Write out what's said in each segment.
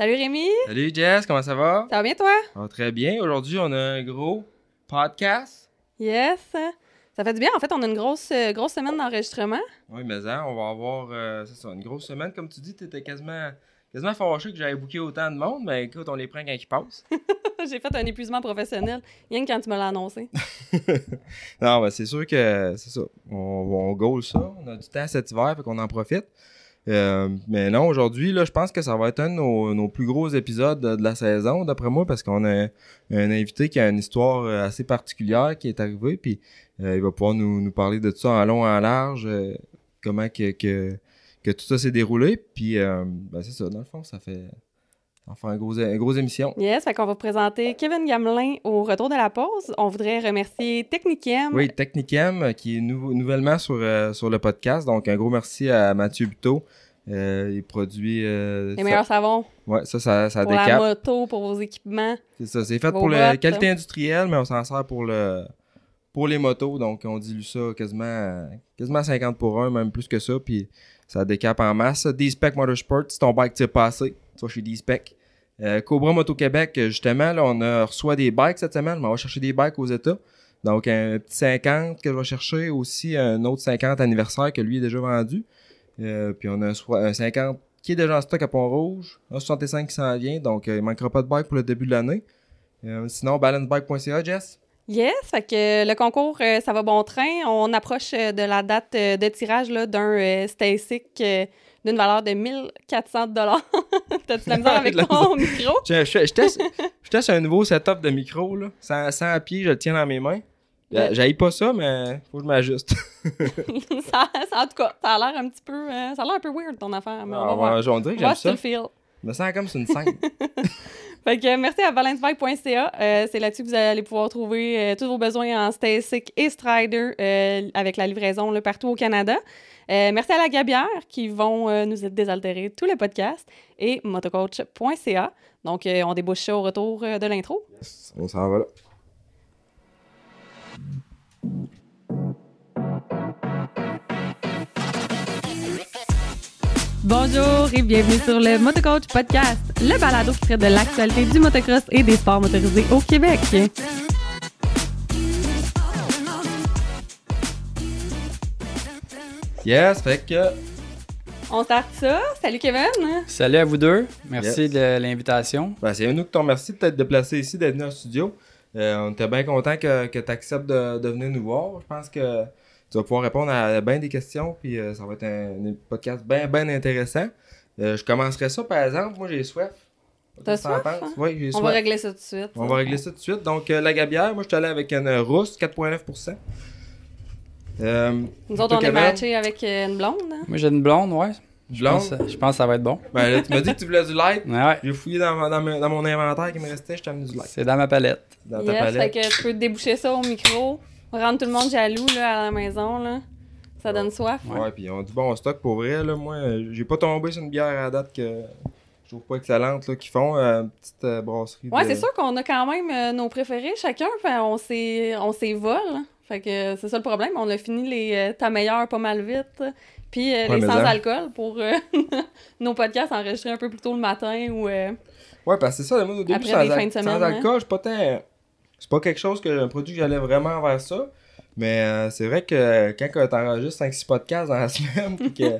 Salut Rémi! Salut Jess, comment ça va? Ça va bien toi? Très bien. Aujourd'hui, on a un gros podcast. Yes! Ça fait du bien. En fait, on a une grosse, euh, grosse semaine d'enregistrement. Oui, mais hein, on va avoir euh, c'est ça, une grosse semaine. Comme tu dis, tu étais quasiment, quasiment fâché que j'avais booké autant de monde, mais écoute, on les prend quand ils passent. J'ai fait un épuisement professionnel, rien que quand tu me l'as annoncé. non, mais c'est sûr que c'est ça. On, on goal ça. On a du temps cet hiver, fait qu'on en profite. Euh, mais non, aujourd'hui, là, je pense que ça va être un de nos, nos plus gros épisodes de, la saison, d'après moi, parce qu'on a un invité qui a une histoire euh, assez particulière qui est arrivée, puis euh, il va pouvoir nous, nous parler de tout ça en long et en large, euh, comment que, que, que tout ça s'est déroulé. Puis, euh, ben, c'est ça, dans le fond, ça fait, ça fait un gros, une grosse émission. Yes, fait qu'on va présenter Kevin Gamelin au retour de la pause. On voudrait remercier Techniciem. Oui, Technicam, euh, qui est nou- nouvellement sur, euh, sur le podcast. Donc, un gros merci à Mathieu Buteau. Euh, il produit. euh, Les ça- meilleurs savons Ouais, ça, ça, ça pour la décape. moto, pour vos équipements. C'est ça. C'est fait pour la qualité industrielle, mais on s'en sert pour le pour les motos. Donc, on dilue ça quasiment, à- quasiment 50 pour 1, même plus que ça. Puis, ça décape en masse. D-Spec Motorsport, si ton bike tire pas assez, vas chez D-Spec. Cobra Moto Québec, euh, justement, là, on a reçoit des bikes cette semaine. On va chercher des bikes aux États. Donc, un petit 50 que je vais chercher. Aussi, un autre 50 anniversaire que lui est déjà vendu. Euh, puis, on a un, soi- un 50 qui est déjà en stock à Pont-Rouge. Un 65 qui s'en vient. Donc, euh, il manquera pas de bike pour le début de l'année. Sinon, balancebike.ca, Jess? Yes, fait que le concours, ça va bon train. On approche de la date de tirage d'un Stasic d'une valeur de 1400 T'as-tu la misère avec ton micro? Je, je- je teste, je teste un nouveau setup de micro, là. Sans, sans pied, je le tiens dans mes mains. Ouais. J'aille pas ça, mais faut que je m'ajuste. ça, ça- en tout cas, ça a l'air un petit peu... euh, ça a l'air un peu weird, ton affaire. Mais on va Ah, voir. on dirait que va voir j'aime si tu ça. le feel. Je me sens comme sur une scène. Fait que euh, merci à balancebike.ca. Euh, c'est là-dessus que vous allez pouvoir trouver euh, tous vos besoins en Stasic et Strider euh, avec la livraison là, partout au Canada. Euh, merci à la Gabière qui vont euh, nous désaltérer tout le podcast et motocoach.ca. Donc, euh, on débouche ça au retour euh, de l'intro. on s'en va là. Bonjour et bienvenue sur le Motocoach Podcast, le balado qui traite de l'actualité du motocross et des sports motorisés au Québec. Yes, fait que. On start ça. Salut Kevin. Salut à vous deux. Merci de l'invitation. Ben, c'est nous qui t'en remercie de t'être déplacé ici, d'être venu en studio. Euh, on était bien content que, que tu acceptes de, de venir nous voir. Je pense que tu vas pouvoir répondre à bien des questions, puis euh, ça va être un, un podcast bien, bien intéressant. Euh, je commencerai ça, par exemple. Moi, j'ai soif. T'as soif, penses? hein? Oui, j'ai On soif. va régler ça tout de suite. On va régler ça tout de suite. Donc, euh, la gabière, moi, je suis allé avec une rousse, 4,9%. Euh, Nous autres, on est matchés avec euh, une blonde. hein? Moi, j'ai une blonde, ouais. Je blonde? pense, je pense que ça va être bon. Ben, là, tu m'as dit que tu voulais du light. Ouais, ouais. J'ai fouillé dans, ma- dans, ma- dans mon inventaire qui me restait, je t'ai amené du light. C'est dans ma palette. Dans ta Yes, fait palette. que tu peux déboucher ça au micro, rendre tout le monde jaloux là, à la maison. Là. Ça donne soif. Ouais, puis on du bon stock pour vrai. Là. Moi, euh, j'ai pas tombé sur une bière à date que je trouve pas excellente là, qu'ils font. euh, une petite euh, brasserie. Ouais, de- c'est sûr qu'on a quand même euh, nos préférés chacun, on s'est on s'est vol. hein. Fait que euh, c'est ça le problème, on a fini les euh, ta meilleure pas mal vite. Puis euh, Ouais, les sans hein. alcool pour nos podcasts enregistrés un peu plus tôt le matin ou Ouais, parce que c'est ça, moi, au début, Après sans, semaine, sans hein. alcool, tant. C'est pas quelque chose que un produit que j'allais vraiment vers ça. Mais euh, c'est vrai que quand t'enregistres 5-6 podcasts dans la semaine, puis que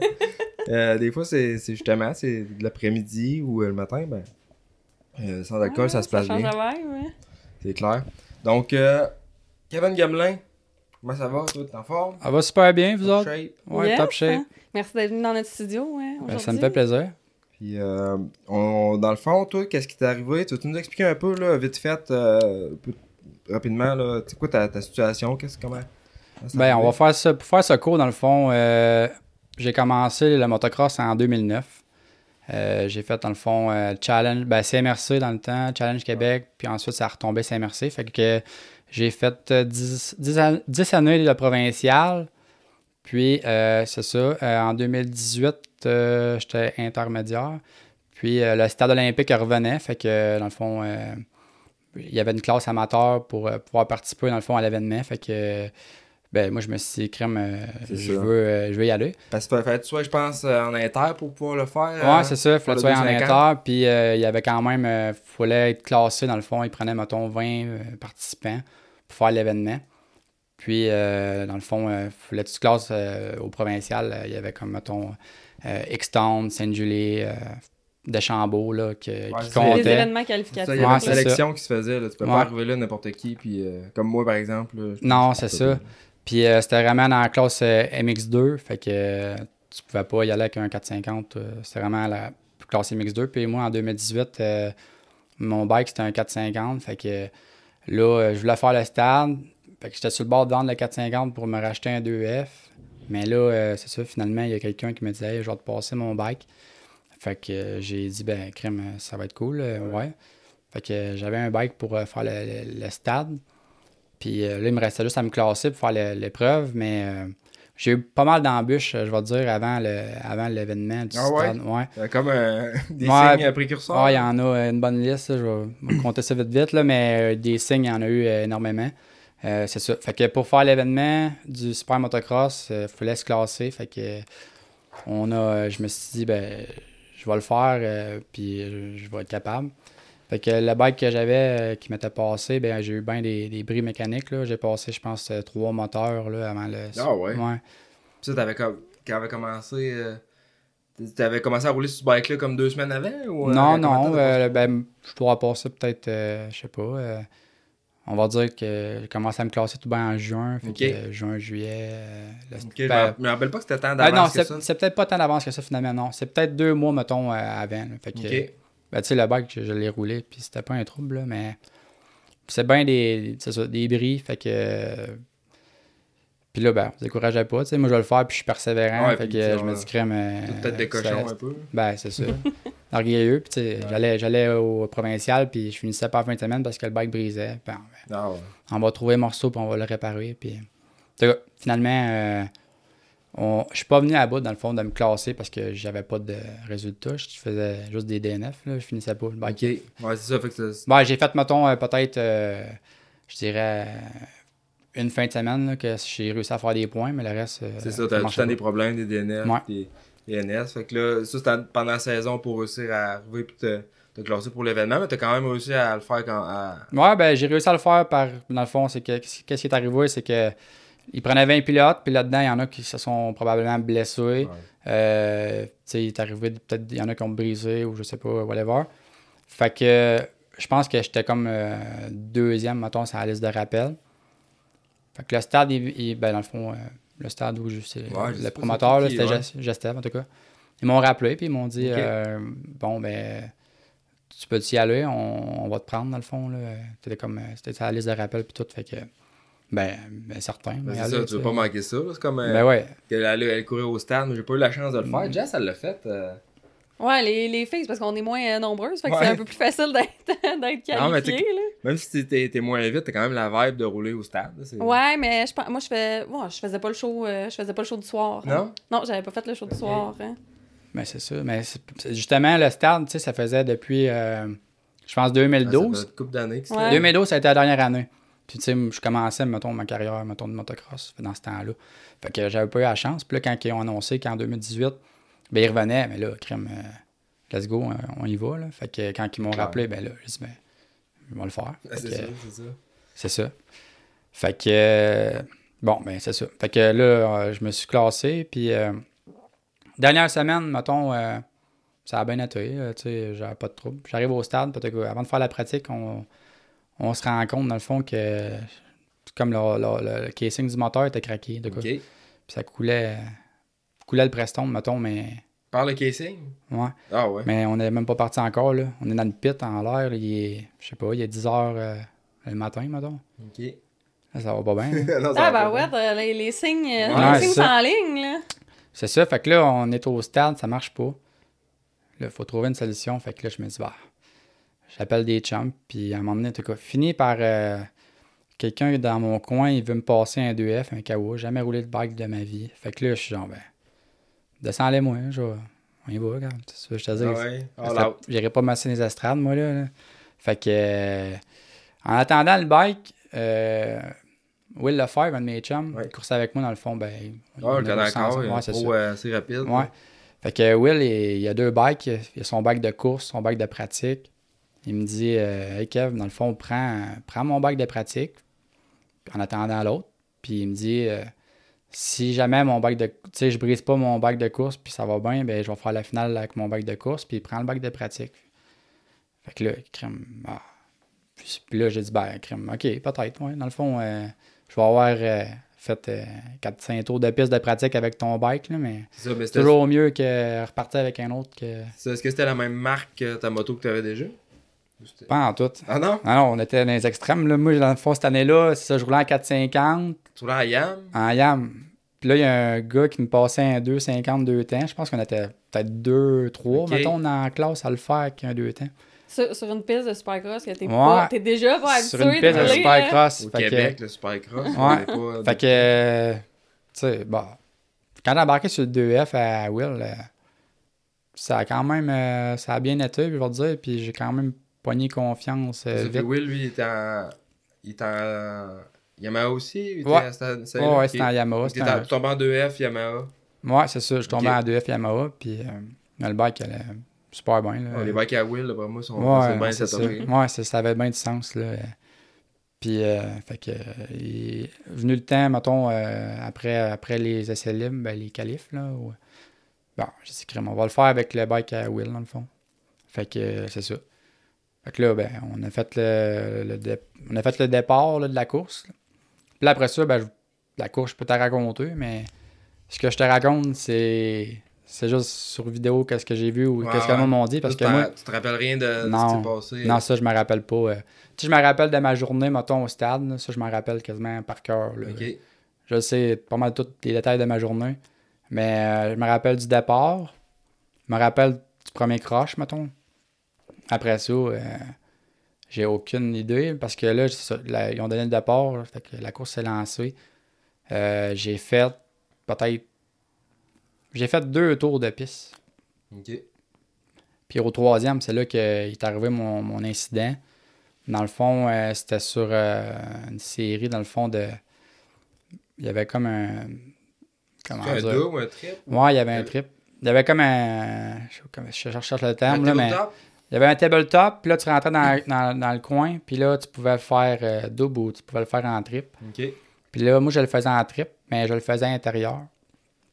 euh, des fois, c'est justement c'est de l'après-midi ou euh, le matin, ben. sans alcool, ouais, ça se place bien. C'est clair. Donc, euh, Kevin Gamelin, comment ça va? Toi, t'es en forme? Ça va super bien, vous Top autres? shape? Ouais, Yes, top shape. hein? Merci d'être venu dans notre studio. Ouais, Ben, ça me fait plaisir. Puis, euh, on, dans le fond, toi, qu'est-ce qui t'est arrivé? Tu veux nous expliquer un peu, là, vite fait, euh, rapidement, là, c'est quoi ta, ta situation? Qu'est-ce comment? Ben, on va faire ça. Pour faire ce cours, dans le fond, euh, j'ai commencé le motocross en 2009. Euh, j'ai fait, dans le fond, euh, Challenge, ben, CMRC dans le temps, Challenge Québec, puis ensuite ça a retombé CMRC. Fait que j'ai fait euh, 10, 10 an- 10 années de provincial. Puis, euh, c'est ça, euh, en 2018, euh, j'étais intermédiaire. Puis, euh, le stade olympique revenait. Fait que, dans le fond, euh, il y avait une classe amateur pour euh, pouvoir participer, dans le fond, à l'événement. Fait que ben moi, je me suis dit, crème, euh, je veux, euh, je veux y aller. Parce que fallait tu sois, je pense, euh, en inter pour pouvoir le faire. Ouais, euh, c'est ça. Il fallait le en 250. inter. Puis euh, il y avait quand même. Il fallait être classé dans le fond. Il prenait, mettons, 20 euh, participants pour faire l'événement. Puis, euh, dans le fond, il fallait que tu te classes euh, au provincial. euh, Il y avait comme, mettons, euh, Extown, Saint-Julie, euh, Deschambault, là, qui, qui c'est ça. Des événements qualificatifs. il y avait Ouais, une sélection qui se faisait. Là. Tu peux Ouais. pas arriver là n'importe qui. Puis, euh, comme moi, par exemple. là, Non, c'est ça. Puis euh, c'était vraiment dans la classe euh, MX2, fait que euh, tu pouvais pas y aller avec un 450. euh, c'était vraiment la classe MX2. Puis moi, en 2018, euh, mon bike, c'était un 450. Fait que là, euh, je voulais faire le stade. Fait que j'étais sur le bord de vendre le 450 pour me racheter un 2F. Mais là, euh, c'est ça, finalement, il y a quelqu'un qui me disait hey, je vais te passer mon bike. Fait que euh, j'ai dit ben crème, ça va être cool, ouais. Fait que j'avais un bike pour faire le, le- le stade. Puis là, il me restait juste à me classer pour faire l'épreuve, mais euh, j'ai eu pas mal d'embûches, euh, je vais te dire, avant le avant l'événement du Ah ouais? Ouais. A comme euh, des Ouais, signes euh, précurseurs? Ah, il y en a euh, une bonne liste, là, je vais compter ça vite vite, là, mais euh, des signes, il y en a eu euh, énormément. Euh, c'est ça. Fait que pour faire l'événement du Super Motocross, il fallait se classer. Fait que euh, on a, euh, je me suis dit, ben, je vais le faire, euh, puis je, je vais être capable. Fait que le bike que j'avais euh, qui m'était passé, ben, j'ai eu bien des, des bris mécaniques. là. J'ai passé, je pense, euh, trois moteurs là, avant le. Ah ouais? Ouais. Puis ça, t'avais comme. Quand avait commencé. euh, T'avais commencé à rouler sur ce bike-là comme deux semaines avant ou, euh, Non, non, euh, ben, je dois passer peut-être, euh, je sais pas, euh, on va dire que j'ai commencé à me classer tout bien en juin, fait que juin, juillet, euh, le- Ok, je ben, me rappelle pas que c'était tant ben non, d'avance c'est peut-être pas tant d'avance que ça finalement, non, c'est peut-être deux mois, mettons, euh, avant, là. fait que, Ok. Ben, tu sais, le bike, je, je l'ai roulé, puis c'était pas un trouble, là, mais c'est bien des, ça, des bris, fait que... Puis là, ben, on décourageait pas, tu sais, moi je vais le faire, puis je suis persévérant, Ouais, fait que je me dis crème... euh, Peut-être des cochons un peu. ben, c'est ça. Orgueilleux. Puis, j'allais, j'allais au provincial, puis je finissais pas la fin de semaine parce que le bike brisait. Puis, on, Ah ouais. on va trouver un morceau, puis on va le réparer. Puis, finalement, euh, on, je suis pas venu à bout, dans le fond, de me classer parce que j'avais pas de résultats. Je faisais juste des DNF, là. Je finissais pas bike. Ok. Ouais, c'est ça. Fait que Ben, j'ai fait, mettons, euh, peut-être, euh, je dirais, euh, une fin de semaine là, que j'ai réussi à faire des points, mais le reste. euh, c'est ça. T'as tout le temps des problèmes, des DNF, Ouais. des, des NS. Fait que là, ça, c'était pendant la saison pour réussir à arriver puis te, te classer pour l'événement. Mais t'as quand même réussi à le faire quand. À... Ouais, ben j'ai réussi à le faire par. Dans le fond, c'est que qu'est-ce qui est arrivé, c'est que il prenait 20 pilotes, puis là-dedans, il y en a qui se sont probablement blessés. Ouais. Euh, il est arrivé, peut-être il y en a qui ont brisé ou je sais pas, whatever. Fait que je pense que j'étais comme euh, deuxième, mettons, sur la liste de rappel. Fait que le stade, il, il- ben dans le fond, euh, le stade où je sais, Ouais, le promoteur, c'était ouais. Gestev, en tout cas. Ils m'ont rappelé, puis ils m'ont dit Bon, ben, tu peux y aller, on, on va te prendre, dans le fond. C'était comme, c'était la liste de rappel, puis tout. Fait que, ben, ben certain. Ben, c'est ça, tu veux sais. pas manquer ça. C'est comme. euh, Ben ouais. qu'elle allait elle courait au stade, mais j'ai pas eu la chance de le Mm. faire. Jess, elle l'a fait. euh, Ouais, les, les filles, c'est parce qu'on est moins euh, nombreuses, fait que Ouais. c'est un peu plus facile d'être d'être Non, mais qualifié, là. Même si t'es t'es moins vite, t'as quand même la vibe de rouler au stade. Ouais, mais je, pense- moi, je fais. ouais, je faisais pas le show. euh, je faisais pas le show du soir. hein. Non? Non, j'avais pas fait le show du soir. hein. Mais c'est ça. Mais justement, le stade, tu sais, ça faisait depuis, euh, je pense, Ah, Ça 2012. fait une couple d'années que c'était. Ouais. 2012, ça a été la dernière année. Puis, tu sais, je commençais, mettons, ma carrière, mettons, de motocross dans ce temps-là. Fait que j'avais pas eu la chance. Puis là, quand ils ont annoncé qu'en 2018, ben, ils revenaient, mais là, crème, euh, let's go, euh, on y va, là. Fait que quand ils m'ont rappelé, ben là, j'ai dit, ben, je vais le faire. C'est ça, c'est ça. c'est ça. Fait que, euh, bon, ben, c'est ça. Fait que là, euh, je me suis classé. Puis, euh, dernière semaine, mettons, ça a bien été. tu sais, j'avais pas de trouble. J'arrive au stade, peut-être avant de faire la pratique, on, on se rend compte, dans le fond, que comme le, le- le casing du moteur était craqué, de quoi. Ok. Puis ça coulait, coulait le Preston, mettons, mais, Par le casing? ouais. Ah ouais. Mais on n'est même pas parti encore, là. On est dans le pit en l'air, il est, je sais pas, il est 10 heures euh, le matin, mettons. Ok. Là, ça va pas bien. Non, Ah, pas ouais, les, les signes, Ouais, les c'est signes ça. sont en ligne, là. C'est ça, fait que là, on est au stade, ça marche pas. Là, il faut trouver une solution. Fait que là, je me dis, bah, j'appelle des chums, puis à un moment donné, en tout cas, fini par euh, quelqu'un dans mon coin, il veut me passer un 2F, un KO, jamais roulé de bike de ma vie. Fait que là, je suis genre, ben, descends-les moi, je on y va, regarde. Je te dis. Ah ouais. J'irai pas masser les estrades, moi, là. là. Fait que, euh, en attendant le bike, euh, Will Lefebvre, un de mes chums, Ouais. il coursait avec moi dans le fond. Ben, Ah, le Ouais, c'est assez rapide. Ouais. Fait que Will, il, il a deux bikes. Il a son bike de course, son bike de pratique. Il me dit euh, Hey Kev, dans le fond, prends, prends mon bike de pratique en attendant l'autre. Puis il me dit euh, Si jamais mon bike de. Tu sais, je brise pas mon bike de course, puis ça va bien, ben je vais faire la finale avec mon bike de course, puis prends le bike de pratique. Fait que là, crème. Ah. Puis, puis là, j'ai dit Ben, crème, ok, peut-être, ouais. Dans le fond, euh, je vais avoir euh, fait euh, 4-5 tours de piste de pratique avec ton bike, là, mais. C'est toujours mieux que repartir avec un autre que. Est-ce que c'était la même marque que ta moto que tu avais déjà? Pas en tout. Ah non? Ah non, on était dans les extrêmes. Là. Moi, dans le fond, cette année-là, c'est ça, je roulais en 450, Tu roulais à Yam? en YAM. Puis là, il y a un gars qui me passait un 250 deux temps. Je pense qu'on était peut-être 2, 3, Ok. mettons, la classe à le faire avec un deux temps. Sur, sur une piste de supercross que t'es Ouais. pas. T'es déjà pas habitué Sur une piste de là. supercross. Au Fait que- Québec, le Supercross. Ouais. pas- Fait que, euh, tu sais, bon. Quand j'ai embarqué sur le 2F à Will, euh, ça a quand même. euh, ça a bien été, je vais te dire. Puis j'ai quand même pogné confiance euh. Will, lui, il était en. Il était en. Yamaha aussi? Il était Ouais. à Stan- Ouais, Saint-Luc, ouais, ok. c'était en Yamaha. Il c'était était en- tombes en 2F, Yamaha. Ouais, c'est ça. Je tombais Ok. en 2F Yamaha, puis euh, le bike allait super bien. Là. Les bikes à Will, d'après moi, sont c'est bien c'est ça. setupés. Ouais, c'est- ça avait bien du sens. Là. Puis, euh, fait que, euh, il venu le temps, mettons, euh, après, après les essais libres, ben, les qualifs, là. Bon, j'ai dit, crème, on va le faire avec le bike à Will, dans le fond. Fait que, euh, c'est ça. Fait que là, ben, on a fait le, le dé- on a fait le départ là, de la course. là. Puis là, après ça, ben, je- la course, je peux te raconter, mais ce que je te raconte, c'est c'est juste sur vidéo qu'est-ce que j'ai vu ou Ouais, qu'est-ce que le ouais. monde m'a dit. Parce Tu que moi, Tu te rappelles rien de, de ce Non. qui s'est passé? non, ça, je me rappelle pas. euh. Tu sais, je me rappelle de ma journée, mettons, au stade. là. Ça, je m'en rappelle quasiment par cœur. Je sais pas mal tous les détails de ma journée. Mais euh, je me rappelle du départ. Je me rappelle du premier crash, mettons. Après ça, euh, j'ai aucune idée. Parce que là, ils ont donné le départ. là, fait que la course s'est lancée. Euh, j'ai fait peut-être. J'ai fait deux tours de piste. Ok. Puis au troisième, c'est là qu'il est arrivé mon, mon incident. Dans le fond, euh, c'était sur euh, une série, dans le fond, de. Il y avait comme un. Comment un double ou un trip? Ouais, il y avait un trip. Il y avait comme un. Je, sais cherche le terme, Un là, mais. Il y avait un tabletop, puis là, tu rentrais dans, dans, dans le coin, puis là, tu pouvais le faire euh, double ou tu pouvais le faire en trip. Puis là, moi, je le faisais en trip, mais je le faisais à l'intérieur.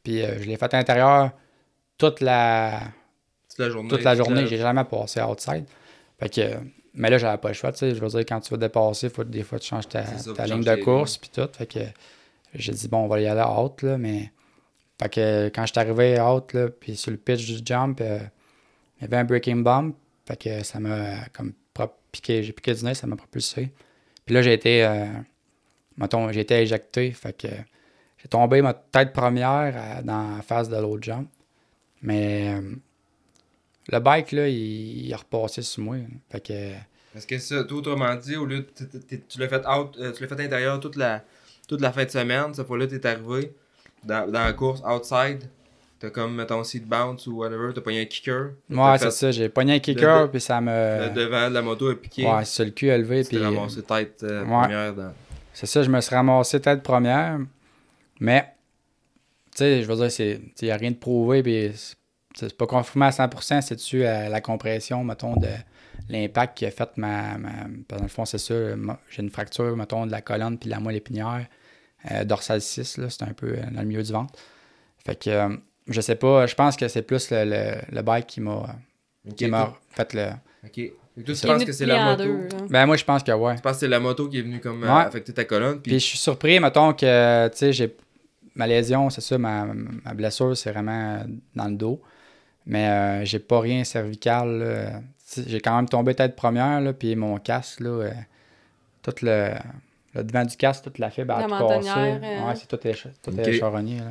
Puis euh, je l'ai fait à l'intérieur toute la, Toute la journée. toute la journée. J'ai jamais passé outside. Fait que, mais là, j'avais pas le choix. Tu sais, je veux dire, quand tu vas dépasser, faut, des fois, tu changes ta, ça, ligne de course, puis tout. Fait que j'ai dit, bon, on va y aller à haute, là, mais. Fait que quand je suis arrivé à haute, là, puis sur le pitch du jump, euh, il y avait un breaking bump. Fait que ça m'a comme piqué. J'ai piqué du nez, ça m'a propulsé. Puis là, j'ai été. euh, mettons, j'ai été éjecté. Fait que j'ai tombé ma tête première à- dans la face de l'autre jambe. Mais euh, le bike, là, il, il a repassé sur moi. Fait que. Parce que ça, tout autrement dit, au lieu de. Tu l'as fait euh, tu l'as fait intérieur toute la, toute la fin de semaine. Cette fois-là, t'es arrivé dans la course outside. T'as comme, mettons, seat bounce ou whatever. T'as pogné un kicker. Ouais, c'est ça. J'ai pogné un kicker, le- puis ça me. Le devant de la moto a piqué. Ouais, c'est le cul élevé. Puis, ramassé tête euh, Ouais. première dans. C'est ça, je me suis ramassé tête première. Mais, tu sais, je veux dire, c'est- il n'y a rien de prouvé. Puis c'est c'est pas confirmé à 100%. C'est-tu euh, la compression, mettons, de l'impact qui a fait ma. ma dans le fond, c'est ça. J'ai une fracture, mettons, de la colonne puis de la moelle épinière. Euh, dorsale 6, là, c'est un peu euh, dans le milieu du ventre. Fait que, je sais pas, je pense que c'est plus le, le, le bike qui m'a Ok, qui m'a fait le. Ok. Toi, tu C'est penses que c'est la moto? deux, Tu. Ben, moi, je pense que ouais. penses que c'est la moto qui est venue comme euh, Ouais. affecter ta colonne. Puis Puis, je suis surpris, mettons que, tu sais, j'ai ma lésion, c'est ça, ma, ma blessure, c'est vraiment dans le dos. Mais euh, j'ai pas rien cervical. Tu J'ai quand même tombé tête première, là, puis mon casque, là, euh, tout le, le devant du casque, toute la fibre a La tout cassé. euh. Ouais, c'est tout, écha- tout là.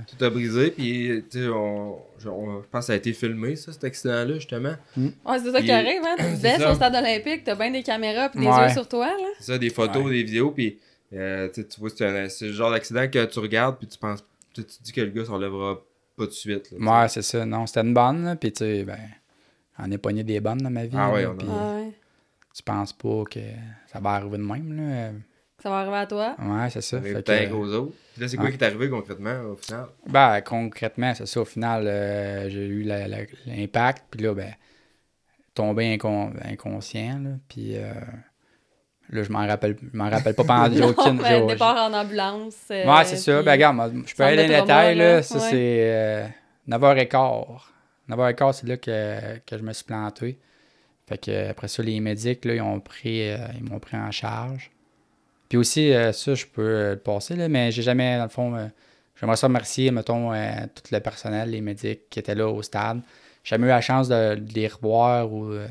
tout a brisé. Puis, tu sais, on, je on- je pense que ça a été filmé, ça, cet accident-là, justement. Ouais, c'est ça qui Puis- arrive, hein. Tu baisses ça. au stade olympique, t'as bien des caméras pis des Ouais. yeux sur toi, là. C'est ça, des photos, Ouais. des vidéos, puis euh, tu vois, c'est un- c'est le genre d'accident que tu regardes, puis tu penses, tu te dis que le gars s'en lèvera pas tout de suite. là. Ouais, c'est ça. Non, c'était une bonne, là, puis tu sais, ben, j'en ai pogné des bonnes dans ma vie. Ah là, ouais, on a- puis Ouais. tu penses pas que ça va arriver de même, là. Ça va arriver à toi? Ouais, c'est ça. Fait que, peut-être aux autres. Puis là, c'est quoi ouais. qui t'est arrivé concrètement au final? Ben, concrètement, c'est ça. Au final, euh, j'ai eu l'impact. Puis là, ben, tombé incon- inconscient. Là, puis euh, là, je m'en rappelle, je m'en rappelle pas pendant aucune. Non, j'ai- ben, départ en ambulance. euh, Ouais, c'est ça. Ben, regarde, moi, je peux aller dans les détails. là. Là. Ça, Ouais. c'est euh, 9h15. 9h15, c'est là que, que je me suis planté. Fait que après ça, les médics, là, ils ont pris, euh, ils m'ont pris en charge. Puis aussi, euh, ça, je peux euh, le passer, là, mais j'ai jamais, dans le fond, euh, j'aimerais ça remercier, mettons, euh, tout le personnel, les médics qui étaient là au stade. J'ai jamais eu la chance de, de les revoir ou euh,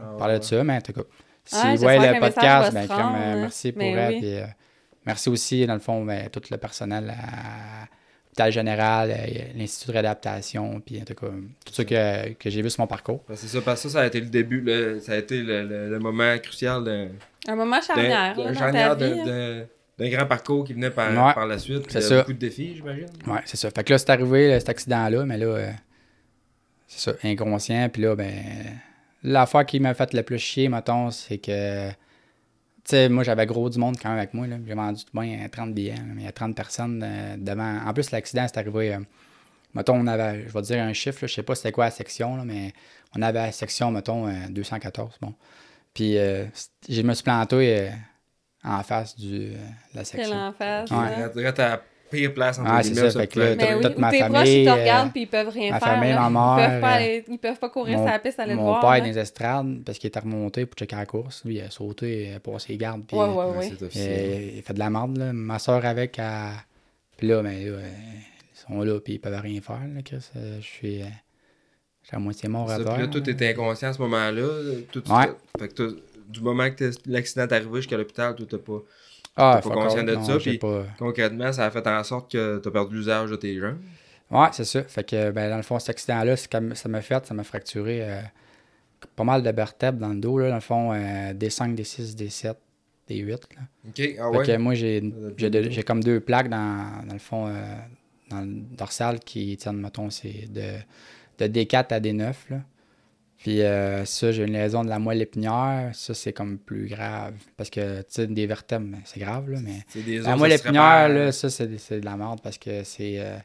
Ah, parler ouais. de ça, mais en tout cas, si Ouais, vous voyez le podcast, ben, rendre, merci pour elle. oui. puis, euh, merci aussi, dans le fond, ben, tout le personnel à l'hôpital général, euh, l'Institut de réadaptation, puis en tout cas, tout ça que, que j'ai vu sur mon parcours. Ben, c'est ça, parce que ça, ça a été le début, le- ça a été le, le- le moment crucial d'un Un moment charnière, là, dans charnière ta vie. de- hein. de- d'un grand parcours qui venait par, Ouais. par la suite. C'est ça. beaucoup de défis, j'imagine. Ouais, c'est ça. Fait que là, c'est arrivé, là, cet accident-là, mais là, euh, c'est ça, inconscient. Puis là, ben, l'affaire qui m'a fait le plus chier, mettons, c'est que, sais, moi, j'avais gros du monde quand même avec moi. là. J'ai vendu tout bien 30 billets, là, mais il y a 30 personnes euh, devant. En plus, l'accident, c'est arrivé, euh, mettons, on avait, je vais dire un chiffre, là, je sais pas c'était quoi la section, là, mais on avait la section, mettons, euh, 214, bon. Puis, euh, je me suis planté euh, en face du, euh, de la Quelle section. en face. Ouais. Pire place entre les c'est immeubles, ça, fait que là, Mais oui, toute ou ma tes proches, famille, ils te euh, regardent puis ils peuvent rien ma faire. famille, là. ma Ils peuvent pas, euh, aller- ils peuvent pas courir mon, sur la piste aller te mon voir. père là. dans les estrades, parce qu'il était remonté pour checker la course. Lui, il a sauté, il a passé les gardes. Puis, Ouais, ouais, Ouais, euh, il a fait de la merde. Là. Ma soeur avec, elle- puis là, ben, là, euh, ils sont là, puis ils peuvent rien faire. Là, Chris. Euh, je suis, euh, je suis à moitié mort à Ça, terre. puis là, toi, t'étais inconscient à ce moment-là. Tout, tout- Ouais. Fait que toi, du moment que l'accident est arrivé jusqu'à l'hôpital, toi, t'as pas. Ah, pas conscient de non, ça, puis- pas- Concrètement, ça a fait en sorte que t'as perdu l'usage de tes jambes. Ouais, c'est ça. Fait que, ben, dans le fond, cet accident-là, ça m'a fait, ça m'a fracturé euh, pas mal de vertèbres dans le dos. Là, dans le fond, euh, des 5, des 6, des 7, des 8. Là. Ok, ah Fait ouais. que moi, j'ai, comme deux plaques dans, dans le fond, euh, dans le dorsal qui tiennent, mettons, c'est de, de D4 à D9. Là. Puis euh, ça, j'ai une lésion de la moelle épinière. Ça, c'est comme plus grave. Parce que, tu sais, des vertèbres, ben, c'est grave, là, mais... C'est des La moelle épinière, là, ça, c'est, de la merde parce que c'est... euh, tu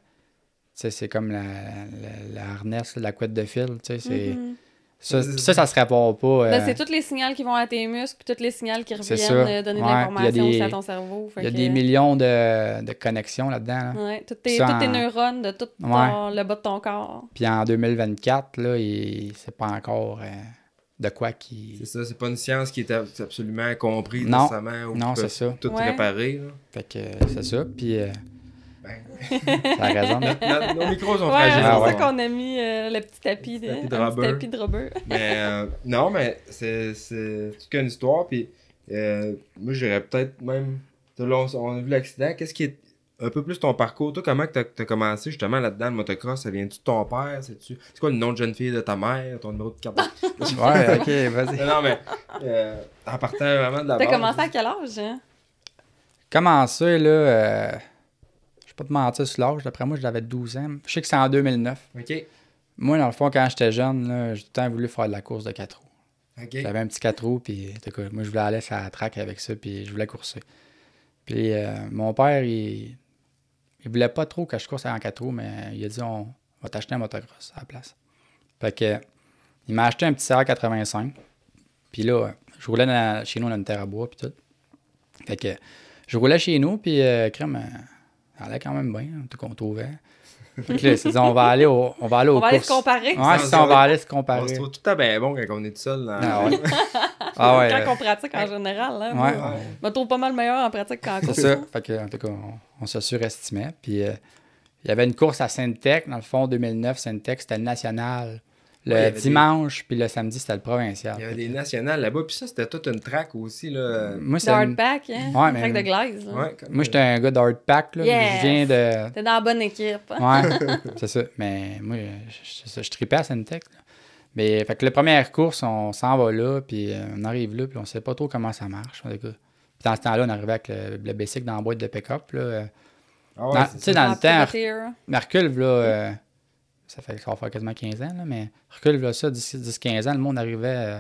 sais, c'est comme la, la, la harness, là, la couette de fil, tu sais, c'est... Mhm. Ça, ça, ça se répare pas. euh, Ben, c'est tous les signaux qui vont à tes muscles, puis tous les signaux qui reviennent euh, donner de Ouais, l'information a aussi des- à ton cerveau. Il y a des millions de, de connexions là-dedans. là. Ouais, toutes tes, Ça, toutes tes en- neurones de tout ton- le bas de ton corps. Puis en 2024, là, il... c'est pas encore euh, de quoi qui... C'est ça, c'est pas une science qui est ab- absolument comprise Non. nécessairement. ou Non, qui peut c'est ça. Tout réparer. Là. Fait que euh, c'est ça. Puis euh, Ben, ça a raison. nos, nos micros sont Ouais, fragiles. c'est Ah, pour ouais. ça qu'on a mis euh, le petit tapis de, tapis de un petit rubber. tapis de rubber. Mais euh, non, mais c'est c'est toute qu'une histoire. Puis euh, moi, j'irais peut-être même. Là, on, on a vu l'accident. Qu'est-ce qui est un peu plus ton parcours? Toi, comment tu as, commencé justement là-dedans, le motocross? Ça vient-tu de ton père? C'est quoi le nom de jeune fille de ta mère? Ton numéro de carte? Ouais, ok, vas-y. non, mais euh, en partant vraiment de la T'as base. commencé à quel âge, hein? Commencé, là, euh, vais pas te mentir sur l'âge. D'après moi, j'avais 12 ans. Je sais que c'est en 2009. Ok. Moi, dans le fond, quand j'étais jeune, j'ai tout le temps voulu faire de la course de 4 roues. J'avais un petit 4 roues, puis moi, je voulais aller sur la track avec ça, puis je voulais courser. Puis euh, mon père, il, il voulait pas trop que je course en 4 roues, mais il a dit on va t'acheter un motocross à la place. Fait que il m'a acheté un petit CR85. Puis là, je roulais dans- chez nous, on a une terre à bois, puis tout. Fait que je roulais chez nous, puis euh, crème, euh, ça allait quand même bien, en tout cas, on trouvait. Fait que là, on va aller au, on va aller aux On va aller se comparer. Ouais, c'est ça, on va aller se comparer. On se trouve tout à bien bon quand on est tout seul. Dans... Ah ouais. Ah ouais, Quand euh, on pratique en général, là. ouais, moi, ouais. Je me trouve pas mal meilleur en pratique qu'en C'est course. ça. Fait que, en tout cas, on, on se surestimait. Puis, euh, il y avait une course à Sainte-Tech, dans le fond, 2009. Sainte-Tech, c'était le national. Le dimanche, puis le samedi, c'était le provincial. Il y avait des nationales là-bas. Puis ça, c'était toute une track aussi. Là. Moi, c'est une- hardpack, hein? Ouais, Une mais- track de glaise. là. Ouais, comme- Moi, j'étais un gars d'hardpack. là. Yes! Je viens de. T'es dans la bonne équipe. Ouais, c'est ça. Mais moi, je, je, je tripais à. Mais, fait que la première course, on s'en va là, puis euh, on arrive là, puis on sait pas trop comment ça marche. en tout cas. Puis dans ce temps-là, on arrivait avec le, le basic dans la boîte de pick-up. là. euh, Ah ouais, tu sais, dans le temps. Mercule, là, euh, ça fait ça va faire quasiment 15 ans, là, mais recule là, ça, 10-15 ans, le monde arrivait euh,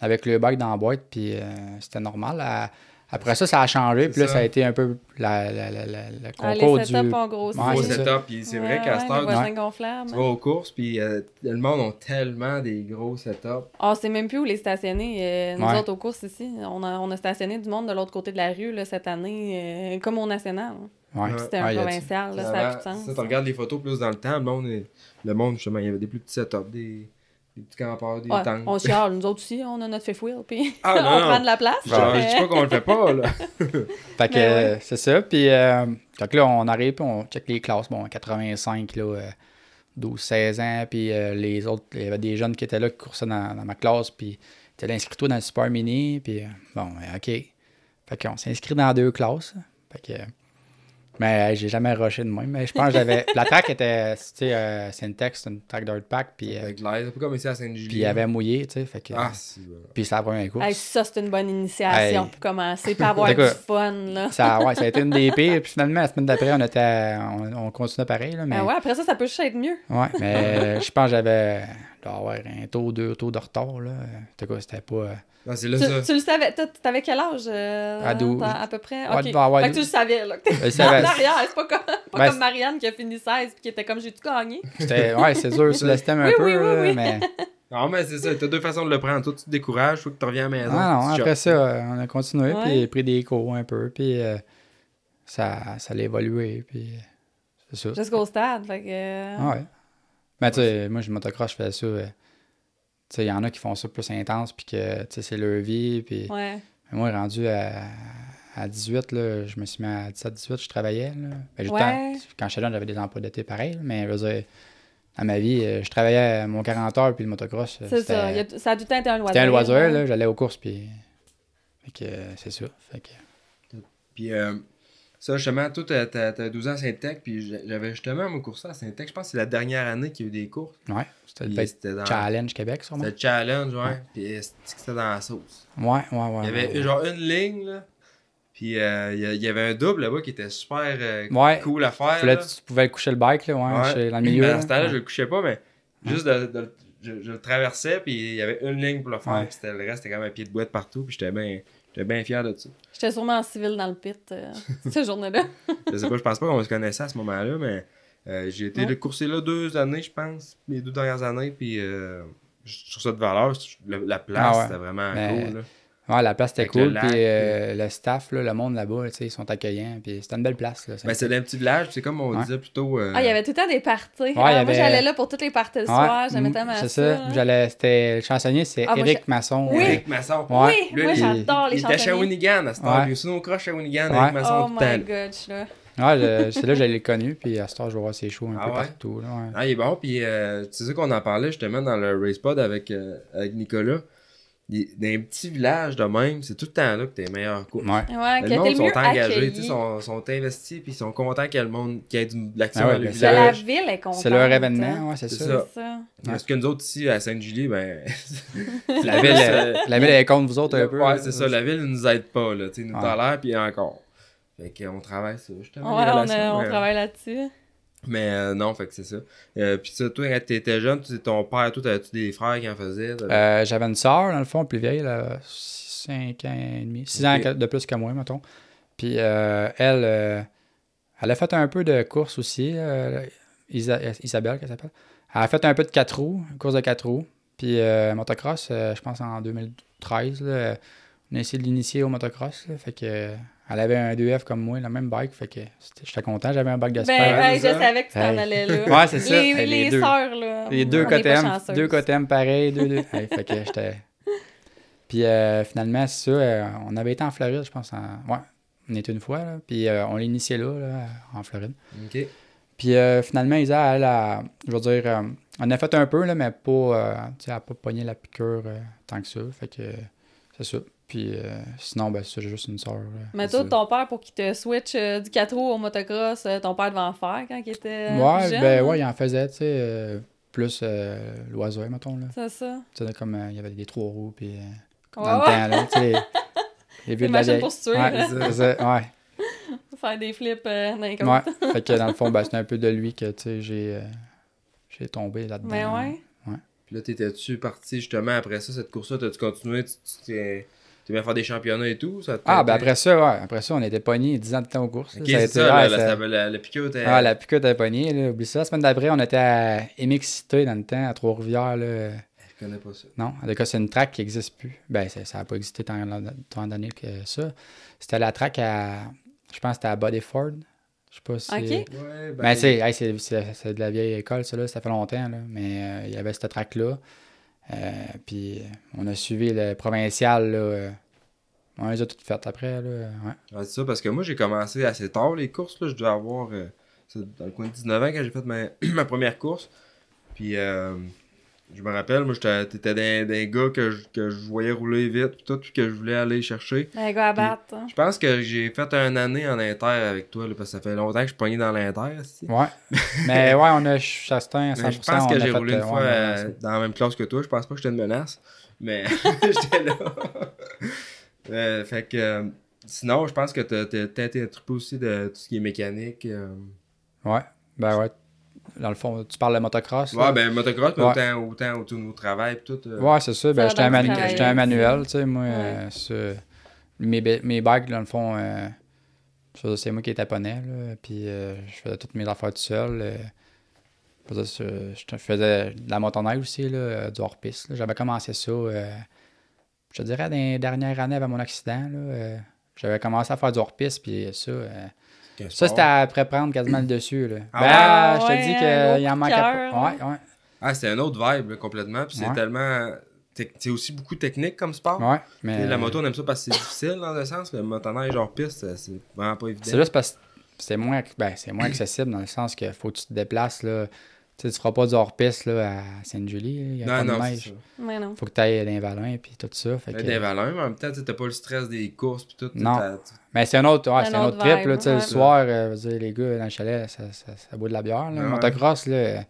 avec le bike dans la boîte, puis euh, c'était normal. À, Après ça, ça a changé. Puis là, ça. ça. a été un peu la, la, la, la- le Ah, concours les du. setups ont grossi. Ouais, Gros c'est ça. setup, puis c'est vrai qu'à les Ouais. gonflables. tu vas aux courses, puis euh, le monde ont tellement des gros setups. Ah, c'est même plus où les stationner. euh, nous Ouais. autres, aux courses ici, on a, on a stationné du monde de l'autre côté de la rue là, cette année, euh, comme au national. Ouais. C'était un a- provincial, là, ça n'a plus de sens. ça, tu regardes les photos plus dans le temps, le monde, est- le monde justement, il y avait des plus petits setups, des, des petits campeurs, des Ouais, tanks. on chiale, nous autres aussi, on a notre fifth wheel, puis Ah, on non, prend de la place. Genre, je dis pas qu'on le fait pas, là. Fait que euh, c'est ça. Puis euh, donc là, on arrive, puis on check les classes. Bon, 85, là, euh, 12-16 ans. Puis euh, les autres, il y avait des jeunes qui étaient là, qui coursaient dans, dans ma classe. Puis tu inscrit-toi dans le Super Mini. Puis euh, bon, ben, OK. Fait qu'on s'est inscrit dans deux classes. Fait que. Euh, mais euh, j'ai jamais rushé de même. Mais je pense que j'avais. la track était, tu sais, euh, Syntex, c'est une track dirt pack. Puis, euh, c'est pas comme ici à Saint-Julie. puis il avait mouillé, tu sais. Fait que. Ah, si. Puis c'est la première course. Hey, ça, c'est une bonne initiation Hey. pour commencer, pour avoir du fun. Là. Ça, ouais, ça a été une des pires. Puis finalement, la semaine d'après, on était, on, on continuait pareil. Là, mais, Ben ouais, après ça, ça peut juste être mieux. ouais, mais je pense que j'avais je dois avoir un taux, deux taux de retard. Là. C'était quoi, c'était pas. Non, c'est là, Tu, ça. tu le savais, toi, t'avais quel âge? euh, À douze. t'as- À peu près? Ouais, Ok. devait avoir fait que tu le savais, là. que t'es Je savais. en arrière, c'est pas comme, pas Ben, comme Marianne qui a fini 16 puis qui était comme j'ai tout gagné? C'était, ouais, c'est sûr, sur le système un Oui, peu. oui, oui, là, oui. Mais Non, mais c'est ça, t'as deux façons de le prendre. Toi, tu te décourages, faut que tu reviens à la maison. non, non, après choques. ça, on a continué, Ouais. puis pris des cours un peu, puis euh, ça, ça allait évoluer, puis euh, c'est ça. Jusqu'au stade. Fait que. euh, Ah ouais. Mais tu sais, moi, je motocross, je fais ça. euh, il y en a qui font ça plus intense, puis que, tu sais, c'est leur vie, puis... Ouais. Moi, rendu à, à 18, là, je me suis mis à 17-18, je travaillais. Là. Ben, Ouais. temps- quand j'étais jeune, j'avais des emplois d'été pareil, mais je veux dire, dans ma vie, euh, je travaillais à mon 40 heures, puis le motocross, euh, C'est ça. Il a- ça a tout le temps été un loisir. c'était un loisir, là, j'allais aux courses, puis... Fait que euh, c'est ça. Fait que... Puis euh, ça, justement, toi, t'as, t'as, t'as 12 ans à Saint-Tech, puis j'a- j'avais justement mon cours à Saint-Tech. Je pense que c'est la dernière année qu'il y a eu des cours. Ouais, c'était Puis le c'était dans... Challenge Québec, sûrement. C'était challenge, ouais. Puis euh, c'était dans la sauce? Ouais, ouais, ouais. Il y avait ouais. genre une ligne, là. Puis euh, il y avait un double là-bas qui était super euh, Ouais. cool à faire. Là. tu pouvais coucher le bike, là, ouais, Ouais. chez- dans le milieu. Mais là. à ce temps-là, Ouais. je le couchais pas, mais juste de, de- je, je le traversais, puis il y avait une ligne pour le faire, Ouais. puis c'était, le reste, c'était comme un pied de boîte partout, puis j'étais bien, j'étais bien fier de ça. J'étais sûrement en civil dans le pit euh, cette journée-là. Je sais pas, je pense pas qu'on se connaissait à ce moment-là, mais euh, j'ai été Ouais. le coursé là deux années, je pense, les deux dernières années, puis euh, je trouve ça de valeur. Le- la place, Ah ouais. c'était vraiment Mais- cool. Là. Ouais, la place était Avec le cool. lac, Puis euh, le staff, là, le monde là-bas, tu sais, ils sont accueillants. Puis c'était une belle place. Là, Ben, c'est dans un petit village, c'est comme on Ouais. disait plutôt. euh, Ah, il y avait tout le temps des parties. y Ah, Moi, j'allais là pour toutes les parties le soir. J'aimais mm, tellement ça. C'est ça. J'allais, c'était, le chansonnier, c'est Ah, moi, j'ai- Masson. Oui. Eric Masson. Ouais. Oui, Lui, moi, j'adore les Il était à chansonniers. Shawinigan à ce temps. Ouais. Il est aussi au croche Shawinigan Ouais. avec Masson Oh tout le temps. my gosh, là. Ouais, je- c'est là que je l'ai connu. Puis à ce temps, je vais voir ses shows un Ah peu ouais? partout. Là, ouais. Ah, il est bon, puis euh, c'est ça qu'on en parlait justement dans le Race Pod avec, euh, avec Nicolas. Dans un petit village de même, c'est tout le temps là que t'es meilleur coach. Ouais. Ouais, Le monde sont mieux engagés, tu sais, accueilli. sont, sont investis, puis ils sont contents qu'il y ait le monde, qu'il y ait du- de l'action Ah ouais, dans le ben, c'est la village. ville est contente. C'est leur hein. événement, ouais, c'est ça. ça. Parce que nous autres ici à Sainte-Julie, ben. La ville, euh, la ville est contre vous autres un peu. Ouais, là. c'est ça, la ville ne nous aide pas, là. Tu nous Ouais. tolère, puis encore. Fait qu'on travaille ça, justement. Ouais, les on, a- travaille là-dessus. Mais euh, non, fait que c'est ça. Euh, puis ça, toi, quand t'étais jeune, ton père, toi, t'avais-tu des frères qui en faisaient? Euh, j'avais une soeur, dans le fond, plus vieille, 5 ans et demi, 6 ans de plus que moi, mettons. Puis euh, elle, euh, elle a fait un peu de course aussi, euh, Isa- Isabelle, qu'elle s'appelle. Elle a fait un peu de 4 roues, une course de 4 roues. Puis euh, motocross, je pense en 2013, là, on a essayé de l'initier au motocross. là, fait que, elle avait un 2F comme moi, le même bike. Fait que j'étais content, j'avais un bike de Ben, sport. hey, je savais que tu t'en Hey. allais là. Ouais, c'est ça. Les, Hey, les les deux. sœurs, là. Les deux chanceuses. deux cotem pareil, deux, deux. Fait que j'étais. Puis euh, finalement, c'est ça, euh, on avait été en Floride, je pense. En... Ouais, on était une fois, là, puis euh, on l'a initié là, là, en Floride. Ok. Puis euh, finalement, Isa, elle a, je veux dire, euh, on a fait un peu, là, mais pas, euh, tu sais, elle n'a pas pogné la piqûre euh, tant que ça. Fait que c'est ça. Puis euh, sinon, ben, c'est juste une soeur. Mais toi, ton père, pour qu'il te switch euh, du 4 roues au motocross, euh, ton père devait en faire quand il était ouais, plus jeune. ben hein? ouais, il en faisait, tu sais, euh, plus euh, loisir, mettons, là. C'est ça. Tu sais, comme euh, il y avait des trois roues, puis. euh, Ouais, dans le ouais. temps, là, tu sais. Les vieux de la machines vieille. pour se tuer, Ouais, ça. Faire des flips euh, dans côtes. Ouais. Fait que dans le fond, ben, c'est un peu de lui que, tu sais, j'ai, euh, j'ai tombé là-dedans. Mais ouais. Puis là, t'étais-tu parti justement après ça, cette course-là, t'as-tu continué? Tu, tu t'es- Tu viens faire des championnats et tout. Ça Ah, ben après ça, ouais. Après ça, on était pognés 10 ans de temps aux courses. Ok, Ça a c'est été- ça, ouais, la, ça- la, la, la piqûre était. Ah, la piqûre était pognée, là. Oublie ça. La semaine d'après, on était à Émixité dans le temps, à Trois-Rivières, là. Je connais pas ça. Non, en tout cas, c'est une track qui n'existe plus. Ben, ça n'a pas existé tant, tant d'années que ça. C'était la track à. Je pense que c'était à Bodyford. Je sais pas si. Ok. Ouais, ben. Ben, hey, c'est de la vieille école, ça, là. Ça fait longtemps, là. Mais euh, il y avait cette track-là. Euh, puis on a suivi le provincial, là. euh, on les a toutes faites après, là. Ouais. Ouais, c'est ça, parce que moi, j'ai commencé assez tard les courses. Là. Je devais avoir. euh, dans le coin de 19 ans quand j'ai fait ma, ma première course. Puis, euh, je me rappelle, moi, j'étais- t'étais d'un gars que je, que je voyais rouler vite, puis tout, puis que je voulais aller chercher. Un gars à battre. hein. Je pense que j'ai fait un année en inter avec toi, là, parce que ça fait longtemps que je suis pogné dans l'inter. Ouais. Mais ouais, on a Chastain à 100%. Mais je pense que on a j'ai fait, roulé une euh, fois ouais, euh, dans la même classe que toi. Je pense pas que j'étais une menace. Mais j'étais là. Euh, fait que. euh, sinon, je pense que t'as été trippé aussi de tout ce qui est mécanique. euh. Ouais. Ben ouais. Dans le fond, tu parles de motocross. là? Ouais, ben motocross, mais Ouais. autant, autant autour de nos travail tout. euh. Ouais, c'est ça. Ben, j'étais un, manu- manuel, tu sais, moi. Ouais. euh, ce- mes, mes bikes, dans le fond, euh, c'est moi qui les taponnais, là. Puis euh, je faisais toutes mes affaires tout seul. je faisais, je faisais de la motoneige aussi, là, du hors-piste. J'avais commencé ça, euh, je te dirais, dans les dernières années avant mon accident, là. euh, J'avais commencé à faire du hors-piste, puis ça... ça, c'était après prendre quasiment le dessus, là. Ah ben, ouais? je te dis Ouais, qu'il y en manquait pas. Ouais, ouais, Ah, c'est un autre vibe, là, complètement. Puis c'est Ouais. tellement. C'est aussi beaucoup technique comme sport. ouais. Mais... La moto, on aime ça parce que c'est difficile dans un sens. Le motoneige hors piste, c'est- c'est vraiment pas évident. C'est juste parce que c'est moins, ben, c'est moins accessible dans le sens que faut que tu te déplaces. Là. Tu sais, tu feras pas du hors-piste là, à Sainte-Julie. Il y a pas Non, de non, neige. ça. Mais non. faut que tu ailles dans les vallons puis tout ça. Fait que- valeurs, mais en même temps, tu t'as pas le stress des courses pis tout. Non. Mais c'est un autre, ouais, Un c'est un autre autre trip. Là, ouais. Le soir, euh, dire, les gars dans le chalet, ça, ça, ça boit de la bière. Là. Ouais. Motocross, là, euh,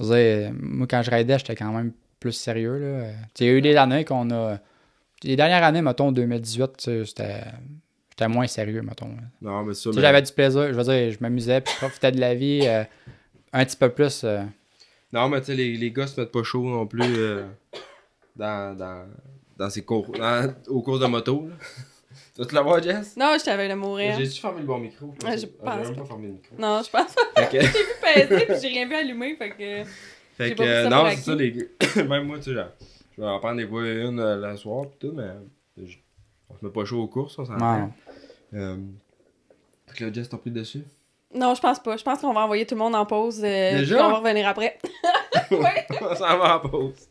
dire, moi, quand je raidais, j'étais quand même plus sérieux. Là. Il y a eu des années qu'on a. Les dernières années, mettons, 2018, tu sais, c'était. J'étais moins sérieux, mettons. Non, ça, mais- j'avais du plaisir. Je veux dire, je m'amusais, puis je profitais de la vie euh, un petit peu plus. euh, Non, mais tu sais, les, les gars se mettent pas chaud non plus euh, dans, dans, dans ces cours, dans- aux courses de moto. Là. tu vas te l'avoir, Jess? Non, je t'avais le mourir. J'ai-tu fermé le bon micro? Ouais, je Ah, pense J'ai même pas fermé le micro. Non, je pense pas. Fait que, J'ai vu peser puis j'ai rien vu allumer. Fait que. fait que, euh, non, c'est ça, les gars. Même moi, tu sais, genre, je vais en prendre des fois une euh, le soir pis tout, mais je- on se met pas chaud aux courses, on s'en non. Euh, fait que là, Jess, t'as pris dessus? Non, je pense pas. Je pense qu'on va envoyer tout le monde en pause. euh, Déjà? puis On va revenir après. on s'en va en pause.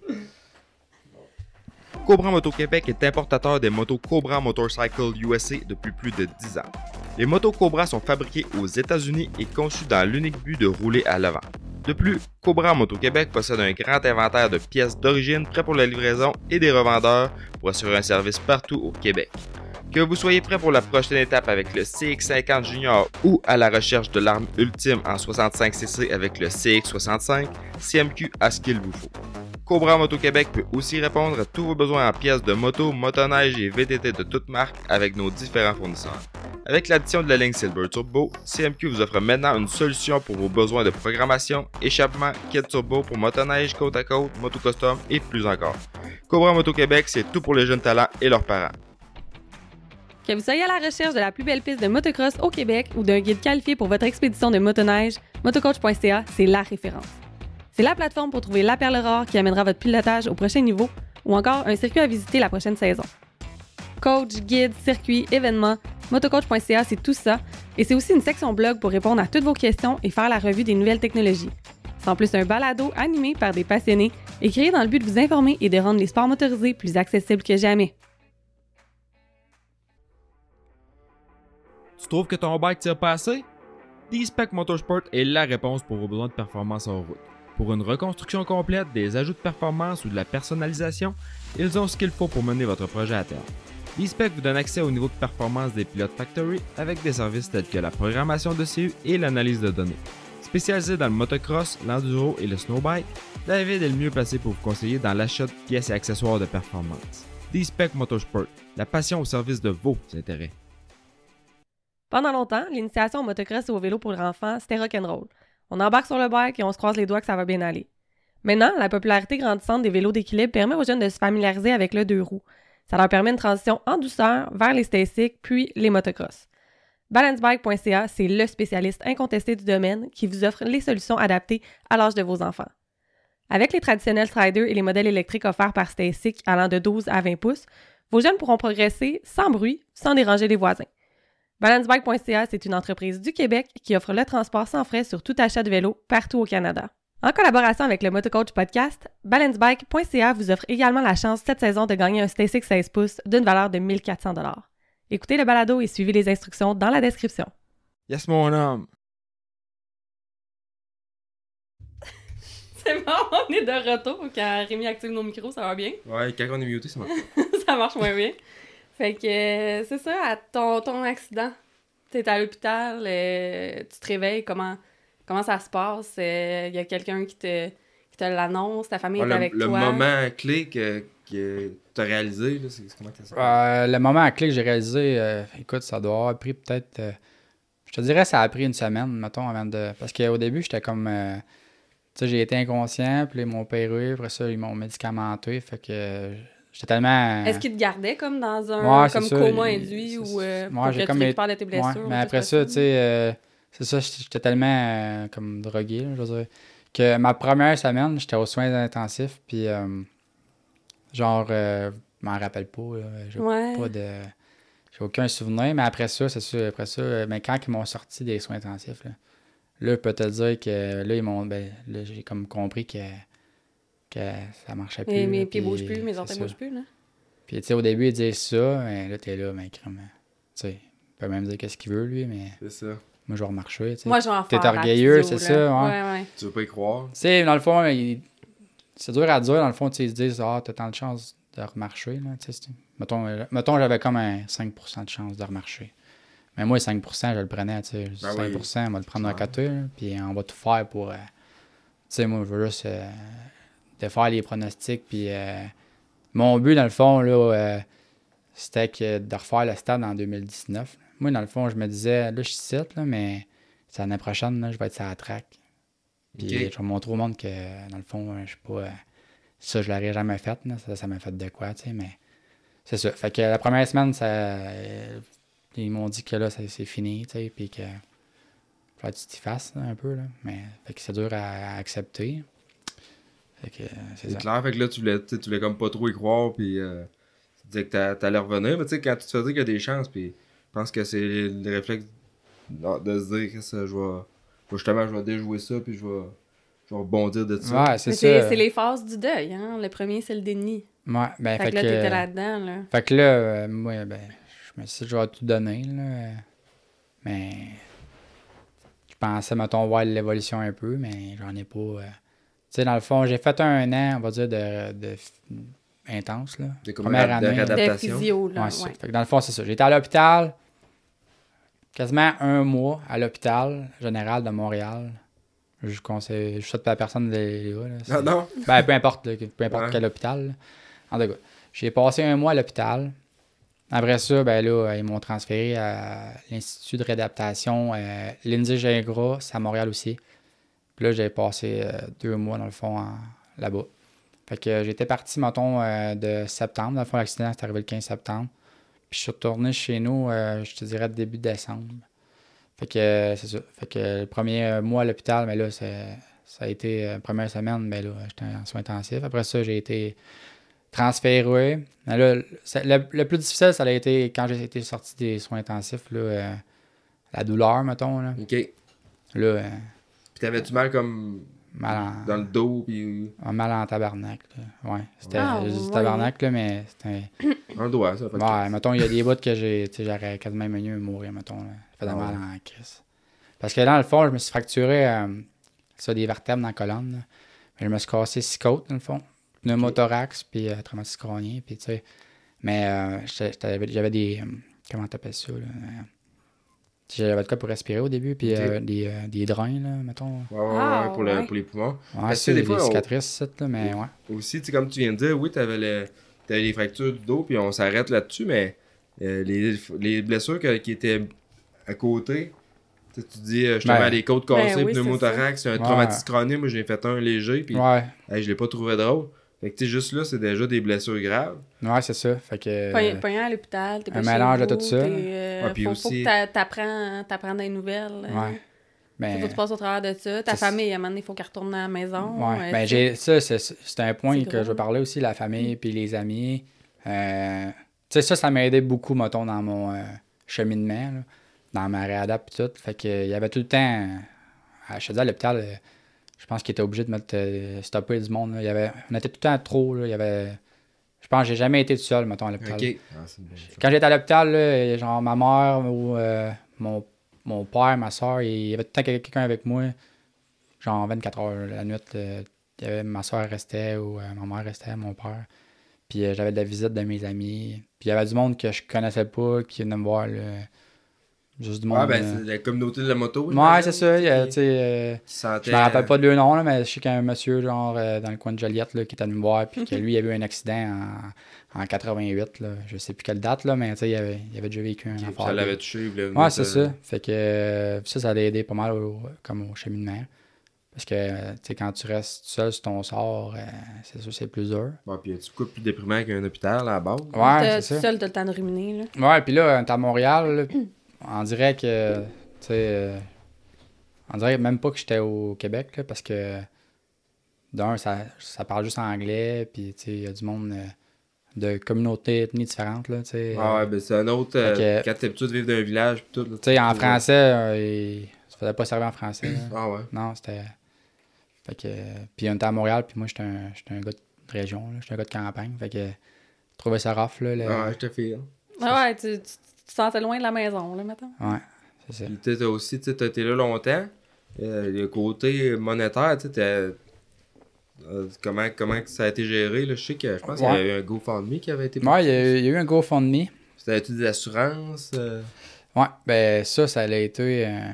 Cobra Moto Québec est importateur des motos Cobra Motorcycle USA depuis plus de 10 ans. Les motos Cobra sont fabriquées aux États-Unis et conçues dans l'unique but de rouler à l'avant. De plus, Cobra Moto Québec possède un grand inventaire de pièces d'origine prêts pour la livraison et des revendeurs pour assurer un service partout au Québec. Que vous soyez prêt pour la prochaine étape avec le CX50 Junior ou à la recherche de l'arme ultime en 65cc avec le CX65, CMQ a ce qu'il vous faut. Cobra Moto Québec peut aussi répondre à tous vos besoins en pièces de moto, motoneige et VTT de toutes marques avec nos différents fournisseurs. Avec l'addition de la ligne Silver Turbo, CMQ vous offre maintenant une solution pour vos besoins de programmation, échappement, kit turbo pour motoneige, côte à côte, moto custom et plus encore. Cobra Moto Québec, c'est tout pour les jeunes talents et leurs parents. Que vous soyez à la recherche de la plus belle piste de motocross au Québec ou d'un guide qualifié pour votre expédition de motoneige, motocoach.ca, c'est la référence. C'est la plateforme pour trouver la perle rare qui amènera votre pilotage au prochain niveau ou encore un circuit à visiter la prochaine saison. Coach, guide, circuit, événements, motocoach.ca, c'est tout ça. Et c'est aussi une section blog pour répondre à toutes vos questions et faire la revue des nouvelles technologies. C'est en plus un balado animé par des passionnés et créé dans le but de vous informer et de rendre les sports motorisés plus accessibles que jamais. Tu trouves que ton bike tire pas assez? D-Spec Motorsport est la réponse pour vos besoins de performance en route. Pour une reconstruction complète, des ajouts de performance ou de la personnalisation, ils ont ce qu'il faut pour mener votre projet à terme. D-Spec vous donne accès au niveau de performance des pilotes Factory avec des services tels que la programmation de CU et l'analyse de données. Spécialisé dans le motocross, l'enduro et le snowbike, David est le mieux placé pour vous conseiller dans l'achat de pièces et accessoires de performance. D-Spec Motorsport, la passion au service de vos intérêts. Pendant longtemps, l'initiation au motocross et au vélo pour enfants, c'était rock'n'roll. On embarque sur le bike et on se croise les doigts que ça va bien aller. Maintenant, la popularité grandissante des vélos d'équilibre permet aux jeunes de se familiariser avec le deux roues. Ça leur permet une transition en douceur vers les stasics puis les motocross. Balancebike.ca, c'est le spécialiste incontesté du domaine qui vous offre les solutions adaptées à l'âge de vos enfants. Avec les traditionnels striders et les modèles électriques offerts par Stasic allant de 12 à 20 pouces, vos jeunes pourront progresser sans bruit, sans déranger les voisins. Balancebike.ca, c'est une entreprise du Québec qui offre le transport sans frais sur tout achat de vélo partout au Canada. En collaboration avec le Motocoach Podcast, balancebike.ca vous offre également la chance cette saison de gagner un Stasic 16 pouces d'une valeur de 1400 Écoutez le balado et suivez les instructions dans la description. Yes, mon homme. C'est bon, on est de retour. Quand Rémi active nos micros, ça va bien? Ouais, quand on est muté, ça marche. ça marche moins bien. Fait que euh, c'est ça, à ton, ton accident. T'es à l'hôpital, euh, tu te réveilles, comment, comment ça se passe? Il y a quelqu'un qui te, qui te l'annonce, ta famille Ouais, est le, avec le toi? moment clé que, que tu as réalisé, là, c'est c'est comment que ça? Euh, le moment clé que j'ai réalisé, euh, écoute, ça doit avoir pris peut-être. euh, je te dirais, ça a pris une semaine, mettons, avant de. Parce qu'au début, j'étais comme. euh, tu sais, j'ai été inconscient, puis ils m'ont opéré, après ça, ils m'ont médicamenté, fait que. Euh, J'étais tellement. Est-ce qu'il te gardait comme dans un Ouais, comme ça, coma il- induit ou euh, moi, pour j'ai comme tu de tes blessures? Ouais, mais après ça, tu sais, euh, c'est ça, j'étais tellement euh, comme drogué, là, je veux dire, que ma première semaine, j'étais aux soins intensifs, puis euh, genre, euh, je m'en rappelle pas, j'ai Ouais. pas de... J'ai aucun souvenir, mais après ça, c'est sûr, après ça, euh, mais quand ils m'ont sorti des soins intensifs, là, là je peux te dire que là, ils m'ont, ben, là, j'ai comme compris que, que ça marchait plus. Et là, mes pieds puis bougent plus, mes orteils bougent plus, là. Puis, tu sais, au début, ils disent ça, mais là, t'es là, mais crème. Tu sais, il peut même dire qu'est-ce qu'il veut, lui, mais C'est ça. moi, je vais remarcher, tu sais. Moi, je vais en T'es faire. à orgueilleux, c'est là. ça, ouais. Ouais, ouais. Tu veux pas y croire? Tu sais, dans le fond, il- c'est dur à dire, dans le fond, tu sais, ils se disent, ah, t'as tant de chances de remarcher, là, tu sais. Mettons, euh, mettons j'avais comme un 5% de chance de remarcher. Mais moi, 5%, je le prenais, tu sais. Ben 5%, on va le prendre d'un Clair. côté, là, puis on va tout faire pour. euh, tu sais, moi, je veux juste euh, défaire les pronostics, puis. euh, mon but, dans le fond, là, euh, c'était que de refaire le stade en 2019. Moi, dans le fond, je me disais, là, je suis site, là, mais c'est l'année prochaine, là, je vais être sur la track. Puis je vais montrer au monde que, dans le fond, je suis pas. euh, ça, je l'aurais jamais fait. là. Ça, ça m'a fait de quoi, tu sais, mais c'est ça. Fait que la première semaine, ça, ils m'ont dit que là, c'est fini, tu sais, puis que faut que tu t'y fasses là, un peu, là. Mais fait que c'est dur à, à accepter. Euh, c'est clair, fait que là, tu voulais, tu voulais comme pas trop y croire, puis euh, tu disais que t'a- t'allais revenir, mais tu sais, quand tu te fais dire qu'il y a des chances, puis je pense que c'est le réflexe de de se dire que ça, je vais, justement, je vais déjouer ça, puis je vais, je vais rebondir de ça. Ouais, c'est ça. C'est c'est les phases du deuil, hein. Le premier, c'est le déni. Ouais, ben, Fait, fait que là, t'étais là-dedans, là. Fait que là, euh, moi, ben, je me suis dit, je vais tout donner, là. Mais je pensais, mettons, voir l'évolution un peu, mais j'en ai pas. euh. Tu sais, dans le fond, j'ai fait un an, on va dire, de, de intense, là. Première année. de De réadaptation. physio, là. Ouais, c'est ça. ouais. Fait que dans le fond, c'est ça. J'étais à l'hôpital, quasiment un mois à l'hôpital général de Montréal. Je conseille, je souhaite pas la personne d'aller là. là. Non? ben, peu importe, là, peu importe Ouais. quel hôpital. là. En tout cas, j'ai passé un mois à l'hôpital. Après ça, ben là, ils m'ont transféré à l'Institut de réadaptation euh, Lindsay Gingras, c'est à Montréal aussi. Puis là, j'ai passé euh, deux mois, dans le fond, là-bas. Fait que euh, j'étais parti, mettons, euh, de septembre. Dans le fond, l'accident, c'est arrivé le 15 septembre. Puis je suis retourné chez nous, je te dirais, début décembre. Fait que c'est ça. Fait que le premier mois à l'hôpital, mais là, ça a été euh, première semaine, mais là, j'étais en soins intensifs. Après ça, j'ai été transféré. Mais là, le, le plus difficile, ça a été quand j'ai été sorti des soins intensifs, là, euh, la douleur, mettons. Là, Ok. Là euh, t'avais-tu mal comme mal, en, dans le dos, puis mal en tabarnak. Là. Ouais, c'était Ah, dit ouais. tabarnak, là, mais c'était. un doigt, ça. Fait que- Ouais, mettons, il y a des bouts que j'ai. Tu sais, j'aurais quasiment mieux mourir, mettons. Là. Ça faisait Ah mal ouais. en crise. Parce que dans le fond, je me suis fracturé euh, ça, des vertèbres dans la colonne. là. Mais je me suis cassé six côtes, dans le fond. Pneumothorax, puis euh, traumatisme crânien, puis tu sais. Mais euh, j'avais des. euh, comment t'appelles ça, là? J'avais de quoi pour respirer au début, puis euh, des, euh, des drains, là, mettons. Ouais, ouais, ouais, Ah, pour, le- ouais. pour les poumons. Ouais, Parce que c'est des des, fois, on- cicatrices, c'est, là, mais ouais. Aussi, tu sais, comme tu viens de dire, oui, t'avais le, t'avais les fractures du dos, puis on s'arrête là-dessus, mais euh, les, les blessures que- qui étaient à côté, tu dis justement Ben, les côtes ben cassées, oui, c'est pneumothorax, un Ouais. traumatisme crânien, moi j'ai fait un léger, puis Ouais, hey, je l'ai pas trouvé drôle. Fait que, tu sais, juste là, c'est déjà des blessures graves. Ouais, c'est ça. Fait que. Pogné à l'hôpital, t'es pas un mélange de tout ça. euh, Ouais, puis faut, aussi- faut que t'a- t'apprennes t'apprennes des nouvelles. euh, Ouais. Ben, Faut que tu passes au travers de ça. Ta famille, à un moment donné, il faut qu'elle retourne à la maison. Ouais, euh, ben j'ai ça, c'est c'est un point que je veux parler aussi, la famille puis les amis. Euh, tu sais, ça, ça m'a aidé beaucoup, mettons, dans mon euh, cheminement, là, dans ma réadap et tout. Fait que, il y avait tout le temps, euh, à, je te dis, à l'hôpital, euh, je pense qu'il était obligé de mettre, euh, stopper du monde. là. Il y avait, on était tout le temps trop, là, il y avait... Je pense que j'ai jamais été tout seul, mettons, à l'hôpital. Ah, ça. Quand j'étais à l'hôpital, genre ma mère ou euh, mon, mon père, ma soeur, il y avait tout le temps quelqu'un avec moi. Genre 24 heures la nuit. là, il y avait, ma soeur restait ou euh, ma mère restait, mon père. Puis euh, j'avais de la visite de mes amis. Puis il y avait du monde que je connaissais pas qui venait me voir. Juste du monde. Ah, ben, euh, c'est la communauté de la moto. Ouais, c'est ça. qui- tu sais, euh, je me rappelle pas de leur nom, là, mais je sais qu'il y a un monsieur genre euh, dans le coin de Joliette là, qui était venu me voir, puis que lui, il avait eu un accident en, en 88, là. je sais plus quelle date, là, mais tu sais, il avait, il avait déjà vécu un Ok, affaire. Ça l'avait touché, il voulait venir Ouais, c'est ça. Fait que euh, ça, ça l'a aidé pas mal au, comme au cheminement. Parce que, euh, tu sais, quand tu restes seul sur ton sort, euh, c'est sûr, c'est plus dur. Puis tu de plus déprimant qu'un hôpital à la base? Ouais, c'est tout ça. seul, t'as le temps de ruminer. Là. Ouais, puis là, t'es à Montréal, là, on dirait que, tu sais, euh, on dirait même pas que j'étais au Québec, là, parce que, d'un, ça, ça parle juste anglais, puis, tu sais, il y a du monde euh, de communautés, ethnies différentes, là, tu sais. Ah ouais, ben c'est un autre. euh, Quand t'es habitué de vivre dans un village, pis tout. là, Tu sais, en français, euh, il- ça faisait pas servir en français, là. Ah ouais. Non, c'était. Fait que. Puis on était à Montréal, puis moi, j'étais un, j'étais un gars de région, là. J'étais un gars de campagne. Fait que. Je trouvais ça rough, là. le- Ah ouais, je te file. Ah ouais, tu, tu, tu te sentais loin de la maison, là, maintenant. Ouais, c'est ça. Puis tu aussi, tu été là longtemps. Euh, le côté monétaire, tu sais, t'as- euh, comment, comment ça a été géré, là? Je sais que je pense qu'il y Ouais. avait un GoFundMe qui avait été Ouais, il y, a eu- il y a eu un GoFundMe. C'était des assurances. euh, Ouais, ben ça, ça a été. euh,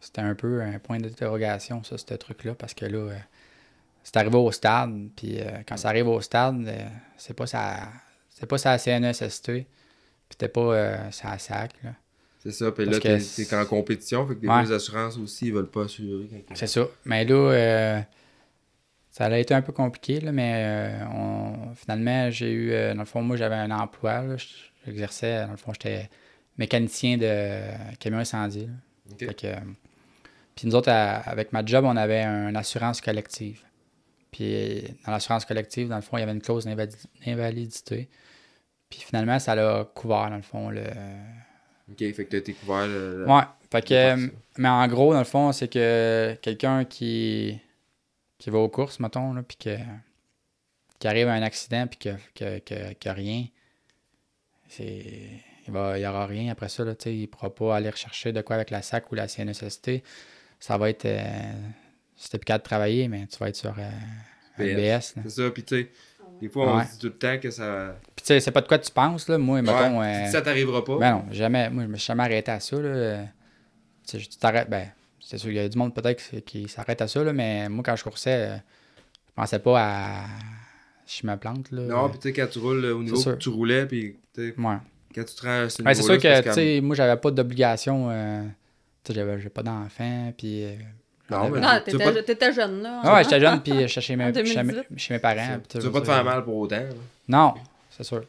c'était un peu un point d'interrogation, ça, ce truc-là, parce que là, euh, c'est arrivé au stade, puis euh, quand ça arrive au stade, euh, c'est pas ça. C'est pas ça CNSST, t'es pas euh, ça SAC, là. C'est ça, puis là, que t'es en compétition, fait que des Ouais. les assurances aussi, ils veulent pas assurer. quand- C'est ça. Mais là, euh, ça a été un peu compliqué, là, mais euh, on- finalement, j'ai eu. euh, dans le fond, moi, j'avais un emploi. là, J'exerçais, dans le fond, j'étais mécanicien de camion incendie. Fait que, puis nous autres, à- avec ma job, on avait une assurance collective. Puis dans l'assurance collective, dans le fond, il y avait une clause d'invali- d'invalidité. Puis finalement, ça l'a couvert, dans le fond, le, Ok, fait que t'as été couvert. le- Ouais, fait que, euh, mais en gros, dans le fond, c'est que quelqu'un qui, qui va aux courses, mettons, là, puis que, qui arrive à un accident, puis que, que, que, que rien, c'est, il va, il y aura rien après ça, là, il pourra pas aller rechercher de quoi avec la SAC ou la CNSST. Ça va être, euh, si t'es plus de travailler, mais tu vas être sur euh, un BS. C'est ça, puis tu sais, des fois, on Ouais. se dit tout le temps que ça. Puis tu sais, c'est pas de quoi tu penses, là, moi, mettons... Ouais, euh, ça t'arrivera pas. Ben non, jamais. Moi, je me suis jamais arrêté à ça. Là. Tu sais, tu t'arrêtes. Ben, c'est sûr, il y a du monde peut-être qui, s'arrête à ça, là, mais moi, quand je coursais, euh, je pensais pas à. Je me plante. Là. Non, puis tu sais, quand tu roules euh, au niveau que tu roulais, puis Ouais. quand tu à ce Ouais, c'est sûr que, tu sais, moi, j'avais pas d'obligation. Euh, tu sais, j'avais pas d'enfant, puis. euh, Non, mais- Non, t'étais jeune, là. Ah ouais, j'étais jeune, puis j'étais chez mes, En chez mes, 2018. chez mes parents. Tu veux pas te faire mal pour autant. là? Non, c'est sûr.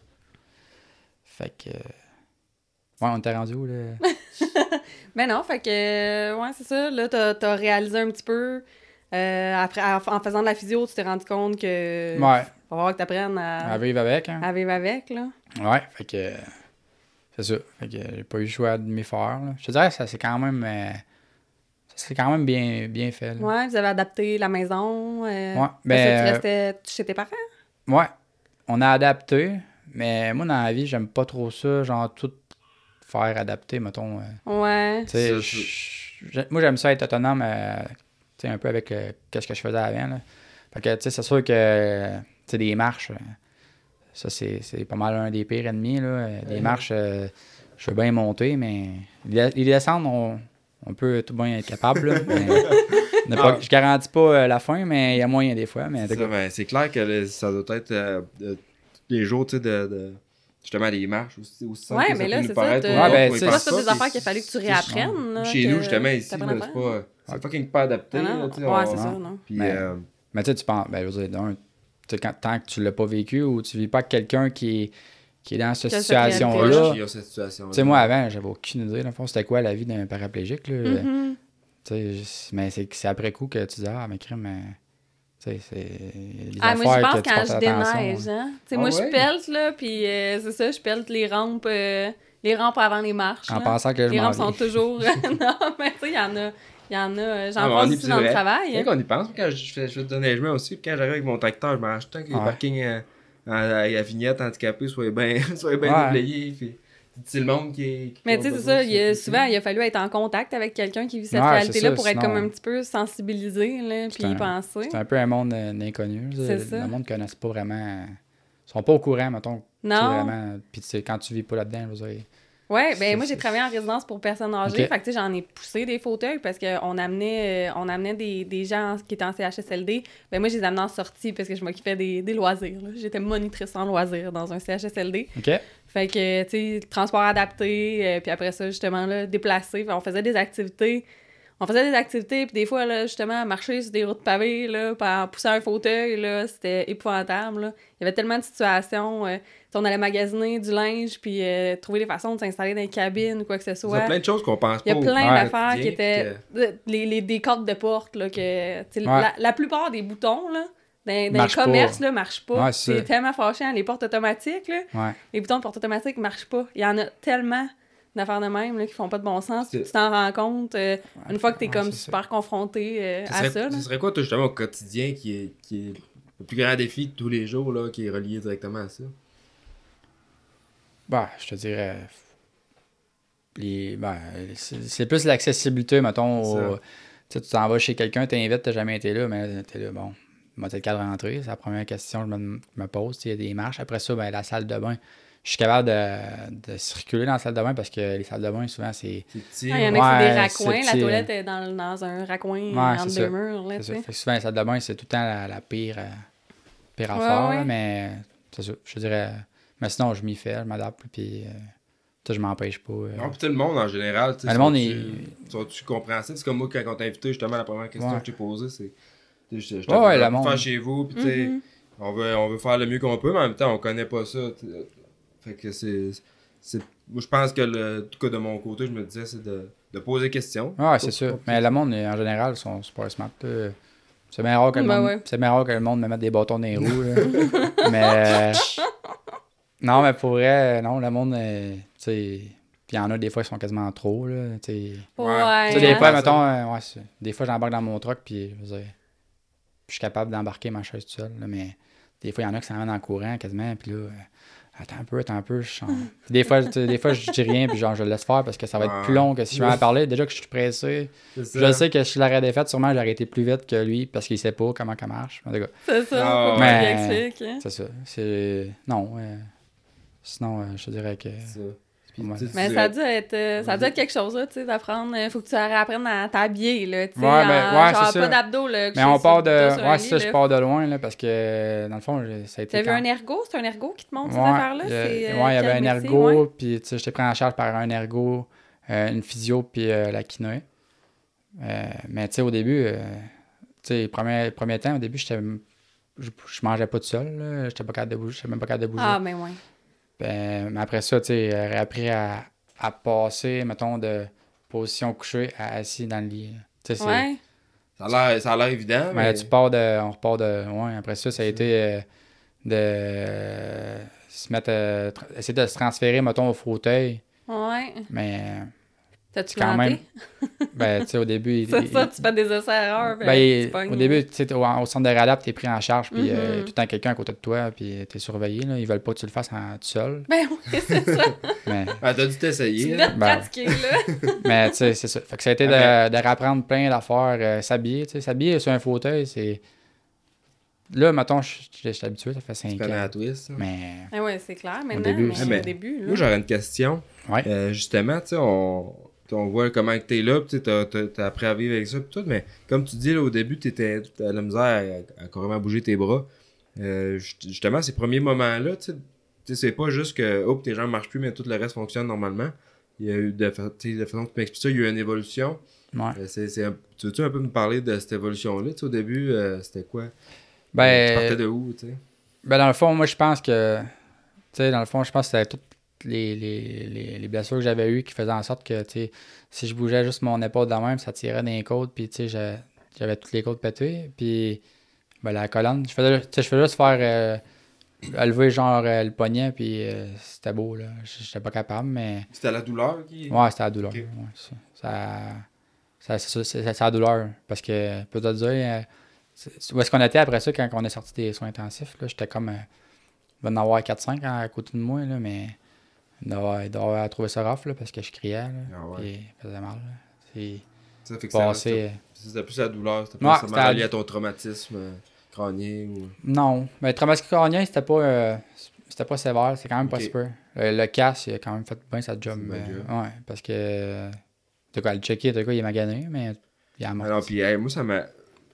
Fait que. euh, Ouais, on était rendu où, là? Mais non, fait que, euh, ouais, c'est ça. Là, t'as as réalisé un petit peu. Euh, après, en faisant de la physio, tu t'es rendu compte que. Ouais, Va falloir que t'apprennes à, à vivre avec, hein? à vivre avec, là. Ouais, fait que. C'est ça. Fait que j'ai pas eu le choix de m'y faire. Là. Je te dirais, ça c'est quand même. euh, c'est quand même bien, bien fait. Là. Ouais, vous avez adapté la maison. Euh, Ouais, parce que ben, tu euh, restais chez tes parents? Ouais. On a adapté, mais moi dans la vie, j'aime pas trop ça, genre tout faire adapter, mettons. euh, Ouais. Ça, moi j'aime ça être autonome, euh, tu sais, un peu avec euh, qu'est-ce que je faisais avant. Là. Fait que, tu sais, c'est sûr que, tu sais, des marches, ça c'est c'est pas mal un des pires ennemis, là. Des marches, euh, je veux bien monter, mais les, les descendre, on, on peut tout bien être capable, là, mais ne pas- Ah. je garantis pas euh, la fin, mais il y a moyen des fois. Mais C'est ça, ben, clair que le- ça doit être euh, de- les jours, tu sais, de, de- justement les marches aussi. aussi Ouais, mais là, c'est ça. autres, ben, c'est- pas des affaires qu'il a fallu que tu réapprennes. là, Chez que nous, justement, ici, là, à c'est pas. C'est fucking pas adapté. Ah là, non. Ouais, on- c'est ça, non. non. Puis, Mais- euh, Mais tu sais, tu penses, ben, je veux dire, d'un, tu sais, quand- tant que tu l'as pas vécu ou tu vis pas quelqu'un qui est, qui est dans cette situation-là. situation. Tu sais, moi, avant, j'avais aucune idée, dans le fond, c'était quoi la vie d'un paraplégique. Là. Mhm. Tu sais, je- mais c'est c'est après coup que tu dis, ah, mais crime, mais. Tu sais, c'est. Ah, moi, je pense que quand je attention, déneige, hein. Tu sais, Ah moi, ouais? je pelte, là, puis euh, c'est ça, je pelte les rampes, euh, les rampes avant les marches. En là. pensant que je Les rampes sont toujours... non, mais tu sais, il y en a... Il y en a... euh, J'en Ah, pense aussi plus dans le travail. Quand hein. on y pense, quand je fais, je fais du déneigement aussi, puis quand j'arrive avec mon tracteur, je le temps que les Ouais. parkings euh, à, à la vignette handicapée soient bien soient bien Ouais. Puis c'est le monde qui est. qui Mais tu sais, c'est ça, il a- souvent, il a fallu être en contact avec quelqu'un qui vit cette Ouais, réalité-là pour être comme un petit peu sensibilisé, là, puis un- y penser. C'est un peu un monde euh, d'inconnus. là. C'est ça. Le monde ne connaisse pas vraiment. Ils sont pas au courant, mettons. Non. Vraiment. Puis tu sais, quand tu vis pas là-dedans, je veux dire, Ouais, ben moi j'ai travaillé en résidence pour personnes âgées, fait que tu sais j'en ai poussé des fauteuils parce qu'on amenait euh, on amenait des, des gens qui étaient en CHSLD. Ben moi je les amenais en sortie parce que je m'occupais des, des loisirs. J'étais monitrice en loisirs dans un CHSLD. OK? Fait que tu sais transport adapté euh, puis après ça justement là déplacé, on faisait des activités. On faisait des activités, puis des fois, là, justement, marcher sur des routes pavées, là, puis en poussant un fauteuil, là, c'était épouvantable, là. Il y avait tellement de situations. euh, on allait magasiner du linge, puis euh, trouver des façons de s'installer dans les cabines ou quoi que ce Il y soit. a plein de choses qu'on pense Il y pas a plein Ouais. d'affaires qui étaient. de- Les, les, des cordes de porte, là, que. Ouais. La, la plupart des boutons, là, dans, dans les Marchent pas. commerces, là, marchent pas. Ouais, c'est tellement fâchant. Les portes automatiques, là, Ouais. les boutons de porte automatique marchent pas. Il y en a tellement d'affaires de même, là, qui font pas de bon sens. Tu t'en rends compte euh, une fois que t'es Ouais, comme ça. super confronté euh, à serait, ça, ce serait quoi, toi, justement, au quotidien qui est, qui est le plus grand défi de tous les jours, là, qui est relié directement à ça? Bah, je te dirais. Les, ben, c'est plus l'accessibilité, mettons. Au- tu sais, tu t'en vas chez quelqu'un, t'invites, t'as jamais été là, mais t'es là, bon, moi, t'es le cadre d'entrée? C'est la première question que je me, me pose. tu Il y a des marches. Après ça, ben, la salle de bain. Je suis capable de, de circuler dans la salle de bain parce que les salles de bain, souvent, c'est. C'est petit. Ah, il y en a qui c'est des Ouais, raccoins. La toilette est dans, dans un raccoin Ouais, entre deux ça. murs, là, c'est tu ça. sais. Fait que souvent, la salle de bain, c'est tout le temps la, la pire, euh, pire Ouais, affaire. ouais. Mais c'est ça. Je dirais. Mais sinon, je m'y fais, je m'adapte. Puis, euh, tu sais, je m'empêche pas. euh. Non, puis tout le monde en général, tu Ah, le monde est- Sont-tu compréhensifs? C'est comme moi, quand on t'a invité, justement, la première question Ouais. que je t'ai posée, c'est. tu sais, Je, je Ouais, ouais, pour monde. faire chez vous, puis tu sais, Mhm. on, veut, on veut faire le mieux qu'on peut, mais en même temps, on connaît pas ça. tu. Fait que c'est. c'est- Moi, je pense que, le, en tout cas, de mon côté, je me disais, c'est de, de poser des questions. Ouais, c'est sûr. Mais le monde, en général, sont super smart. là. C'est bien rare que le Ben monde, ouais. c'est bien rare que le monde me mette des bâtons dans les roues. là. mais non, mais pour vrai, non, le monde, euh, tu sais, puis il y en a des fois qui sont quasiment trop là. Tu sais, Ouais. Des fois, mettons, euh, ouais, c'est- des fois j'embarque dans mon truck puis je veux dire, je suis capable d'embarquer ma chaise tout seul. là, mais des fois, il y en a qui s'en vont le courant quasiment, puis là. Attends un peu, attends un peu. Je sens- des, fois, des fois, je dis rien, puis genre, je le laisse faire parce que ça va être Ouais. plus long que si je vais en parler. Déjà que je suis pressé, je sais que si je l'aurais défaite, sûrement j'aurais été plus vite que lui parce qu'il sait pas comment ça marche. C'est ça, qu'il explique. hein. c'est ça. C'est. Non. euh, Sinon, euh, je te dirais que. Ouais. Mais tu ça a dû être, euh, ça a dû être quelque chose, là, tu sais, d'apprendre. Il faut que tu apprennes à t'habiller, là, tu sais. Ouais, ben, en- ouais, genre pas d'abdos, là. Mais on part de. Ouais, c'est ça, je pars de loin, là, parce que dans le fond, ça a été. T'as vu un ergo? C'est un ergo qui te montre ces affaires-là? euh, ouais, il y avait un ergo, puis tu sais, j'étais pris en charge par un ergo, euh, une physio, puis euh, la kiné. Euh, mais tu sais, au début, euh, tu sais, premier, premier temps, au début, j'étais. Je, je mangeais pas tout seul, là. J'étais pas capable de bouger, j'étais même pas capable de bouger. Ah, ben ouais. Ben, mais après ça, tu sais, j'aurais appris à, à passer, mettons, de position couchée à assis dans le lit. Tu sais, Ouais. Ça a l'air- ça a l'air évident, mais mais. tu pars de. On repart de. Ouais, après ça, ça a été euh, de euh, se mettre. euh, tra- essayer de se transférer, mettons, au fauteuil. Ouais. Mais T'as-tu quand planté? même. Ben, tu sais, au début. il- C'est il- ça, tu fais des essais-erreurs. ben, il- tu pognes. au début, tu sais, au, au centre de réadapte, t'es pris en charge, puis euh, Mhm. tout le temps quelqu'un à côté de toi, puis t'es surveillé. Là. Ils veulent pas que tu le fasses en, tout seul. Ben oui, c'est ça. Mais, Ah, t'as dû Tu t'essayer. là. te Ben. pratiquer, là. mais tu sais, c'est ça. Fait que ça a été de, de rapprendre plein d'affaires. euh, s'habiller, tu sais. S'habiller sur un fauteuil, c'est. Là, mettons, je suis habitué, ça fait 5 Tu connais la ans. twist. là. Mais. Ah ouais, c'est clair, maintenant. début, mais Ah, mais au début, là. Moi, j'aurais une question. Ouais. Euh, justement, tu sais, on, on voit comment que t'es là, tu t'as, appris à vivre avec ça, pis tout, mais comme tu dis, là, au début, t'étais, t'as la misère à, à carrément bouger tes bras. Euh, just- justement, ces premiers moments-là, tu sais, c'est pas juste que, hop, tes jambes marchent plus, mais tout le reste fonctionne normalement. Il y a eu, de, façon que tu m'expliques ça, il y a eu une évolution. Ouais. Euh, un- tu veux-tu un peu me parler de cette évolution-là? Au début, euh, c'était quoi? Ben, Tu partais de où, tu sais? Ben, dans le fond, moi, je pense que. Tu sais, dans le fond, je pense que c'était toutes les, les, les, les blessures que j'avais eues qui faisaient en sorte que, si je bougeais juste mon épaule de même, ça tirait dans les côtes, puis, j'avais- toutes les côtes pétées. Puis, ben, la colonne, je faisais, je faisais juste faire. euh, lever, genre, euh, le poignet, puis euh, c'était beau, là. J'étais pas capable, mais. C'était la douleur qui. Ouais, c'était la douleur. Ok. ouais, ça, ça, ça, c'est ça, c'est- c'est la douleur. Parce que, peut te dire, euh, où est-ce qu'on était après ça quand on est sorti des soins intensifs? là, J'étais comme. il va en avoir 4-5 à côté de moi, là, mais. Il doit il doit avoir trouvé ça rough, là, parce que je criais, là, Ah ouais. puis ça faisait mal. C'est Ça fait que ça- passé. c'était plus la douleur, c'était plus Ouais, c'était- relié à ton traumatisme euh, crânien ou. Non, mais le traumatisme crânien, c'était pas. euh, c'était pas sévère, c'est quand même pas super. Le, le casse, il a quand même fait bien sa job. Euh, ouais, parce que. De quoi, le checker, de quoi, il est magané, mais il a Ah mort. non, puis hey, moi, ça m'a.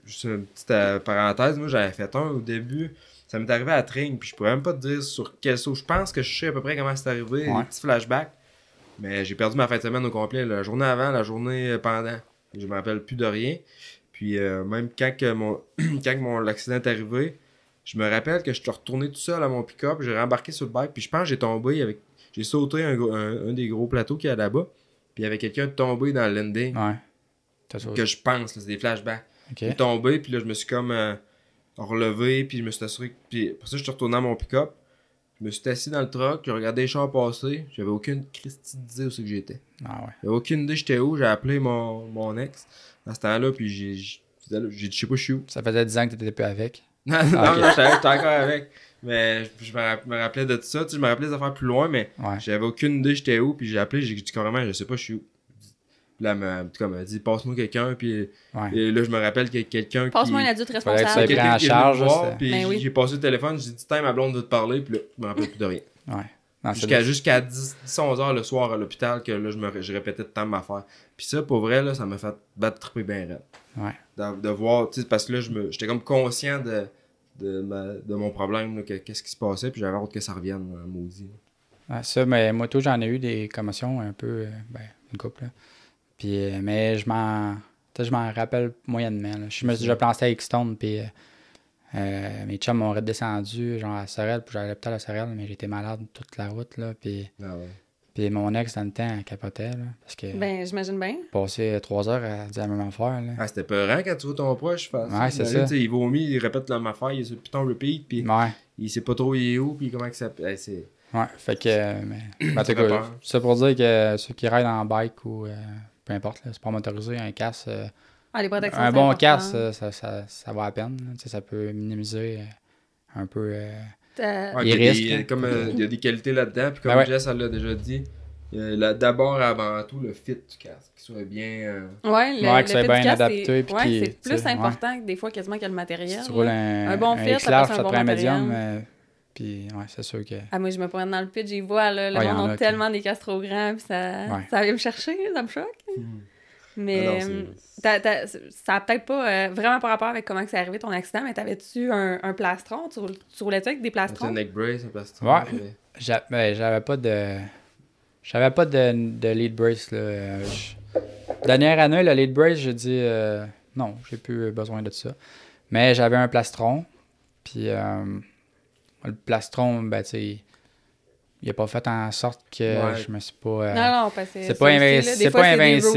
Juste une petite euh, parenthèse, moi j'avais fait un au début. Ça m'est arrivé à Tring, puis je pourrais même pas te dire sur quel saut. Je pense que je sais à peu près comment c'est arrivé, Ouais. des petits flashbacks. Mais j'ai perdu ma fin de semaine au complet, la journée avant, la journée pendant. Je me rappelle plus de rien. Puis euh, même quand, que mon... quand que mon accident est arrivé, je me rappelle que je suis retourné tout seul à mon pick-up, j'ai rembarqué sur le bike, puis je pense que j'ai tombé avec. J'ai sauté un, gros- un, un des gros plateaux qu'il y a là-bas, puis il y avait quelqu'un tombé dans le landing. Ouais. Que je pense, là, c'est des flashbacks. Ok. Je suis tombé, puis là, je me suis comme euh, relevé, puis je me suis assuré. Puis pour ça, je suis retourné à mon pick-up. Je me suis assis dans le truck, j'ai regardé les chars passer. J'avais aucune Christie d'idée où c'est que j'étais. Ah ouais. J'avais aucune idée j'étais où. J'ai appelé mon, mon ex à ce temps-là, puis j'ai je sais pas, je suis où. Ça faisait 10 ans que t'étais plus avec. non, Ah, non, ok. non, j'étais j'étais encore avec. Mais je, je me, rapp- me rappelais de tout ça. Tu sais, je me rappelais des affaires plus loin, mais Ouais. j'avais aucune idée j'étais où. Puis j'ai appelé, j'ai dit carrément, je sais pas, je suis où. Puis là, elle m'a comme, elle dit, passe-moi quelqu'un. Puis Ouais. et là, je me rappelle qu'il y a quelqu'un qui. Passe-moi un adulte responsable. quelqu'un en me charge, puis Ben oui. j'ai passé le téléphone, j'ai dit, Tiens, ma blonde veut te parler, puis là, je me rappelle plus de rien. Ouais. Jusqu'à jusqu'à 10, 10, 11 heures le soir à l'hôpital, que là, je, me, je répétais tout le temps ma affaire. Puis ça, pour vrai, là, ça m'a fait battre triper bien raide. Ouais. De, de voir, tu sais, parce que là, je me- j'étais comme conscient de, de, ma- de mon problème, qu'est-ce qui se passait, puis j'avais hâte que ça revienne, là, maudit. Ouais, ça, mais moi, tout, j'en ai eu des commotions un peu, euh, ben, une couple. là. Puis, euh, mais je m'en, je m'en rappelle moyennement. là. Je me suis déjà planté avec Stone, puis euh, euh, mes chums m'ont redescendu, genre à Sorel, puis j'allais l'hôpital à Sorel, mais j'étais malade toute la route, là. Puis, Ah ouais. puis mon ex, dans le temps, elle capotait, là, parce que Ben, j'imagine bien. passer trois heures à dire la même affaire, là. Ah, c'était peurant quand tu vois ton proche faire ça. Ouais, c'est ça. Il vomit, il répète la même affaire, il est sur le piton repeat, puis Ouais. il sait pas trop il est où, puis comment que ça. Hey, c'est. Ouais, fait que. euh, mais, en tout fait cas, peur. c'est pour dire que ceux qui raident en bike ou euh, peu importe, c'est pas motorisé, un casque, euh, Ah, les protections. un bon casque, ça, ça, ça, ça va à peine. là. Tu sais, ça peut minimiser euh, un peu. euh, Ouais, Les risques, des- hein. comme euh, il y a des qualités là-dedans, puis comme Ben ouais. Jess elle l'a déjà dit, euh, d'abord et avant tout le fit du casque, qu'il soit bien. euh, Ouais, le, Ouais, le que ça fit soit du bien casque, adapté, c'est plus important que des fois quasiment que le matériel. si tu roules un, Un bon un fit, ça large, passe un ça te bon prend un médium. Matériel. puis, ouais, c'est sûr que. Ah, moi, je me promène dans le pit, j'y vois, là, le Ouais, monde a qui- tellement des casques trop grands, puis ça, Ouais. ça vient me chercher, ça me choque. Mais Ah non, euh, t'as- t'as- ça a peut-être pas euh, vraiment par rapport avec comment que c'est arrivé ton accident, mais t'avais-tu un, un plastron? Tu, tu roulais-tu avec des un plastrons? neck brace, un plastron. Ouais. mais- J'a- ben, J'avais pas de. J'avais pas de, de lead brace. Là. Euh, je- Dernière année, le lead brace, j'ai dit euh, non, j'ai plus besoin de ça. Mais j'avais un plastron. Puis euh, le plastron, ben, tu sais, il a pas fait en sorte que Ouais. je me suis pas. euh, Non, non, parce que c'est pas invinci- là, c'est des fois, pas invincible.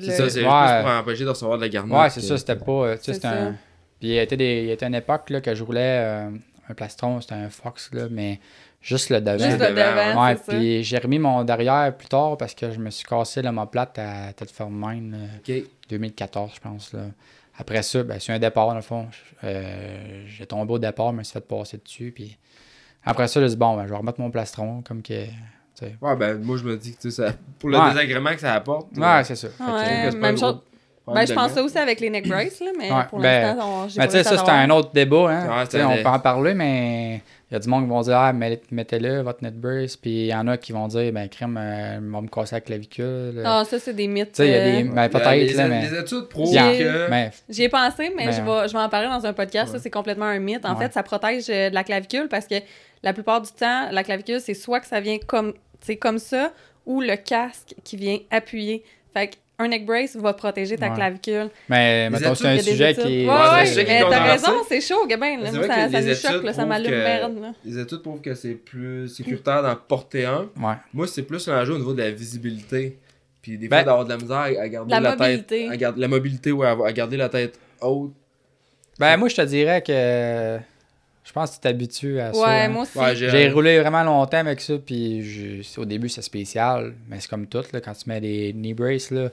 C'est ça, c'est Ouais. juste pour empêcher de recevoir de la garnotte. Ouais, c'est que- ça, c'était pas. euh, Tu sais, un. Puis il y a été, des, il y a été une époque là, que je roulais euh, un plastron, c'était un Fox, là, mais juste le devant. Juste le devant, devant, Ouais, puis j'ai remis mon derrière plus tard parce que je me suis cassé l'homoplate à tête ferme main, là, Ok. 2014, je pense. Là. Après ça, ben, c'est un départ, dans le fond. Euh, j'ai tombé au départ, je me suis fait passer dessus. Puis après ça, j'ai dit, bon, ben, je vais remettre mon plastron, comme que. tu sais. Ouais, ben moi je me dis que ça, pour le Ouais. désagrément que ça apporte. Ouais, c'est ça. Ouais, même chose. gros Ben, je ça aussi avec les neck braces, là, mais Ouais, pour ben, l'instant, on- j'ai Mais pas ça, c'est l'avoir. un autre débat. Hein? On peut en parler, mais il y a du monde qui vont dire ah, met- mettez-le, votre net brace. Puis il y en a qui vont dire ben, crème, euh, va me casser la clavicule. Ah, ça, c'est des mythes. tu sais, il y a des. euh, Ben, Les- peut-être, là, les, mais. les études prouvent J'ai- que. mais J'y ai pensé, mais Mais, je, vais, je vais en parler dans un podcast. Ça, c'est complètement un mythe. En Ouais. fait, ça protège euh, de la clavicule parce que la plupart du temps, la clavicule, c'est soit que ça vient comme, comme ça ou le casque qui vient appuyer. Fait que un neck brace va protéger ta Ouais. clavicule. Mais mettons, c'est un sujet qui est. Ouais, Ouais, ouais, un mais t'as raison, c'est chaud, Gabin. Là. Moi, ça, ça nous choque, là, ça m'allume merde. Là. Les études prouvent que c'est plus sécuritaire d'en porter un. Ouais. Moi, c'est plus l'enjeu au niveau de la visibilité. Puis des Ben- fois, d'avoir de la misère à garder La la, mobilité. tête. À garder, la mobilité, ouais, à, à garder la tête haute. Ben, moi, je te dirais que. Je pense que tu t'habitues à ça. Ouais, hein. moi aussi. Ouais, J'ai roulé vraiment longtemps avec ça, puis je- au début, c'est spécial, mais c'est comme tout, là, quand tu mets des knee braces, là,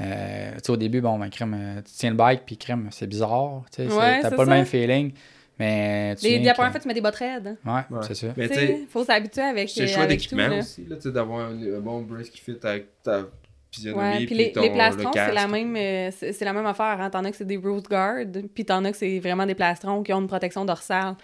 euh, tu sais, au début, bon, ben, crème, euh, tu tiens le bike, puis crème, c'est bizarre, tu Ouais, t'as pas le même feeling, mais tu Les- La première fois, tu mets des bottes raides. Ouais, Ouais. c'est ça. Mais Tu faut s'habituer avec, c'est le choix d'équipement aussi, là, tu sais, d'avoir un, un bon brace qui fit avec ta physionomie. Ouais, puis les, le plastrons, c'est la même euh, la même affaire. Hein. T'en as que c'est des Rose Guard, puis t'en as que c'est vraiment des plastrons qui ont une protection dorsale.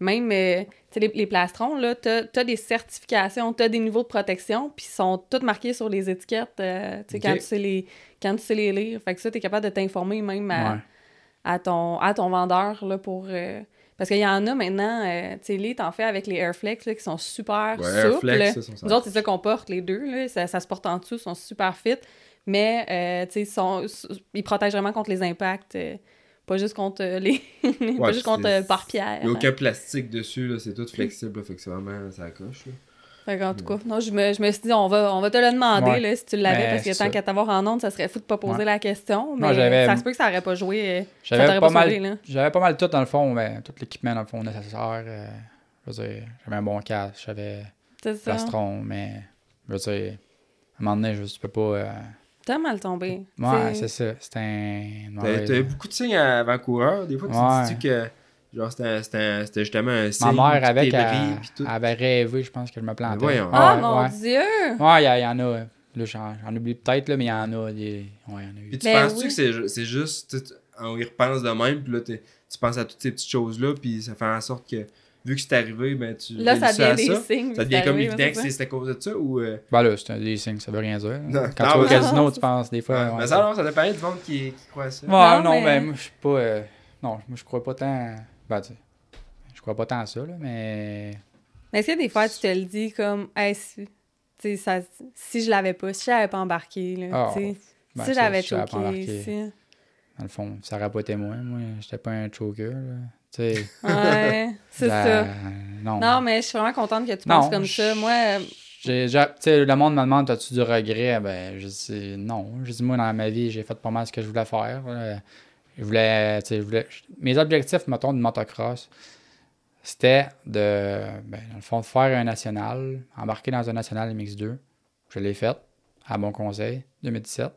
Même, euh, tu sais, les, les plastrons, là, t'as as des certifications, t'as des niveaux de protection, puis ils sont tous marqués sur les étiquettes, euh, tu sais, quand, tu sais les, quand tu sais les lire. Fait que ça, t'es capable de t'informer même à, Ouais. à, ton, à ton vendeur, là, pour... euh, parce qu'il y en a maintenant, euh, tu sais, les t'en fais avec les Airflex, là, qui sont super Ouais, souples. Airflex. Nous autres, c'est ça qu'on porte, les deux. Là. Ça, ça se porte en dessous, ils sont super fit. Mais, euh, tu sais, ils, protègent vraiment contre les impacts. euh, pas juste contre les. pas juste contre par pierre. Il n'y a aucun plastique dessus, c'est tout flexible, là, fait que c'est vraiment, ça coche. Fait qu'en tout cas, non, je me, je me suis dit, on va, on va te le demander Ouais. là, si tu l'avais, Mais parce que tant qu'à t'avoir en onde, ça serait fou de pas poser Ouais. la question. Mais ça se peut que ça aurait pas joué. euh, J'avais pas, pas sauvé, mal, là. j'avais pas mal tout dans le fond, mais tout l'équipement dans le fond nécessaire. euh, je veux dire, j'avais un bon casque, j'avais plastron, mais je veux dire, à un moment donné, je, tu peux pas. euh, T'as mal tombé. Ouais, C'est- ça. C'était un. T'as eu beaucoup de signes avant-coureur. Des fois, tu Ouais. te dis que genre, c'était- c'était c'était justement un signe. Ma mère, avec, elle, avait rêvé, je pense que je me plantais. voyons. Ah, Ouais, mon ouais. Dieu! Ouais, il y, en a. Là, j'en, oublie peut-être, là, mais il y en a. Des... Ouais, y en a eu. Puis tu Ben penses-tu oui. que c'est ju- c'est juste, on y repense de même, puis là, t'es- tu penses à toutes ces petites choses-là, puis ça fait en sorte que, vu que c'est arrivé, ben tu Là, ça devient des ça. signes. Ça devient comme arrivé, évident c'est que c'est à cause de ça, ou... euh, Ben là, c'est un des signes, ça veut rien dire. Non, Quand non, tu vas au mais- casino, tu penses des fois. ouais, mais ça- ça, non, ça dépend du monde qui, qui croit à ça. Ouais, Non, mais- mais moi, je suis pas. euh, Non, moi, je crois pas tant. Ben, tu sais, je crois pas tant à ça, là, mais. Mais est-ce que des fois, tu te le dis comme, hey, si, ça, si je l'avais pas, si j'avais pas embarqué, là, Ah, ben, si j'avais choqué, si... Dans le fond, ça aurait pas été moi. Moi, j'étais pas un choker, là. Ouais, c'est la- ça. Non. Non, mais je suis vraiment contente que tu Non, penses comme ça. Moi, J'ai, j'ai- tu sais, le monde me demande as-tu du regret? Ben, je dis non. Je dis moi, dans ma vie, j'ai fait pas mal ce que je voulais faire. là. Je voulais, je voulais. Mes objectifs, mettons, de motocross, c'était de, ben, dans le fond, de faire un national, embarquer dans un national MX2. Je l'ai fait, à bon conseil, 2017.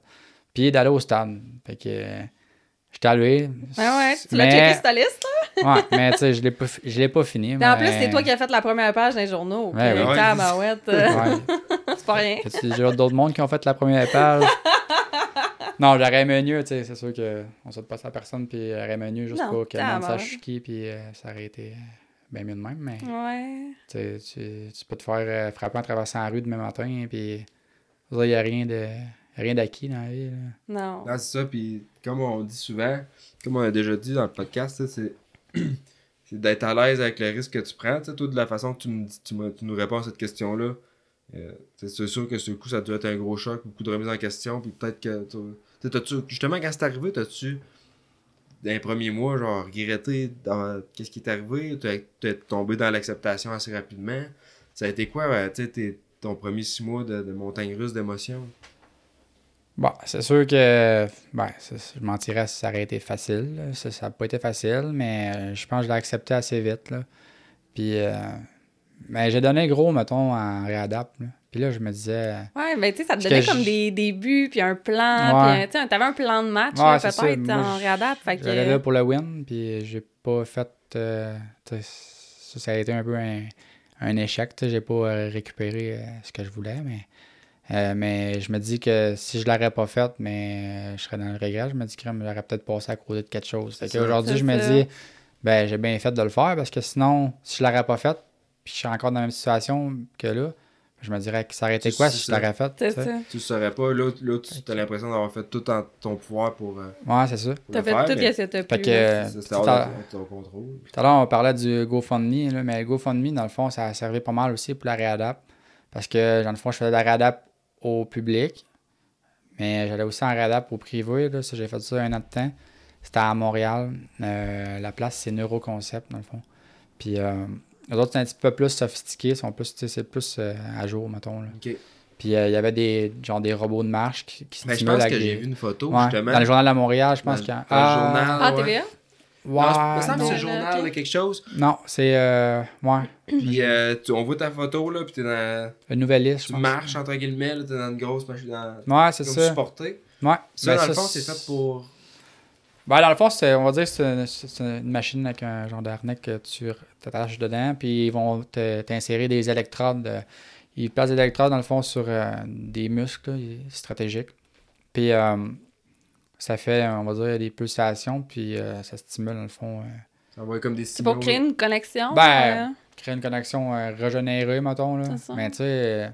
Puis d'aller au stade. Fait que, j'étais allé. ouais, ouais, tu l'as mais- checké sur ta liste, là? Ouais, mais tu sais, je l'ai pas, je l'ai pas fini. Puis en mais- plus, c'est toi qui as fait la première page les journaux. Ouais, ouais. euh, Ouais. c'est pas rien. Déjà d'autres mondes qui ont fait la première page? non, j'aurais aimé mieux, tu sais, c'est sûr que on souhaite pas ça à personne, puis j'aurais aimé mieux juste Non, pas que le monde sache qui, puis euh, ça aurait été bien mieux de même, mais Ouais. tu, sais, tu, tu peux te faire euh, frapper en traversant la rue demain matin, puis il n'y a rien de rien d'acquis dans la vie. là. Non. Non, c'est ça, puis comme on dit souvent, comme on a déjà dit dans le podcast, c'est c'est d'être à l'aise avec le risque que tu prends. Tu sais, toi, de la façon que tu, me dis- tu, me- tu nous réponds à cette question-là, euh, tu sais, c'est sûr que ce coup, ça doit être un gros choc, beaucoup de remise en question, puis peut-être que. Tu justement, quand c'est arrivé, t'as-tu, dans les premiers mois, genre, regretté qu'est-ce qui est arrivé? T'es tombé dans l'acceptation assez rapidement? Ça a été quoi, tes- ton premier six mois de, montagne russe d'émotions? Bon, c'est sûr que ben, je mentirais si ça aurait été facile. Ça n'a pas été facile, mais euh, je pense que je l'ai accepté assez vite. Là. Puis, euh, ben, j'ai donné gros, mettons, en réadapt. là. Puis là, je me disais. Ouais, ben tu sais, ça te donnait comme je- des, des buts, puis un plan, Ouais. puis un- tu sais, t'avais un plan de match, Ouais, peut-être, en réadapt, J'allais là pour le win, puis j'ai pas fait. euh, ça, ça a été un peu un, un échec. tu sais, J'ai pas euh, récupéré euh, ce que je voulais, mais. euh, mais je me dis que si je l'aurais pas fait, mais euh, je serais dans le regret. Je me dis que j'aurais peut-être passé à côté de quelque chose. C'est je me dis, ben j'ai bien fait de le faire parce que sinon, si je l'aurais pas fait, puis je suis encore dans la même situation que là, je me dirais que ça aurait été quoi si je l'aurais fait. Tu. Tu le saurais pas, là, là tu as l'impression d'avoir fait tout en ton pouvoir pour, euh, Ouais, c'est ça. T'as le fait faire, tout mais ce que pu. euh, c'est- C'était hors de ton- contrôle. Tout à l'heure, on parlait du GoFundMe, là, mais le GoFundMe, dans le fond, ça a servi pas mal aussi pour la réadapt. Parce que, dans le fond, je faisais de la réadapt au public. Mais j'allais aussi en radap au privé. Là, ça, j'ai fait ça un an de temps. C'était à Montréal. Euh, la place, c'est Neuroconcept, dans le fond. Puis euh, les autres, c'est un petit peu plus sophistiqué. Sont plus, tu sais, c'est plus euh, à jour, mettons. Là. Ok. Puis euh, il y avait des, genre, des robots de marche qui, qui Mais je stimulent pense avec que j'ai des- vu une photo, Ouais, justement. Dans le journal de Montréal, je pense qu'il y a. le journal. Ah, ouais. TVA? Ouais, non, c'est non. journal de quelque chose. Non, c'est. Euh, ouais. Puis euh, tu- on voit ta photo, là, puis t'es dans... Une nouvelle liste. je Tu pense. marches, entre guillemets, là, t'es dans une grosse machine, dans... Ouais, c'est ça. supporté. Ouais. Ça, Ben, dans le ça, fond, c'est fait pour... Ben, dans le fond, c'est- on va dire que c'est une, c'est une machine avec un genre d'harnais que tu t'attaches dedans, puis ils vont t'insérer des électrodes. euh, ils placent des électrodes, dans le fond, sur euh, des muscles là, stratégiques. Puis euh, ça fait, on va dire, des pulsations, puis euh, ça stimule, dans le fond, euh, Ça va être comme des C'est pour signaux, créer une connexion? Ben, euh, créer une connexion euh, régénérée, mettons. Là. C'est ça. Mais tu sais,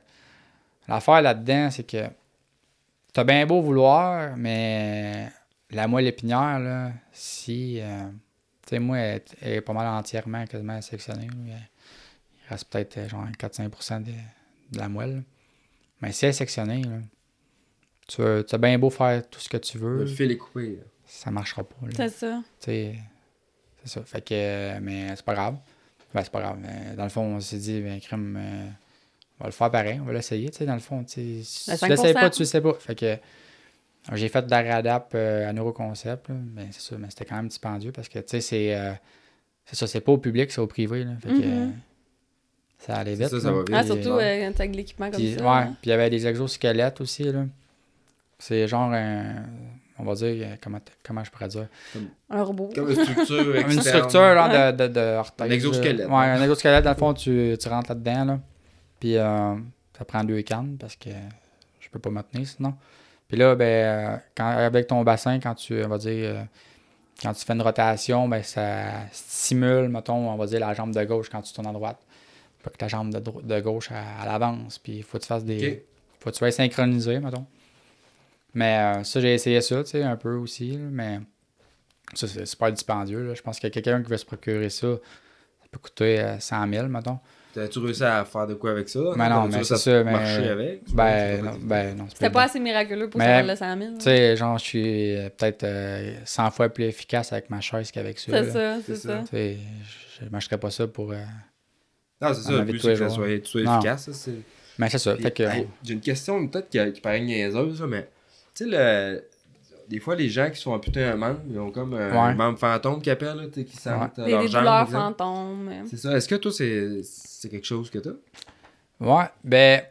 l'affaire là-dedans, c'est que t'as bien beau vouloir, mais la moelle épinière, là, si. euh, tu sais, moi, elle, est- elle est pas mal entièrement quasiment sectionnée. là. Il il reste peut-être euh, genre 4-5% de, de la moelle. Mais si elle est sectionnée, là, tu as bien beau faire tout ce que tu veux, Le fil est coupé. là. ça marchera pas. là. C'est ça. Tu sais, c'est ça. Fait que, euh, mais c'est pas grave. Ben, c'est pas grave. Mais dans le fond, on s'est dit, ben, crème, euh, on va le faire pareil, on va l'essayer. Tu sais, dans le fond, tu sais, si tu l'essayes 5%. pas, tu le sais pas. Fait que, euh, j'ai fait de la radap euh, à Neuroconcept, là, mais c'est ça, mais c'était quand même dispendieux parce que, tu sais, c'est, euh, c'est ça, c'est pas au public, c'est au privé. Là, fait que, Mhm. euh, ça allait vite. Ça, ça là. va vite. Ah, Puis, surtout euh, quand t'as de l'équipement comme puis, ça. ouais, hein. puis il y avait des exosquelettes aussi, là. C'est genre un, on va dire, euh, comment, comment je pourrais dire? Un robot. Comme une structure externe. Une structure de, de, de orthèse, Un exosquelette. Ouais, un exosquelette, dans le fond, tu, tu rentres là-dedans. Là. Puis euh, ça prend deux cannes parce que je peux pas me tenir sinon. Puis là, ben, euh, quand, avec ton bassin, quand tu, on va dire, euh, quand tu fais une rotation, ben, ça stimule, mettons, on va dire, la jambe de gauche quand tu tournes à droite. Faut que ta jambe de, de gauche, elle, elle avance. Puis il faut que tu fasses des. Ok. Faut que tu sois synchronisé, mettons. Mais euh, ça, j'ai essayé ça, tu sais, un peu aussi. là, mais ça, c'est super dispendieux. Là. Je pense que quelqu'un qui veut se procurer ça, ça peut coûter euh, 100 000, mettons. T'as-tu réussi à faire de quoi avec ça? Mais non, mais c'est ça, mais- marcher avec? Ben, non, ben, non. c'est C'était pas pas assez miraculeux pour Mais- savoir le 100 000. Tu sais, genre, je suis euh, peut-être euh, 100 fois plus efficace avec ma chaise qu'avec ça. C'est ça, c'est ça. je ne marcherais pas ça pour. euh, Non, c'est ça, le but, c'est que ça soit, efficace. ça, c'est- Mais c'est ça. Puis, Fait que, hey, J'ai une question peut-être qui, qui paraît niaiseuse, mais tu sais, le... des fois, les gens qui sont amputés un membre, ils ont comme un Ouais. membre fantôme qui appelle, là, tu qui sentent leur des douleurs exemple. fantômes. C'est ça. Est-ce que toi, c'est c'est quelque chose que t'as? Ouais, ben,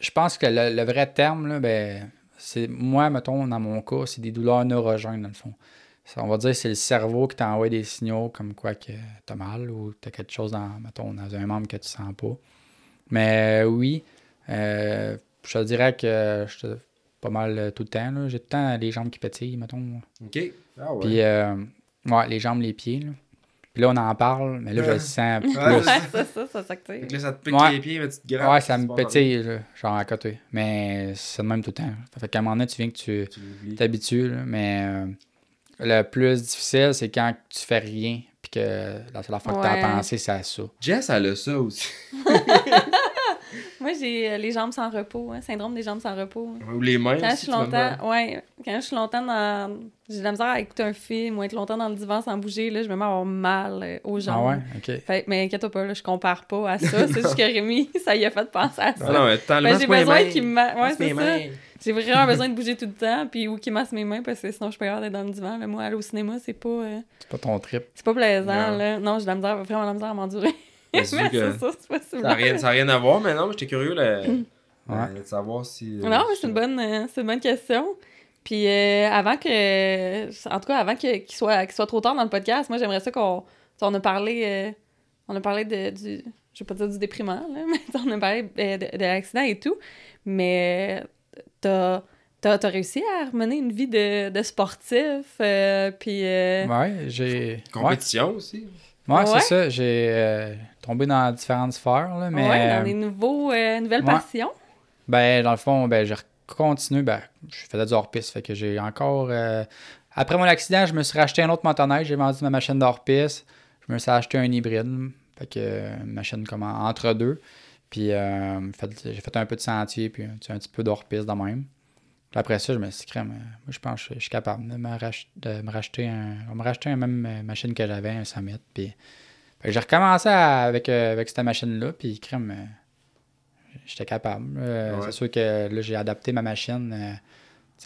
je pense que le, le vrai terme, là, ben, c'est moi, mettons, dans mon cas, c'est des douleurs neurogènes, dans le fond. Ça, on va dire que c'est le cerveau qui t'envoie des signaux comme quoi que t'as mal ou t'as quelque chose dans, mettons, dans un membre que tu sens pas. Mais euh, oui, euh, je te dirais que je te- pas mal euh, tout le temps. là. J'ai tout le temps les jambes qui pétillent, mettons. Ok. Ah ouais. Puis, euh, ouais, les jambes, les pieds. Là. Puis là, on en parle, mais là, je le sens plus. Ouais, ça, ça s'active. Fait que là, ça te pique Ouais. les pieds, mais tu te grattes. Ouais, ça me pétille, là, genre à côté. Mais c'est le même tout le temps. Ça fait qu'à un moment donné, tu viens que tu t'habitues, mais euh, le plus difficile, c'est quand tu fais rien, puis que la seule fois que tu Ouais. as pensé, c'est à ça. Jess, elle a ça aussi. Moi, j'ai euh, les jambes sans repos, hein, syndrome des jambes sans repos. hein. Ou les mains. Quand je aussi, suis longtemps, ouais, quand je suis longtemps dans. J'ai de la misère à écouter un film ou être longtemps dans le divan sans bouger, là, je me mets à avoir mal euh, aux jambes. Ah ouais? OK. Fait, mais inquiète-toi pas, là, je compare pas à ça. c'est juste que Rémi, ça y a fait penser à ça. Ah non, mais Ben, j'ai besoin qu'il me. Ouais, c'est ça. J'ai vraiment besoin de bouger tout le temps, puis ou qu'il masse mes mains, parce que sinon je suis pas capable d'être dans le divan. là. Moi, aller au cinéma, c'est pas. euh, C'est pas ton trip. C'est pas plaisant, Non. là. Non, j'ai de la misère, vraiment de la misère à m'endurer. C'est sûr que ça, n'a rien, ça a rien à voir, mais non, mais j'étais curieux là, Ouais. euh, de savoir si. euh, Non, mais c'est une bonne, euh, c'est une bonne question. Puis euh, avant que, en tout cas, avant que- qu'il soit, qu'il soit trop tard dans le podcast, moi j'aimerais ça qu'on, on a parlé, euh, on a parlé de, du, je vais pas dire du déprimant là, mais on a parlé euh, de, de l'accident et tout. Mais t'as, t'as, t'as réussi à mener une vie de, de sportif, euh, puis. euh, Ouais, j'ai. Ouais, Compétition aussi. ouais, Ouais. c'est ça. J'ai euh, tombé dans différentes sphères, là, mais. ouais, dans euh, des nouveaux, euh, nouvelles ouais. passions. Ben, dans le fond, ben, j'ai continué. Ben, je faisais du hors-piste. Fait que j'ai encore. euh, Après mon accident, je me suis racheté un autre motoneige. J'ai vendu ma machine d'hors-piste. Je me suis acheté un hybride. Fait que euh, une machine comme en- entre deux. Puis euh, j'ai fait un peu de sentier, puis un, tu sais, un petit peu d'hors-piste de même. Puis après ça, je me suis dit, crème, euh, moi, je pense que je suis capable de me, rach- de me racheter un. On me racheter la même euh, machine que j'avais, un Summit. Puis j'ai recommencé à- avec, euh, avec cette machine-là. Puis crème, euh, j'étais capable. Euh, Ouais. C'est sûr que là, j'ai adapté ma machine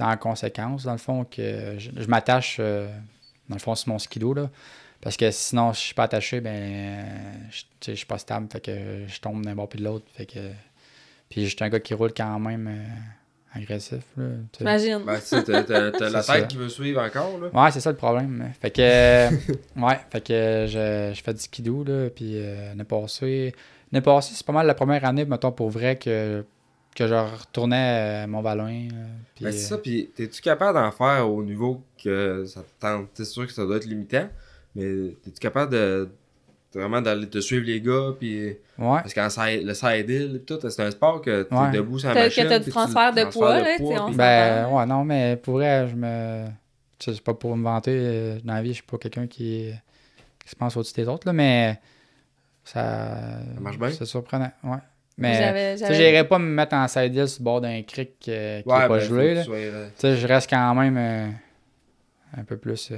en conséquence, dans le fond, que je, je m'attache, dans le fond, sur mon skido, là. Parce que sinon, si je suis pas attaché, ben, je, je suis pas stable. Fait que je tombe d'un bord puis de l'autre. Fait que. Puis j'étais un gars qui roule quand même agressif, là. J'imagine. Ben, t'as, la tête ça. qui veut suivre encore, là. Ouais, c'est ça le problème. Fait que, euh, ouais, fait que je, je fais du skidoo, là, puis euh, l'année passée, passée, c'est pas mal la première année, mettons, pour vrai, que, que je retournais à mon vallon. puis, Ben, c'est euh, ça, puis t'es-tu capable d'en faire au niveau que ça te tente? C'est sûr que ça doit être limitant, mais t'es-tu capable de vraiment d'aller te suivre les gars, puis... ouais, Parce qu'en side, le side hill, pis tout, c'est un sport que t'es Ouais. debout sur la Que- que machine. t'as du tu- transfert de poids, là, tu on puis- ben, ouais, non, mais pour vrai, je me. tu sais, c'est pas pour me vanter, euh, dans la vie, je suis pas quelqu'un qui, qui se pense au-dessus des autres, là, mais ça. Ça marche bien? C'est surprenant, ouais. Mais. Tu j'irais pas me mettre en side hill sur le bord d'un creek euh, qui Ouais, est pas ben, gelé, là. que tu sois, euh, Tu sais, je reste quand même euh, un peu plus euh,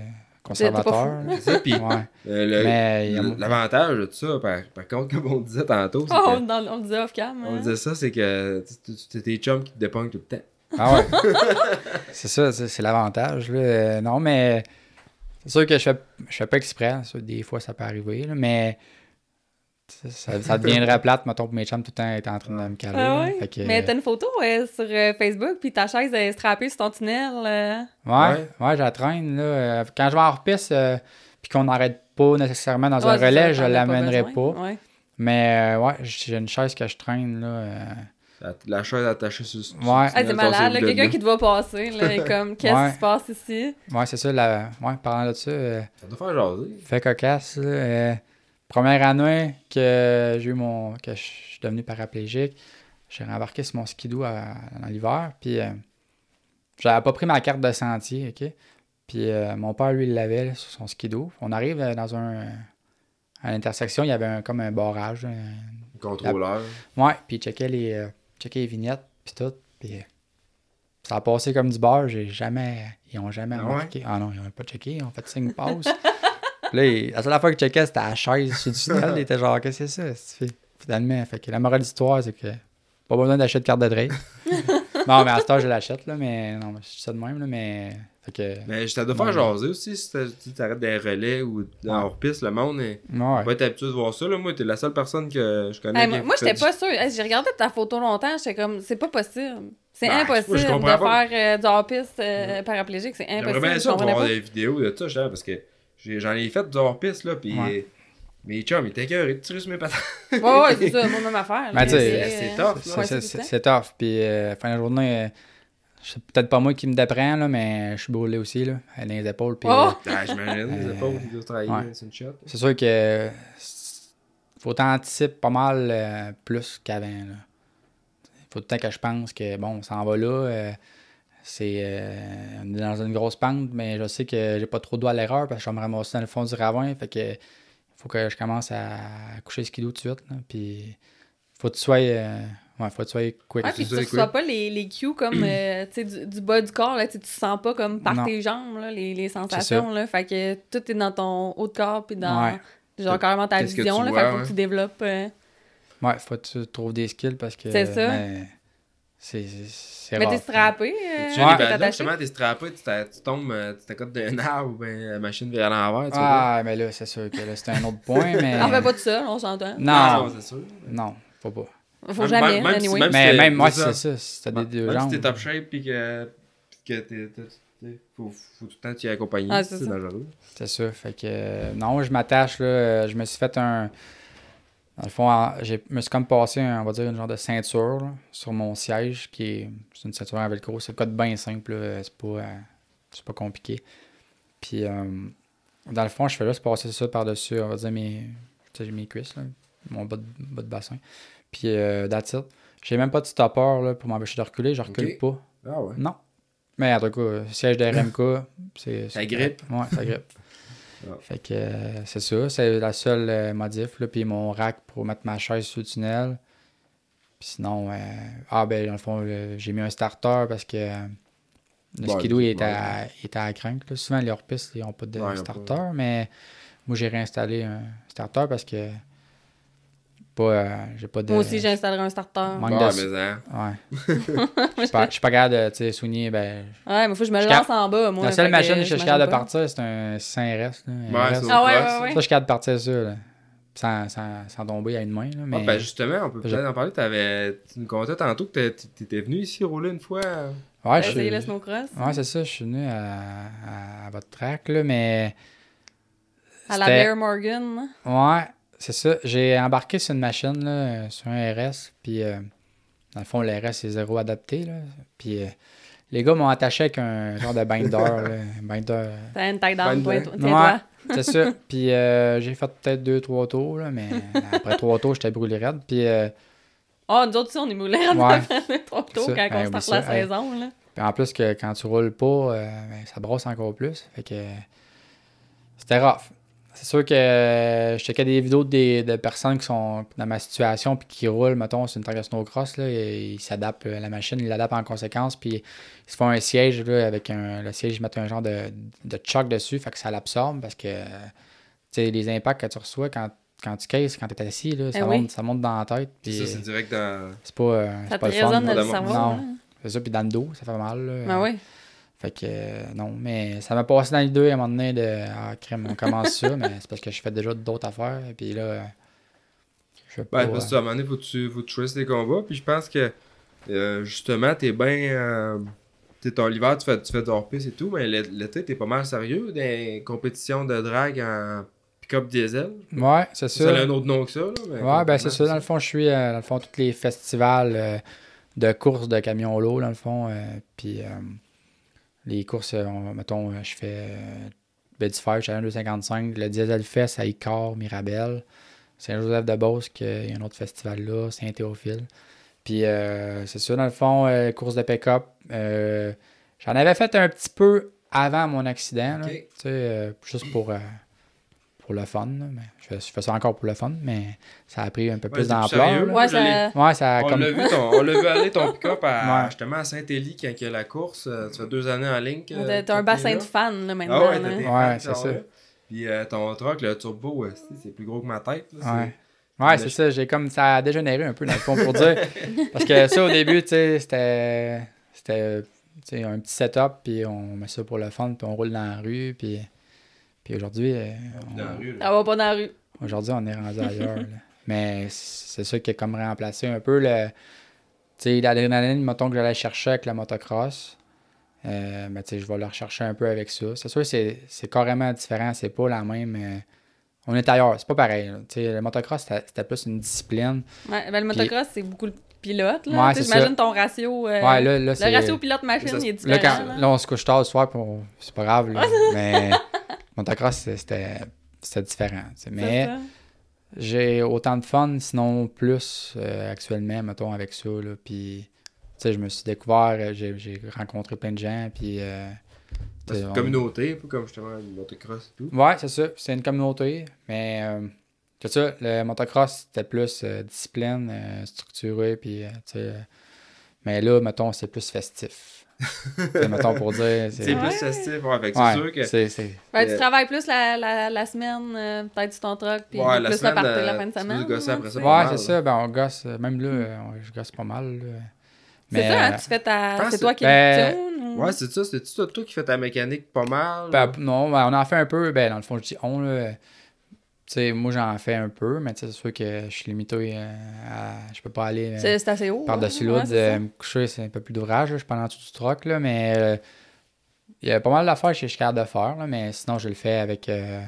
conservateur. puis Ouais. l'avantage de ça, par, par contre, comme on disait tantôt, c'est Oh, que- on le disait off-cam. on hein. disait ça, c'est que c'est tes chums qui te dépognent tout le temps. Ah ouais. c'est ça, c'est l'avantage. là. Euh, Non, mais c'est sûr que je fais, je fais pas exprès. ça, Des fois, ça peut arriver. là, mais ça, deviendrait plate, mettons, pour mes chums tout le temps être en train de me caler. Ah là. ouais? Fait que, Mais t'as une photo euh, sur euh, Facebook, puis ta chaise est strappée sur ton tunnel. euh. Ouais, ouais, je la traîne. Là. Euh, Quand je vais en repiste, euh, puis qu'on n'arrête pas nécessairement dans Ouais, un relais, ça, je l'amènerai pas. Ouais. Mais euh, ouais, j'ai une chaise que je traîne. Là, euh, La, la chaise attachée sur sur- Ouais. Ah, c'est malade, quelqu'un qui te voit passer, là, est comme, qu'est-ce Ouais. qui se passe ici? ouais, c'est ça. La... Ouais, parlant de ça. euh, Ça doit faire jaser. Fait cocasse. là, euh, première année que j'ai eu mon. que je suis devenu paraplégique, j'ai rembarqué sur mon skidoo à- dans l'hiver. Puis euh, j'avais pas pris ma carte de sentier, OK? Puis euh, mon père, lui, il l'avait sur son skidoo. On arrive euh, dans un. à l'intersection, il y avait un- comme un barrage. un- Contrôleur. Ouais, puis il checkait les, euh, checkait les vignettes, puis tout. Puis ça a passé comme du beurre. J'ai jamais. Ils ont jamais Ah ouais? remarqué. Ah non, ils n'ont pas checké. Ils ont fait signe pause. Là, il- la seule fois qu'il checkait, c'était à la chaise sur le tunnel. Il était genre, qu'est-ce que c'est ça? c'est fait? Finalement, fait que la morale de l'histoire, c'est que pas besoin d'acheter de carte de trade. non, mais à ce temps, je l'achète, là, mais non, je suis ça de même, là, mais. Fait que. Mais ça doit faire Ouais. jaser aussi si t'arrêtes des relais ou dans Ouais. hors-piste, le monde est... Ouais. va être habitué de voir ça. Là. Moi, t'es la seule personne que je connais. Hey, moi, j'étais pas sûre. Hey, J'ai regardé ta photo longtemps, j'étais comme, c'est pas possible. C'est Ben, impossible je de pas. faire euh, du hors-piste euh, paraplégique, c'est J'aimerais impossible. bien je ça voir des vidéos de ça, parce que j'en ai fait du hors-piste, là, pis Ouais. mes chums, ils étaient écœurés de tirer sur mes patates. Ouais, ouais, c'est ça, moi, même affaire. Ben, tu c'est euh, tough. C'est- tough. Puis, euh, fin de la journée, euh, c'est peut-être pas moi qui me déprends, là, mais je suis brûlé aussi, là, dans les épaules. Puis, Oh! euh, Ah, j'imagine, les Euh, épaules, ils doivent travailler, ouais. c'est une shot. c'est sûr que faut t'anticiper pas mal euh, plus qu'avant. là. faut tout le temps que je pense que, bon, on s'en va là. C'est euh, on est dans une grosse pente, mais je sais que j'ai pas trop de doigts à l'erreur parce que je vais me ramasser dans le fond du ravin. Fait que faut que je commence à coucher le skidoo tout de suite. Là, puis faut que tu sois, euh, ouais, faut que tu sois quick. Ouais, puis tu reçois pas les, les cues comme euh, tu sais, du, du bas du corps, là, tu sens pas comme par Non. tes jambes là, les, les sensations. Là, fait que tout est dans ton haut de corps puis dans Ouais. genre carrément ta vision. Là, vois, fait que faut que tu développes. euh, Ouais, faut que tu trouves des skills parce que. C'est ça. mais C'est c'est Mais t'es strappé. euh, Tu Ouais. as t'es justement, strappé, tu, tu tombes, euh, tu t'accotes d'un arbre ou ben la machine vient à l'envers. Ah, mais là, c'est sûr que là, c'est un autre point, mais. On fait pas tout seul, on s'entend. Non, Ah, c'est sûr. non, faut pas. Faut Même- jamais, même si- anyway. même- Mais c'est- même moi, c'est ça. c'est ça. Si t'as des deux Même jambes. si t'es top shape pis que, pis que t'es, faut, faut tout le temps t'y accompagner, Ah, c'est ça. dangereux. C'est ça. Fait que. euh, non, je m'attache, là. euh, Je me suis fait un. Dans le fond, je me suis comme passé, on va dire, une genre de ceinture là, sur mon siège, qui est. C'est une ceinture en velcro. C'est le code bien simple, C'est pas, euh, pas compliqué. Puis, euh, dans le fond, je fais juste passer ça par-dessus, on va dire, mes, mes cuisses, là, mon bas de, bas de bassin. Puis, euh, that's it. J'ai même pas de stopper là, pour m'empêcher de reculer. Je recule pas. Ah ouais. Non. Mais en tout cas, siège de RMK, c'est. Ça grippe. Ouais, ça grippe. Ah. Fait que euh, c'est ça, c'est la seule euh, modif. Là, puis mon rack pour mettre ma chaise sur le tunnel. Puis sinon, euh, ah ben dans le fond, j'ai mis un starter parce que Le skidoo, il était à, il était à crank. là. Souvent, les hors-pistes, ils n'ont pas de Ouais, starter, pas. mais moi, j'ai réinstallé un starter parce que pas, euh, j'ai pas de... Moi aussi, j'installerai un starter. Manque Ah, de- mais hein. Ouais. Je suis pas, je suis pas capable de, tu sais, soigner, ben... Ouais, mais faut que je me lance en bas, moi. la seule machine que je suis capable de partir, c'est un 600 RS. Là, un Ouais, Ah ouais, ouais, ouais. Ça, je suis capable de partir ça, là. Sans, sans, sans tomber à une main, là, mais... Ah, ben justement, on peut peut-être en parler. T'avais... Tu nous contais tantôt que t'es- t'étais venu ici rouler une fois. ouais, je suis... le snowcross? Ouais, c'est ça, je suis venu à, à, à votre track, là, mais... À la Blair Morgan. Ouais, c'est ça. J'ai embarqué sur une machine, là, euh, sur un RS, puis euh, dans le fond, le RS est zéro adapté, là. Puis euh, les gars m'ont attaché avec un genre de binder, là, un binder... T'as une taille down, toi, Ouais. C'est ça. Puis euh, j'ai fait peut-être deux, trois tours, là, mais après trois tours, j'étais brûlé raide. Puis, euh, Ah, nous autres aussi, on est moulés Ouais. trop tôt Ça, quand hey, on starte la saison. Là. puis en plus, que quand tu roules pas, euh, ben, ça brosse encore plus. Fait que c'était rough. C'est sûr que euh, je checkais des vidéos des- de personnes qui sont dans ma situation puis qui roulent, mettons, sur une track de snowcross. Là, et ils s'adaptent à la machine, ils l'adaptent en conséquence. Puis ils se font un siège là, avec un, le siège, ils mettent un genre de, de choc dessus, fait que ça l'absorbe parce que euh, tu sais, les impacts que tu reçois quand, quand tu caisses, quand tu es assis, là, ça, oui. monte, ça monte dans la tête. Puis ça, c'est direct dans. c'est pas, euh, Ça te pas le fun. le Non. cerveau. Non. là. C'est ça, puis dans le dos, ça fait mal. Là. Ben oui. Fait que euh, non, mais ça m'a passé dans les deux à un moment donné de Ah, crème, on commence ça, mais c'est parce que je fais déjà d'autres affaires. Et puis là, je sais pas. Ben, parce que à un moment donné, faut que tu, faut que tu choisisses tes combats. Puis je pense que, euh, justement, t'es bien. Euh, t'es en l'hiver, tu fais, tu fais de hors-piste et tout, mais l'é- l'été, t'es pas mal sérieux des compétitions de drag en pick-up diesel. ouais, c'est Ça, ça. a un autre nom que ça. Là, mais Ouais, ben c'est ça. Dans le fond, je suis euh, dans le fond tous les festivals de courses de camions lourds, dans le fond. puis euh, les courses, euh, on- mettons, euh, je fais Fire, Challenge 255, le Diesel Fest à Icare, Mirabel, Saint-Joseph-de-Beauce, il y a un autre festival là, Saint-Théophile. Puis euh, c'est ça, dans le fond, euh, course de pick-up. euh, J'en avais fait un petit peu avant mon accident, là, juste pour, pour le fun. là, mais je, fais, je fais ça encore pour le fun, mais ça a pris un peu Ouais, plus d'ampleur. Ouais, ça... Ouais, ça a On comme. l'a vu, ton- on l'a vu aller ton pick-up à, Ouais. justement à Saint-Élie quand il y a la course. Euh, Tu fais deux années en ligne. T'as un bassin là. de fans, là, maintenant. Ah ouais, fans, c'est ça. là. Puis euh, ton truck, le turbo, euh, c'est- c'est plus gros que ma tête. là, c'est- Ouais. Ouais, c'est ça. J'ai comme ça a dégénéré un peu dans le fond pour dire. Parce que ça, au début, tu sais, c'était. C'était un petit setup, puis on met ça pour le fun, puis on roule dans la rue, puis. Puis aujourd'hui, euh, on- Dans la rue, là. Va pas dans la rue. aujourd'hui, on est rendu ailleurs. là. Mais c'est ça qui a comme remplacé un peu le. Tu sais, l'adrénaline, mettons que j'allais chercher avec la motocross. Euh, mais tu sais, je vais le rechercher un peu avec ça. C'est sûr que c'est- c'est carrément différent. C'est pas la même. euh, on est ailleurs. C'est pas pareil. là. Tu sais, le motocross, c'était c'était plus une discipline. Ouais, ben, le motocross, c'est beaucoup le pilote. Ouais, Là. Tu sais, c'est J'imagine ça. ton ratio. euh, ouais, là, là c'est. le ratio pilote-machine, il est Là, différent. quand, là. là, on se couche tard le soir, puis on- c'est pas grave. là. mais motocross, c'est- c'était c'était différent. tu sais. C'est Mais j'ai autant de fun, sinon plus euh, actuellement, mettons, avec ça. Là, puis, tu sais, je me suis découvert, euh, j'ai j'ai rencontré plein de gens, puis... euh, C'est une on- communauté, un peu comme justement une motocross et tout. Ouais, c'est ça, c'est une communauté, mais... euh, c'est ça, le motocross, c'était plus euh, discipline, euh, structuré, puis, euh, tu sais... euh, mais là, mettons, c'est plus festif. Mettons, pour dire... C'est Ouais. plus festif, ouais. Ouais, c'est sûr que. c'est- c'est- Ben, tu travailles plus la, la, la semaine, euh, peut-être sur ton truck, puis Ouais, la plus semaine, le party euh, la fin de semaine. gosser après ça. Ouais, c'est ça, ben on gosse, euh, même là, on- je gosse pas mal. là. C'est ça, hein, tu fais ta... C'est toi qui ben, le tune, ou- Ouais, c'est ça. C'est-tu toi, toi qui fais ta mécanique pas mal? Ben, non, ben, on en fait un peu. Ben, dans le fond, je dis on. Là, sais, moi, j'en fais un peu, mais c'est sûr que je suis limité euh, à. Je peux pas aller euh, C'est c'est assez haut. par-dessus hein? l'autre. Ouais, ça. me coucher, c'est un peu plus d'ouvrage. Je suis pas en dessous du truck, là, mais euh, il y a pas mal d'affaires que je suis capable de faire, là, mais sinon, je le fais avec. euh,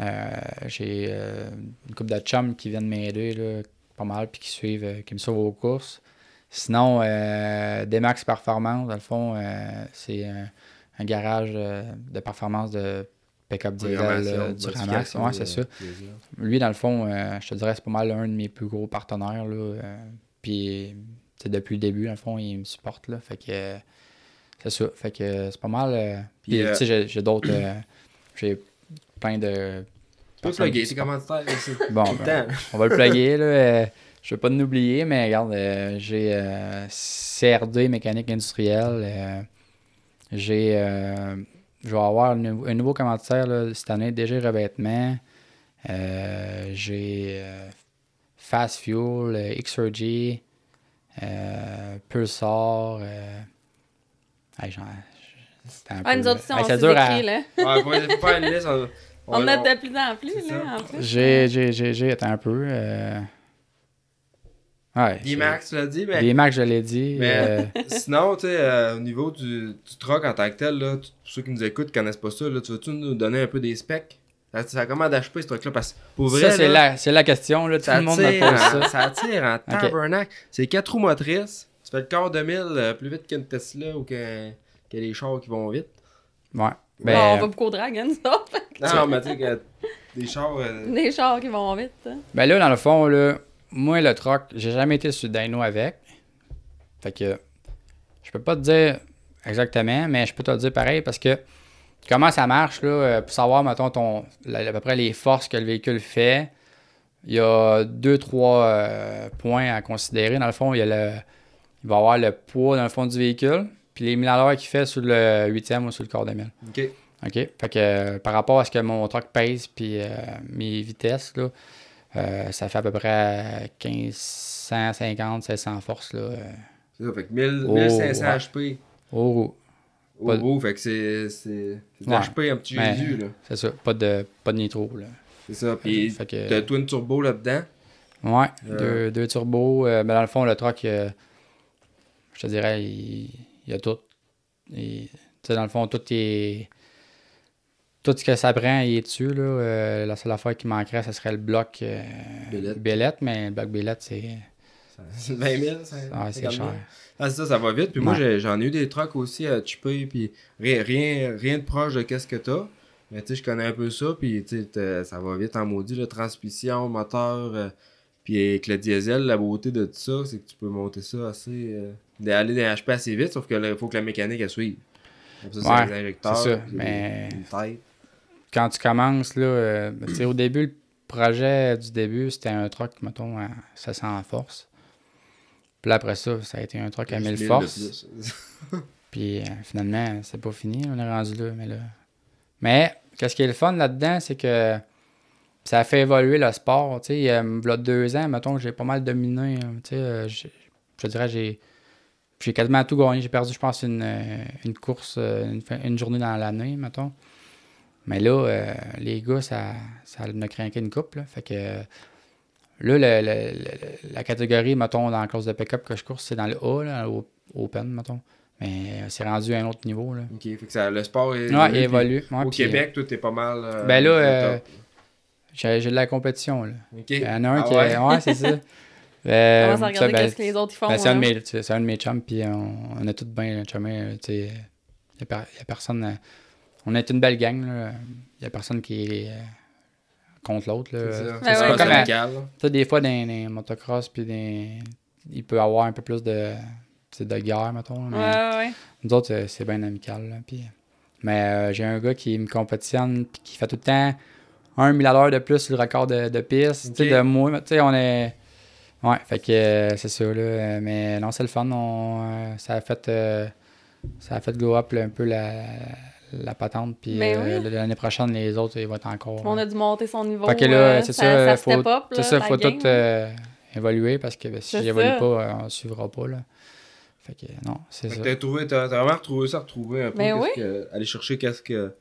euh, J'ai euh, une couple de chums qui viennent m'aider, pas mal, puis qui suivent, euh, qui me suivent aux courses. Sinon, euh, Demax Performance, dans le fond, euh, c'est un, un garage euh, de performance de pick-up diesel euh, du Ramax. Ouais, c'est ça. Lui, dans le fond, euh, je te dirais, c'est pas mal un de mes plus gros partenaires. Là, euh, puis, tu depuis le début, dans le fond, il me supporte. Là, fait que euh, c'est ça. Fait que euh, c'est pas mal. euh, Puis, euh, tu sais, j'ai- d'autres. euh, j'ai plein de. Toi, personnes plugger, c'est comment tu ici? Bon, ben, on va le plugger. Là, euh, je veux pas nous oublier, mais regarde, euh, j'ai euh, CRD mécanique industrielle. euh, J'ai. Je vais avoir un, nou- un nouveau commentaire là, cette année, DG Revêtement. Euh, J'ai euh, Fast Fuel, euh, XRG, euh, Pulsar. Euh, hey, j'en- c'était un Ah, peu- nous autres, hey, on dur à- là. Ouais, faut, faut faire une liste. On, a de plus en plus, là, ça. en plus. J'ai, j'ai, j'ai, j'ai, attends un peu. Ouais. D-Max, tu l'as dit, mais. Des Max, je l'ai dit. Mais- euh, Sinon, tu sais, euh, au niveau du, du truck en tant que tel, là, tu- pour ceux qui nous écoutent, qui connaissent pas ça, là, tu veux-tu nous donner un peu des specs? Ça, ça comment d'HP ce truc-là? Parce que pour vrai, ça, c'est la, c'est la question. Là, tout ça, le monde me pose en, ça. ça tire en tabernacle. C'est 4 roues motrices. Tu fais le quart de 1000 euh, plus vite qu'une Tesla ou que, que les chars qui vont vite. Ouais. Bon, Ben, on va beaucoup au drag, hein, autres. Non, mais tu sais, que des chars. euh, Des chars qui vont vite. hein. ben là, dans le fond, là, moi, le truck, j'ai jamais été sur dyno avec. Fait que je peux pas te dire exactement, mais je peux te le dire pareil parce que comment ça marche, là, euh, pour savoir, mettons, ton, à peu près les forces que le véhicule fait, il y a deux, trois euh, points à considérer. Dans le fond, il y a le, il va y avoir le poids dans le fond du véhicule, puis les 1000 à l'heure qu'il fait sur le huitième ou sur le quart de mille. Ok. OK? Fait que euh, par rapport à ce que mon truck pèse puis euh, mes vitesses, là, euh, ça fait à peu près 1550, 1600 forces là, euh, C'est ça, fait que 1000, Oh, 1500 ouais. HP roue. au Pas- gros, fait que c'est c'est c'est de Ouais. l'HP un petit Jésus, là. C'est ça, pas de, pas de nitro. Là. C'est ça, pis Fait que- t'as twin turbo là-dedans. Ouais, Euh. deux, deux turbos. euh, mais dans le fond, le truck, je te dirais, il, il y a tout. Tu sais, dans le fond, tout est. Tout ce que ça prend, il est dessus. Là. Euh, la seule affaire qui manquerait, ce serait le bloc euh. Bellette, mais le bloc Bellette, c'est C'est 20 000, ça- ah, c'est 50 000. cher. Ah, c'est ça, ça va vite. Puis moi, Ouais. j'en ai eu des trucks aussi à chipper, puis rien, rien, rien de proche de qu'est-ce que t'as. Mais tu sais, je connais un peu ça, puis tu sais, t'as- ça va vite en maudit, la transmission, moteur, euh, puis avec le diesel, la beauté de tout ça, c'est que tu peux monter ça assez... Euh, dans les HP assez vite, sauf qu'il faut que la mécanique, elle suive. Comme ça, Ouais, c'est les injecteurs, c'est ça, mais- une tête. Quand tu commences, là, euh, tu sais, au début, le projet du début, c'était un truck, mettons, à 700 forces. Puis là, après ça, ça a été un truck à 1000 de forces. Puis euh, finalement, c'est pas fini, on est rendu là, mais là. Mais qu'est-ce qui est le fun là-dedans, c'est que ça a fait évoluer le sport. Tu sais, il y a deux ans, mettons j'ai pas mal dominé. hein, Tu sais, euh, je te dirais, j'ai. J'ai quasiment tout gagné. J'ai perdu, je pense, une, euh, une course, euh, une, une journée dans l'année, mettons. Mais là, euh, les gars, ça, ça m'a craqué une coupe. Là. Fait que là, le- le- le- la catégorie, mettons, dans la classe de pick-up que je course, c'est dans le A, là, au Open, mettons. Mais euh, c'est rendu à un autre niveau. Là. Ok, fait que ça, le sport est Ouais, il puis évolue. Ouais, Au puis, Québec, toi, t'es pas mal. euh, Ben là, euh. J'ai j'ai de la compétition. Là. Ok. Il y en a un Ah qui ouais? est. Ouais, c'est ça. Euh, Commence à regarder ça, ben, qu'est-ce que les autres ils font. ben, c'est un, de hein. mes- c'est un de mes chums, puis on, on a tous bien chumé. tu sais. Il n'y a, a personne. On est une belle gang. là. Il n'y a personne qui est euh, contre l'autre. là. C'est C'est ouais. pas Comme à- des fois, dans les motocross, puis des... il peut y avoir un peu plus de, de guerre, mettons. mais- Ouais, ouais, ouais. nous autres, c'est bien amical. là, puis- Mais euh, j'ai un gars qui me compétitionne puis qui fait tout le temps un 1000 à l'heure de plus sur le record de, de piste. tu sais, Ok. De moi, tu sais, on est. Ouais, fait que euh, c'est ça. Là, mais non, c'est le fun. on, euh, ça a fait. euh, ça a fait go up là, un peu la, la patente. Puis Mais euh, oui. l'année prochaine, les autres, ils vont être encore. On a dû monter son niveau. Fait que là, euh, c'est ça, ça, faut- step up, là, C'est ça, faut game. tout euh, évoluer parce que ben, si j'évolue pas, euh, on ne suivra pas. Là. Fait que non, c'est ça. t'as trouvé, t'as t'as vraiment retrouvé ça, retrouvé un peu. Ben qu'est-ce que- aller chercher qu'est-ce que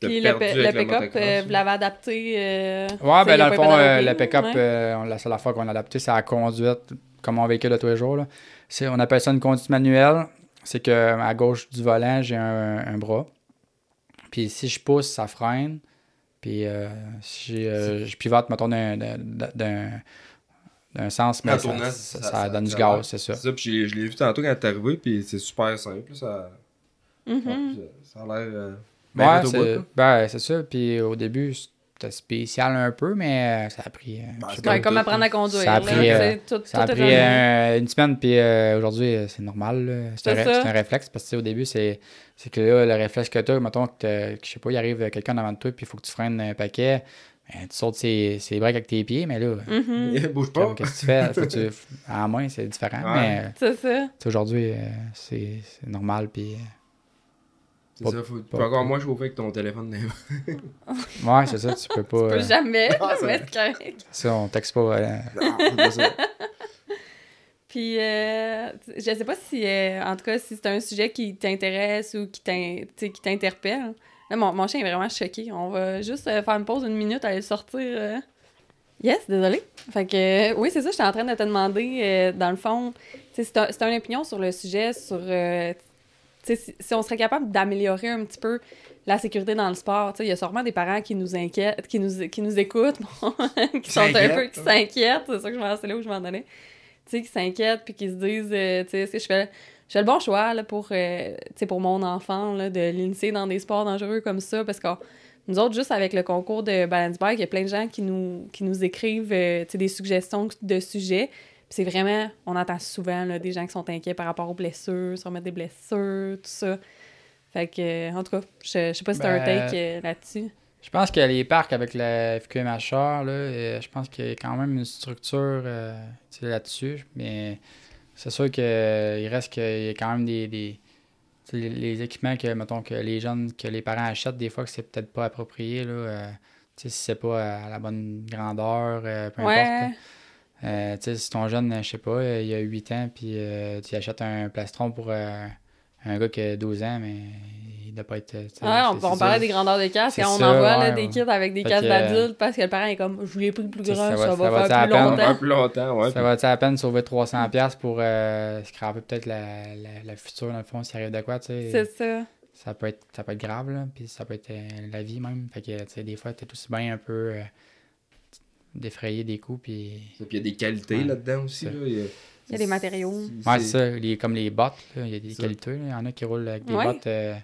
Puis le, le pick-up, euh, vous l'avez adapté. euh, Ouais, ben dans le fond, euh, le pick-up, ouais. euh, on- la seule fois qu'on a adapté, c'est la conduite, comme on véhicule de tous les jours. Là. C'est, on appelle ça une conduite manuelle. C'est que à gauche du volant, j'ai un, un bras. Puis si je pousse, ça freine. Puis euh, si euh, je pivote, mettons, d'un, d'un, d'un, d'un sens, mais ça, tournant, ça- ça- ça ça- donne du ça gaz, c'est ça. C'est ça, puis je l'ai- vu tantôt quand t'es arrivé, puis c'est super simple. Ça, Mhm. ça a l'air. euh, Ouais, c'est, là. ben, c'est ça. Puis au début, c'était spécial un peu, mais euh, ça a pris. euh, Ben, c'est comme apprendre à conduire. Ça a pris, euh, tout- Ça a tout est pris revenu. euh, une semaine, puis euh, aujourd'hui, euh, c'est normal. C'est un, un réflexe, parce que tu sais, au début, c'est c'est que là, le réflexe que tu as, mettons que, je sais pas, il arrive quelqu'un devant toi, puis il faut que tu freines un paquet. Ben, tu sautes ses, ses breaks avec tes pieds, mais là, Mhm. Bouge pas. qu'est-ce que tu fais? Faut que tu, en main, c'est différent. Ouais. Mais C'est ça. aujourd'hui, euh, c'est c'est normal, puis euh, C'est Pas- ça, faut, tu pas- peux encore moins chauffer avec ton téléphone. Ouais, c'est ça, tu peux pas. Tu peux euh, jamais, Ah, ça- mais c'est correct. ça, on texte pas. euh, Non, pas ça. Puis, euh, je sais pas si, euh, en tout cas, si c'est un sujet qui t'intéresse ou qui t'interpelle. Là, mon, mon chien est vraiment choqué. On va juste euh, faire une pause une minute, aller le sortir. euh. Yes, désolé. Fait que, oui, c'est ça, j'étais en train de te demander, dans le fond, c'est un- une opinion sur le sujet, sur, si, si on serait capable d'améliorer un petit peu la sécurité dans le sport. Il y a sûrement des parents qui nous inquiètent, qui nous, qui nous écoutent, bon, qui sont un peu, qui s'inquiètent, c'est ça que je m'en là où je m'en donnais. Qui s'inquiètent puis qui se disent, euh, tu sais, je fais, je fais le bon choix là, pour, euh, pour mon enfant, là, de l'initier dans des sports dangereux comme ça, parce que nous autres, juste avec le concours de Balance Bike, il y a plein de gens qui nous, qui nous écrivent euh, des suggestions de sujets. Puis c'est vraiment, on entend souvent là, des gens qui sont inquiets par rapport aux blessures, se remettre des blessures, tout ça. Fait que, en tout cas, je, je sais pas si t'as un Ben, take là-dessus. Je pense que les parcs avec la FQMHR, là, euh, je pense qu'il y a quand même une structure euh, là-dessus. Mais c'est sûr qu'il reste qu'il y a quand même des. des les, les équipements que, mettons, que les jeunes, que les parents achètent, des fois que c'est peut-être pas approprié. Là, euh, si c'est pas à la bonne grandeur, euh, peu importe. Ouais. Euh, sais, si ton jeune, je sais pas, euh, il a 8 ans, puis euh, tu achètes un plastron pour euh, un gars qui a 12 ans, mais il pas Ouais, on, parlait des grandeurs de casque C'est et on ça, envoie là, ouais, des kits avec des casques que, euh, d'adultes parce que le parent est comme je l'ai pris plus grand, ça ça, va- va, faire plus peine. longtemps. Un plus longtemps, ouais. Ça va à peine sauver 300$ pour euh, scraper peut-être la, la, la future, dans le fond, s'il arrive de quoi, tu sais. C'est ça. Ça peut, être, ça peut être grave, là, puis ça peut être euh, la vie même. Fait que, tu sais, des fois, t'es aussi bien un peu euh, d'effrayer des coups, puis... Puis il y a des qualités Ouais. là-dedans aussi. Là. Il, y a, Il y a des matériaux. Ouais, c'est ça, les, comme les bottes, il y a des qualités, il y en a qui roulent avec des Ouais. bottes, euh,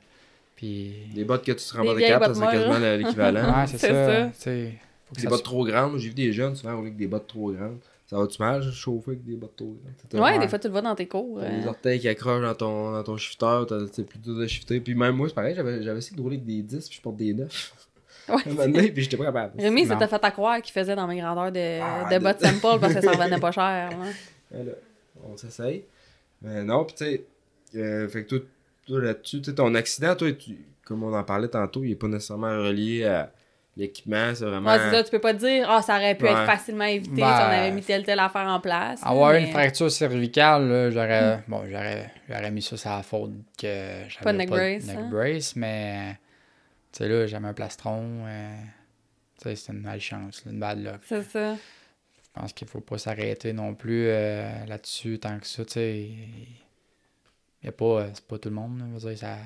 puis... Des bottes que tu te Des rends pas de vieilles cap, ça bottes serait quasiment l'équivalent. Ouais, c'est C'est ça, faut que Des ça bottes soit- trop grandes. Moi, J'ai vu des jeunes souvent rouler avec des bottes trop grandes. Ça va-tu mal, chauffer avec des bottes trop grandes? Ouais, Ouais. des fois, tu le vois dans tes cours. T'as euh. les orteils qui accrochent dans ton, dans ton shifter, t'as- c'est plus dur de shifter. Puis même moi, c'est pareil, j'avais j'avais essayé de rouler avec des 10, puis je porte des 9. Ouais. Un moment donné, puis j'étais pas capable. Rémi, Non. s'était fait à croire qu'il faisait dans mes grandeurs de, Ah, de de- bottes sample parce que ça revenait pas cher. là. Voilà. On s'essaye. Mais non, puis tu sais, euh, fait que toi, toi là-dessus, tu sais, ton accident, toi, tu- comme on en parlait tantôt, il est pas nécessairement relié à l'équipement, c'est vraiment. Ouais, c'est ça, tu peux pas te dire, ah, ça aurait pu être facilement évité Ben, si on avait mis telle telle affaire en place. Avoir mais- une fracture cervicale, là, j'aurais, bon, j'aurais, j'aurais mis ça sur la faute que j'avais Pas de neck brace, neck hein? brace, mais tu sais là, j'avais un plastron, euh, tu sais, c'était une malchance, une bad luck. C'est ça. Je pense qu'il faut pas s'arrêter non plus euh, là-dessus tant que ça, tu sais. Y a pas, euh, c'est pas tout le monde, là, je veux dire, ça,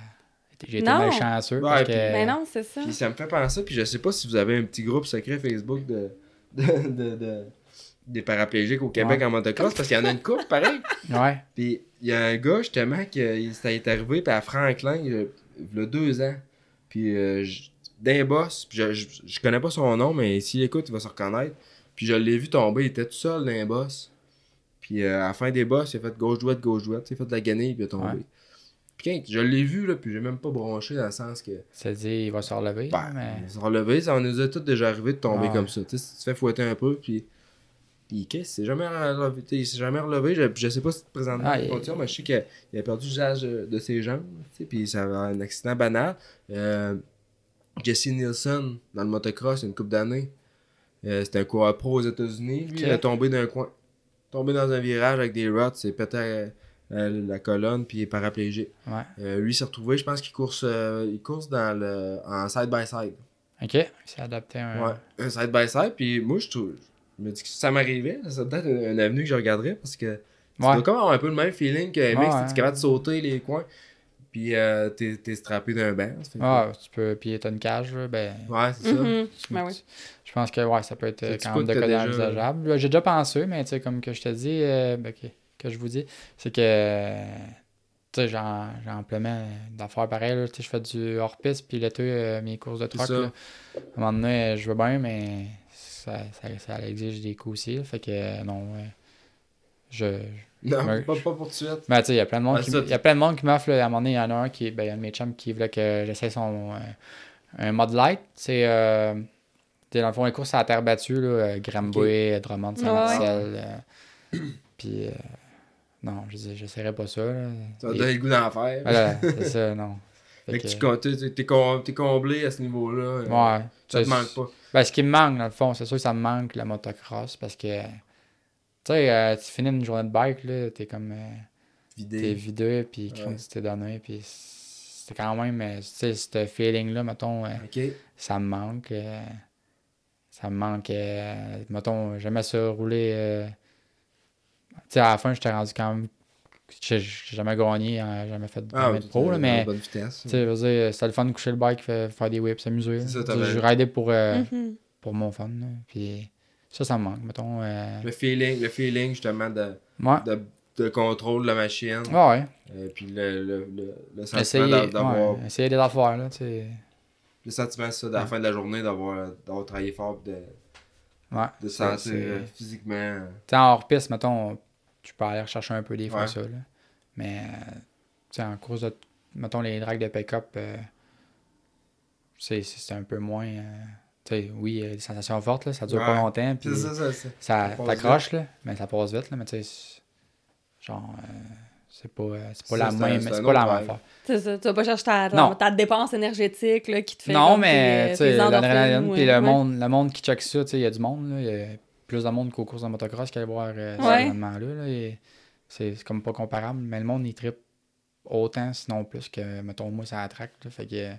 j'ai été malchanceux Ouais, que. Mais non, c'est ça. Puis ça me fait penser, puis je sais pas si vous avez un petit groupe secret Facebook de, de, de, de- des paraplégiques au Québec Ouais. en motocross, parce qu'il y en a une couple, pareil. Ouais, Puis il y a un gars, justement, qui il- ça est arrivé, puis à Franklin, il y a- il a deux ans. Puis euh, d'un boss, puis je, je, je connais pas son nom, mais s'il écoute, il va se reconnaître. Puis je l'ai vu tomber, il était tout seul d'un boss. Puis euh, à la fin des boss, il a fait gauche-droite, gauche-droite, il a fait de la guenille, puis il est tombé. Ouais. Puis je l'ai vu, là, puis j'ai même pas bronché dans le sens que. ça dit, il va se relever, Ben, mais. on s'est relevé, ça nous est tous déjà arrivé de tomber comme ça. Tu sais, si tu te fais fouetter un peu, puis. Puis qu'est-ce, il s'est jamais relevé. Il s'est jamais relevé. Je, je sais pas si présentement Ah, il il- continue, mais je sais qu'il il a perdu l'usage de, ses jambes. tu sais, Puis ça a un accident banal. Euh, Jesse Nielsen, dans le motocross, il y a une couple d'années. Euh, C'était un coureur pro aux États-Unis. Lui, il est tombé d'un coin. Tombé dans un virage avec des rods, s'est pété euh, euh, la colonne, puis il est paraplégique. Ouais. Euh, lui, s'est retrouvé, je pense qu'il course, euh, il course dans le, en side-by-side. Ok, il s'est adapté à un. Ouais, un side-by-side. Puis moi, je, trouve, je me dis que si ça m'arrivait, ça serait peut-être une, une avenue que je regarderais parce que tu Ouais. dois comme avoir un peu le même feeling que mec, ouais. tu es capable de sauter les coins. Puis euh, t'es, t'es strappé d'un banc. que- Ah, tu peux piller t'as une cage, là, ben. Ouais, c'est ça. Mhm. tu- Ben oui. Je pense que ouais, ça peut être euh, C'est quand même de déjà- envisageable. J'ai déjà pensé, mais tu sais, comme que je te dis, euh, ben, que, que je vous dis, c'est que euh, tu sais, j'ai en- j'ai amplement d'affaires pareilles. Tu sais, je fais du hors-piste, puis l'été, euh, mes courses de truck. là. À un moment donné, euh, je veux bien, mais ça, ça, ça exige des coups aussi. là. Fait que euh, non, euh, je, Non, Ouais. pas, pas pour tout de suite. mais tu sais, il y a plein de monde Ouais, qui y a plein de monde qui m'offre là, à un moment donné, il y en a un qui ben il y a un de mes chums qui voulait que j'essaie son euh, un mode light, c'est euh, dans le fond les courses à la terre battue là, euh, Granby, Drummond, Saint-Marcel. euh, puis euh, non, je dis j'essaierai pas ça là. Ça va donner le goût d'en faire. voilà, c'est ça, non. Fait Fait que, que tu t'es- t'es- t'es com- t'es comblé à ce niveau-là. euh, ouais. Ça tu te manque pas. Ben, ce qui me manque, dans le fond, c'est sûr que ça me manque la motocross parce que, tu sais, euh, tu finis une journée de bike, là, t'es comme, euh, t'es Vidé. vidé, puis Ouais. t'es donné, puis c'est quand même, euh, tu sais, ce feeling-là, mettons, euh, ça me manque. euh, ça me manque, euh, mettons, j'aimais ça rouler, euh, tu sais, à la fin, j'étais rendu quand même, j'ai jamais gagné, hein, jamais fait de Ah, de pro, là, mais... une bonne vitesse. Tu sais, je veux dire, c'était le fun de coucher le bike, faire, faire des whips, s'amuser. Je ridais pour, euh, Mhm. pour mon fun. là. Puis ça, ça me manque. Mettons. Euh... Le feeling, le feeling justement de, Ouais. de, de contrôle de la machine. Ouais, ouais. Euh, puis le, le, le, le sentiment d'avoir. ouais, essayer des affaires, là, tu sais. Le sentiment, ça, à la Ouais. fin de la journée, d'avoir d'avoir travaillé fort, de, Ouais. de sentir c'est- euh, physiquement. Tu sais, en hors-piste, mettons, tu peux aller rechercher un peu des fois ça, là. Mais, tu sais, en course de, mettons, les drags de pick-up, c'est c'est un peu moins... euh, oui, il y a des sensations fortes, là, ça dure pas longtemps, puis C'est ça, ça, ça. ça t'accroche, là, mais ça passe vite, là, mais tu sais, c'est- genre, euh, c'est pas, euh, c'est pas la même, c'est pas la même affaire. C'est ça, tu vas pas chercher ta, ta dépense énergétique là, qui te fait. Non, mais tu sais, l'adrénaline, puis ouais. le monde, le monde qui check ça, tu sais, il y a du monde, là, il y a plus de monde qu'aux courses de motocross qui allait voir euh, cet Ouais. événement-là, là, et c'est c'est comme pas comparable, mais le monde, il trippe autant, sinon plus que, mettons, moi, ça attraque, là, fait que, euh,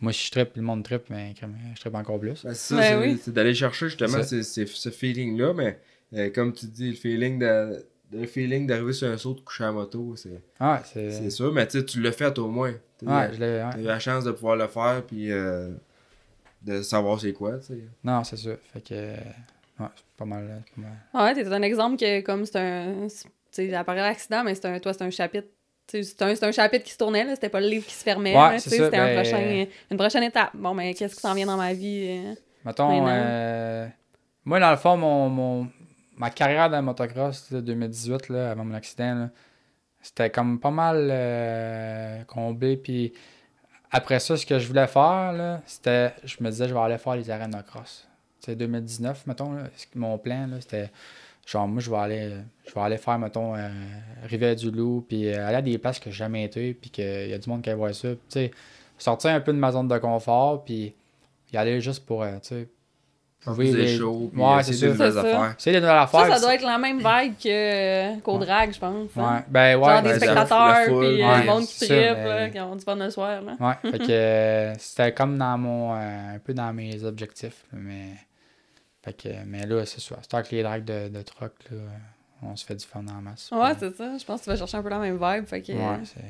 moi, si je trippe, le monde trippe, mais comme, je trippe encore plus. Ben, c'est ça, Ben c'est oui. c'est d'aller chercher justement C'est c'est- c'est- ce feeling-là, mais euh, comme tu dis, le feeling de. Le feeling d'arriver sur un saut de coucher à moto, c'est Ouais, c'est... c'est sûr, mais tu sais, tu l'as fait au moins. T'as Ouais, je l'ai... ouais. t'as eu la chance de pouvoir le faire, puis euh, de savoir c'est quoi, tu sais. Non, c'est ça, fait que... euh, Ouais, c'est pas mal, pas mal. Ouais, t'es un exemple que comme c'est un. c'est- Tu sais, apparaît l'accident, mais c'est un, toi, c'est un chapitre. C'est un, c'est un chapitre qui se tournait, là. C'était pas le livre qui se fermait. Ouais, c'est C'était ben- une prochaine étape. Bon, mais qu'est-ce qui s'en vient dans ma vie? euh? Mettons, euh, moi, dans le fond, mon, mon- ma carrière dans le motocross de 2018, là, avant mon accident, c'était comme pas mal euh, comblé. Puis après ça, ce que je voulais faire, c'était, je me disais, je vais aller faire les arènes de cross. Sais, 2019, mettons, là, mon plan, c'était genre, moi, je vais aller, je vais aller faire, mettons, euh, Rivière-du-Loup, puis euh, aller à des places que j'ai jamais été, puis qu'il y a du monde qui va voir ça. Puis, tu sais, sortir un peu de ma zone de confort, puis y aller juste pour, euh, tu sais, Oui, les- shows, puis Ouais, c'est des ça. nouvelles affaires. c'est des nouvelles affaires. Ça, ça doit être la même vibe que, qu'au Ouais. drag, je pense. hein. Ouais, ben ouais. Genre ben, des la- spectateurs, puis euh, ouais, le monde qui là, mais- qui ont du fun le soir. Là. Ouais, fait que euh, c'était comme dans mon. euh, un peu dans mes objectifs. Mais. Fait que, mais là, c'est ça. C'est avec les drags de, de truck, là, on se fait du fun en masse. Ouais, c'est ça. Je pense que tu vas chercher un peu la même vibe. Fait que, Ouais, c'est.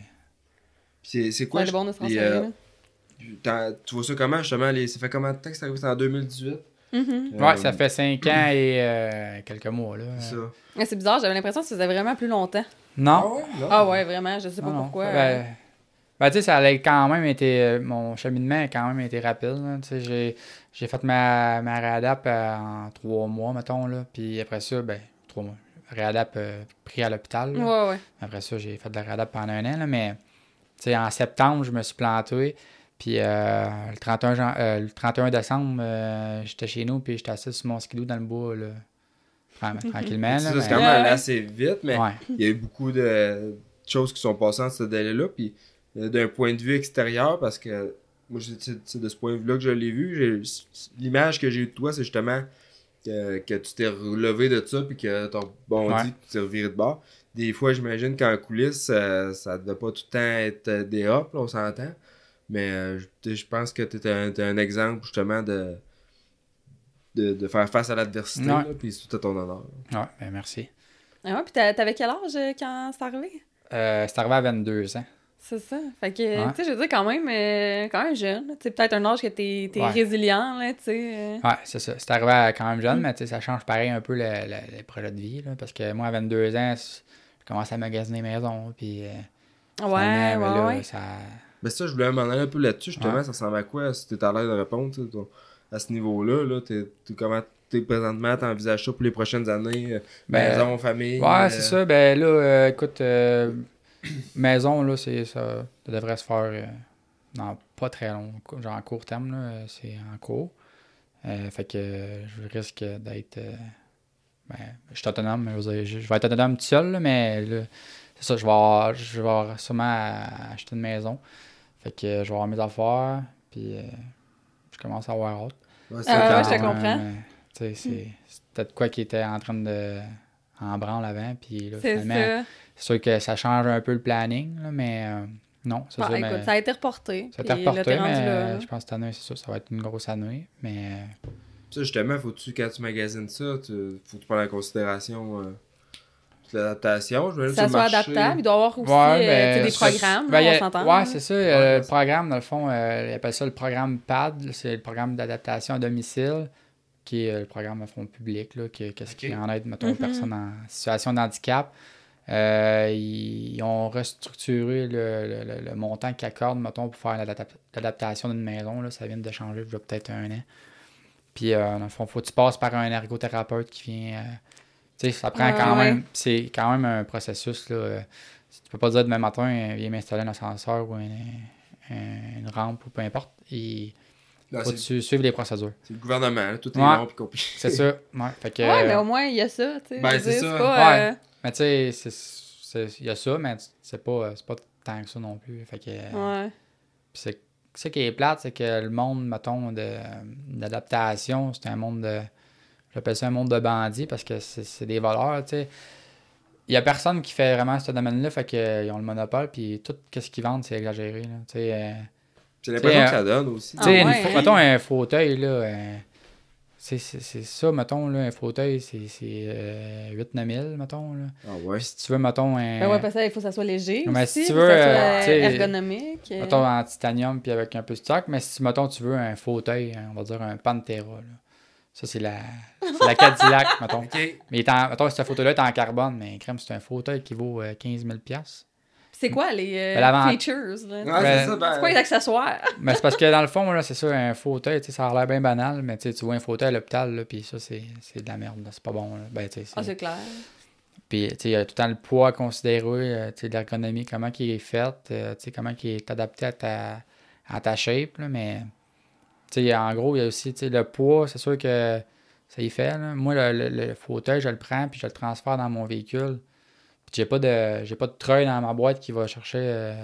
Puis C'est quoi être bon de euh, Tu vois ça comment justement les... Ça fait combien de temps que c'est arrivé? C'est en 2018? Mhm. Euh, Ouais, ça fait 5 ans et euh, quelques mois, là. C'est ça. Mais c'est bizarre, j'avais l'impression que ça faisait vraiment plus longtemps. Non. ouais? Non? Ah ouais, vraiment, je sais pas Non, non. pourquoi. Ben, tu sais, ça a quand même été. euh, Mon cheminement a quand même été rapide. là. Tu sais, j'ai, j'ai fait ma, ma réadap euh, en trois mois, mettons. Là. Puis après ça, ben, trois mois. Réadap euh, pris à l'hôpital. Ouais, ouais. Après ça, j'ai fait de la réadap pendant un an. Là, mais tu sais, en septembre, je me suis planté. Puis euh, le, 31 jan- euh, le 31 décembre, euh, j'étais chez nous. Puis j'étais assis sur mon skidoo dans le bois. Là, Tran- tranquillement. C'est mais- quand même allé assez vite, mais Ouais. il y a eu beaucoup de choses qui sont passées en ce délai-là. Puis d'un point de vue extérieur, parce que moi, c'est de ce point de vue-là que je l'ai vu. L'image que j'ai eue de toi, c'est justement que, que tu t'es relevé de ça, puis que t'as rebondi, Ouais. tu t'es reviré de bord. Des fois, j'imagine qu'en coulisses, euh, ça ne devait pas tout le temps être euh, des hops, là, on s'entend. Mais euh, je- je pense que tu es un, t'es un exemple justement de, de, de faire face à l'adversité, Ouais. là, puis c'est tout à ton honneur. Ouais, ben merci. Ah ouais, puis t'a- t'avais quel âge euh, quand c'est arrivé? Euh, c'est arrivé à 22 ans. C'est ça. Fait que, Ouais. tu sais, je veux dire, quand même, euh, quand même jeune. Tu sais, peut-être un âge que t'es, t'es Ouais. résilient, là, tu sais. euh. Ouais, c'est ça. C'est arrivé à quand même Mm. jeune, mais tu sais, ça change pareil un peu le, le- le projet de vie. Là, parce que moi, à 22 ans, je commence à magasiner maison. Puis, euh, Ouais, finalement, ouais, ben là, ouais. Ça... Ben ça, je voulais m'en aller un peu là-dessus, justement, Ouais. ça ressemble à quoi, si t'es à l'aise de répondre, ton- à ce niveau-là, là, t'es, t'es- comment t'es présentement, t'envisages ça pour les prochaines années, euh, Ben, maison, famille. Ouais, euh, c'est ça. Ben là, euh, écoute, euh, maison, là, c'est ça. Ça devrait se faire euh, dans pas très long, genre en court terme, là, euh, c'est en cours. Euh, fait que euh, je risque d'être. euh, ben, je suis autonome, mais je, veux dire, je- je vais être autonome tout seul, là, mais là, c'est ça, je vais, avoir- je vais avoir sûrement acheter une maison. Fait que je vais avoir mes affaires, puis euh, je commence à avoir hâte. Ouais, Ah ouais, je te comprends. c'est c'est peut-être quoi qui était en train de. en branle avant, puis là, C'est finalement, ça. C'est sûr que ça change un peu le planning, là, mais euh, non, Bon, ça. écoute, mais- ça a été reporté. ça a été reporté, mais là, je pense que cette année, c'est ça, ça va être une grosse année. Mais euh, Ça, justement, faut-tu, quand tu magasines ça, tu, faut que tu prennes en considération euh, l'adaptation. Je Que dis, ça soit marché? adaptable. Il doit y avoir aussi Ouais, euh, ben, des programmes, ben, là, on s'entend. Ouais, là. c'est ça. euh, Ouais, le programme, dans le fond, euh, ils appellent ça le programme PAD. C'est le programme d'adaptation à domicile, qui est le programme à fond public, là, qui, qu'est-ce Ok. qui en aide, mettons, aux Mhm. personnes en situation de handicap. Euh, ils, ont restructuré le, le- le- montant qu'ils accordent, mettons, pour faire l'adap- l'adaptation d'une maison. Là, ça vient de changer il y a peut-être un an. Puis, euh, dans le fond, faut que tu passes par un ergothérapeute qui vient. euh, tu sais, ça prend Ah, quand ouais. même. C'est quand même un processus. Là, tu peux pas dire demain matin, euh, viens m'installer un ascenseur ou un- un- une rampe ou peu importe. Il Non, faut tu suives les procédures. c'est le gouvernement, là, tout est Ouais. long puis compliqué. C'est ça. Ouais, fait que, Ouais, mais au moins, il y a ça. tu sais, Ben, c'est ça. pas, Ouais. Euh, mais tu sais, c'est- c'est- il y a ça, mais c'est pas, c'est pas tant que ça non plus. Fait que, ouais. Puis c'est ça qui est plate, c'est que le monde, mettons, de, d'adaptation, c'est un monde de. J'appelle ça un monde de bandits parce que c'est, c'est des voleurs, tu sais. Il y a personne qui fait vraiment ce domaine-là, fait qu'ils ont le monopole, puis tout ce qu'ils vendent, c'est exagéré, là. Tu sais, euh, C'est l'impression que ça donne aussi. Ah tu sais, fa- hein? mettons un fauteuil, là. euh, c'est, c'est, c'est ça, mettons, là, un fauteuil, c'est, c'est euh, 8-9 000, mettons, là. Ah ouais. Puis si tu veux, mettons, un. Ben ouais, parce que ça, il faut que ça soit léger. Mais aussi, si tu veux, que ça soit euh, sais, ergonomique. euh. Mettons en titanium puis avec un peu de stock, mais si mettons tu veux un fauteuil, hein, on va dire un Pantera, là. ça c'est la, c'est la Cadillac, mettons. Ok. Mais il est en- mettons, ce fauteuil-là est en carbone, mais crème, c'est un fauteuil qui vaut euh, 15 000 C'est quoi les euh, Ben, features? Ouais, Ben, c'est ben, C'est quoi les accessoires? Mais c'est parce que dans le fond, là, c'est ça, un fauteuil, tu sais, ça a l'air bien banal, mais tu sais, tu vois un fauteuil à l'hôpital, là, puis ça, c'est, c'est de la merde, là, c'est pas bon. Là. Ben, tu sais, Ah, c'est- clair. Puis, tu sais, il y a tout le temps le poids à considérer, euh, tu sais, l'ergonomie, comment il est fait, euh, tu sais, comment il est adapté à ta, à ta shape, là, mais, tu sais, en gros, il y a aussi, tu sais, le poids, c'est sûr que ça y fait, là. Moi, le, le- le fauteuil, je le prends, puis je le transfère dans mon véhicule. Puis j'ai pas de j'ai pas de treuil dans ma boîte qui va chercher euh,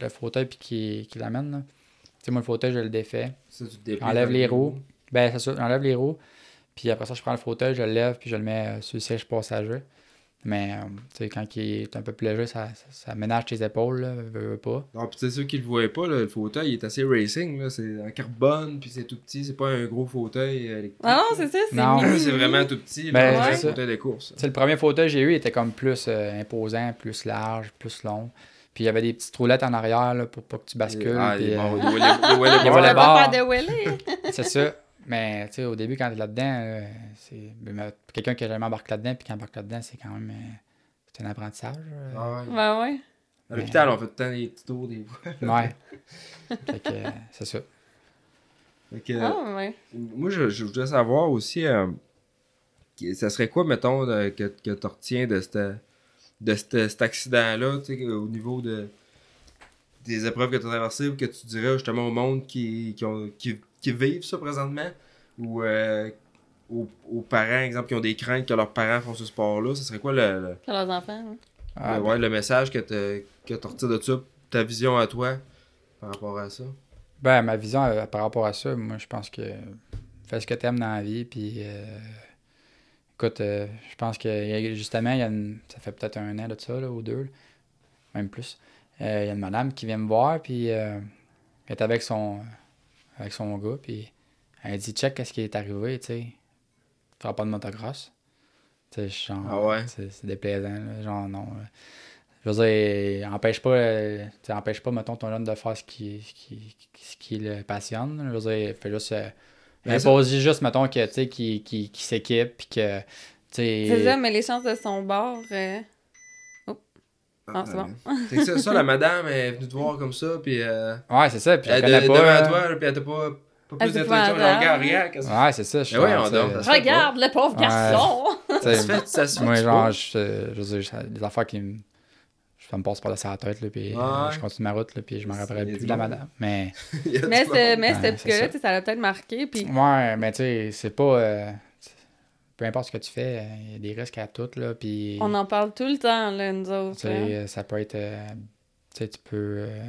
le fauteuil puis qui, qui l'amène. Tu sais, moi, le fauteuil, je le défais. ça, tu Enlève les le roues. Ben, ça, j'enlève les roues. Puis après ça, je prends le fauteuil, je le lève, puis je le mets euh, sur le siège passager. Mais, euh, quand il est un peu plus léger, ça, ça, ça ménage tes épaules, là, veux, veux pas. Non, puis tu sais, ceux qui le voyaient pas, là, le fauteuil, il est assez racing, là. C'est en carbone, puis c'est tout petit. C'est pas un gros fauteuil euh, électrique. Ah non, c'est ça, c'est Non. C'est vraiment tout petit. Ben, c'est c'est un fauteuil de course. Sais, le premier fauteuil que j'ai eu, il était comme plus euh, imposant, plus large, plus long. Puis il y avait des petites roulettes en arrière, là, pour pas que tu bascules. Ah, puis, les euh, bords, les les Les c'est ça. Mais, tu sais, au début, quand t'es là-dedans, euh, c'est... mais Quelqu'un qui a jamais embarqué là-dedans, puis qui embarque là-dedans, c'est quand même... euh, c'est un apprentissage. euh. Ah ouais. Ben ouais. À l'hôpital, on fait tout le temps des petits tours des fois. Ouais. fait que, euh, c'est ça. Fait que, Ah ouais. Moi, je, je voudrais savoir aussi, euh, ça serait quoi, mettons, de- que, que tu retiens de, cette, de cette- cet accident-là, tu sais, au niveau de, des épreuves que tu as traversées, ou que tu dirais justement au monde qui, qui, ont- qui, qui vivent ça présentement, ou euh, aux, aux parents, exemple, qui ont des craintes que leurs parents font ce sport-là, ce serait quoi le, le, Que leurs enfants. hein. Ah, le- ouais, le message que tu que tu retires de ça, ta vision à toi par rapport à ça? Ben, ma vision euh, par rapport à ça, moi, je pense que fais ce que t'aimes dans la vie, puis euh, écoute, euh, je pense que justement, il y a une- ça fait peut-être un an de ça, là, ou deux, là, même plus. Euh, Il y a une madame qui vient me voir, puis euh, elle est avec son, avec son gars, puis elle dit check qu'est-ce qui est arrivé, tu sais. Tu feras pas de motocross. Tu sais, genre, Ah ouais? c'est c'est déplaisant, là, genre non. là. Je veux dire, empêche pas, euh, empêche pas, mettons, ton jeune de faire ce qui, ce qui, ce qui le passionne. là. Je veux dire, fais juste. euh, impose juste, mettons, que, tu sais, qu'il qu'il- qu'il s'équipe, puis que, tu sais. C'est ça, mais les chances de son bord. euh, Ah, c'est bon. C'est que ça, ça, la madame est venue te voir comme ça, puis euh, Ouais, c'est ça, puis elle pas. devant là. toi, là, puis elle t'a pas, pas Elle plus à- regarde, regarde. Ouais, c'est ça. Je suis fait Regarde le pauvre garçon! Ça se fait, ça se fait. Moi, genre, je, je veux dire, des affaires qui me. Ça me passe par la tête, là, puis Ouais. euh, je continue ma route, là, puis je me rappellerai plus de la madame. Mais, Mais, ce, mais Ouais, ce c'est petit gars-là, ça. l'a peut-être marqué. Puis ouais, mais tu sais, c'est pas. euh, peu importe ce que tu fais, euh, il y a des risques à tout, là, puis. on en parle tout le temps, là, nous autres. hein. euh, ça peut être. euh, tu sais, tu peux. euh,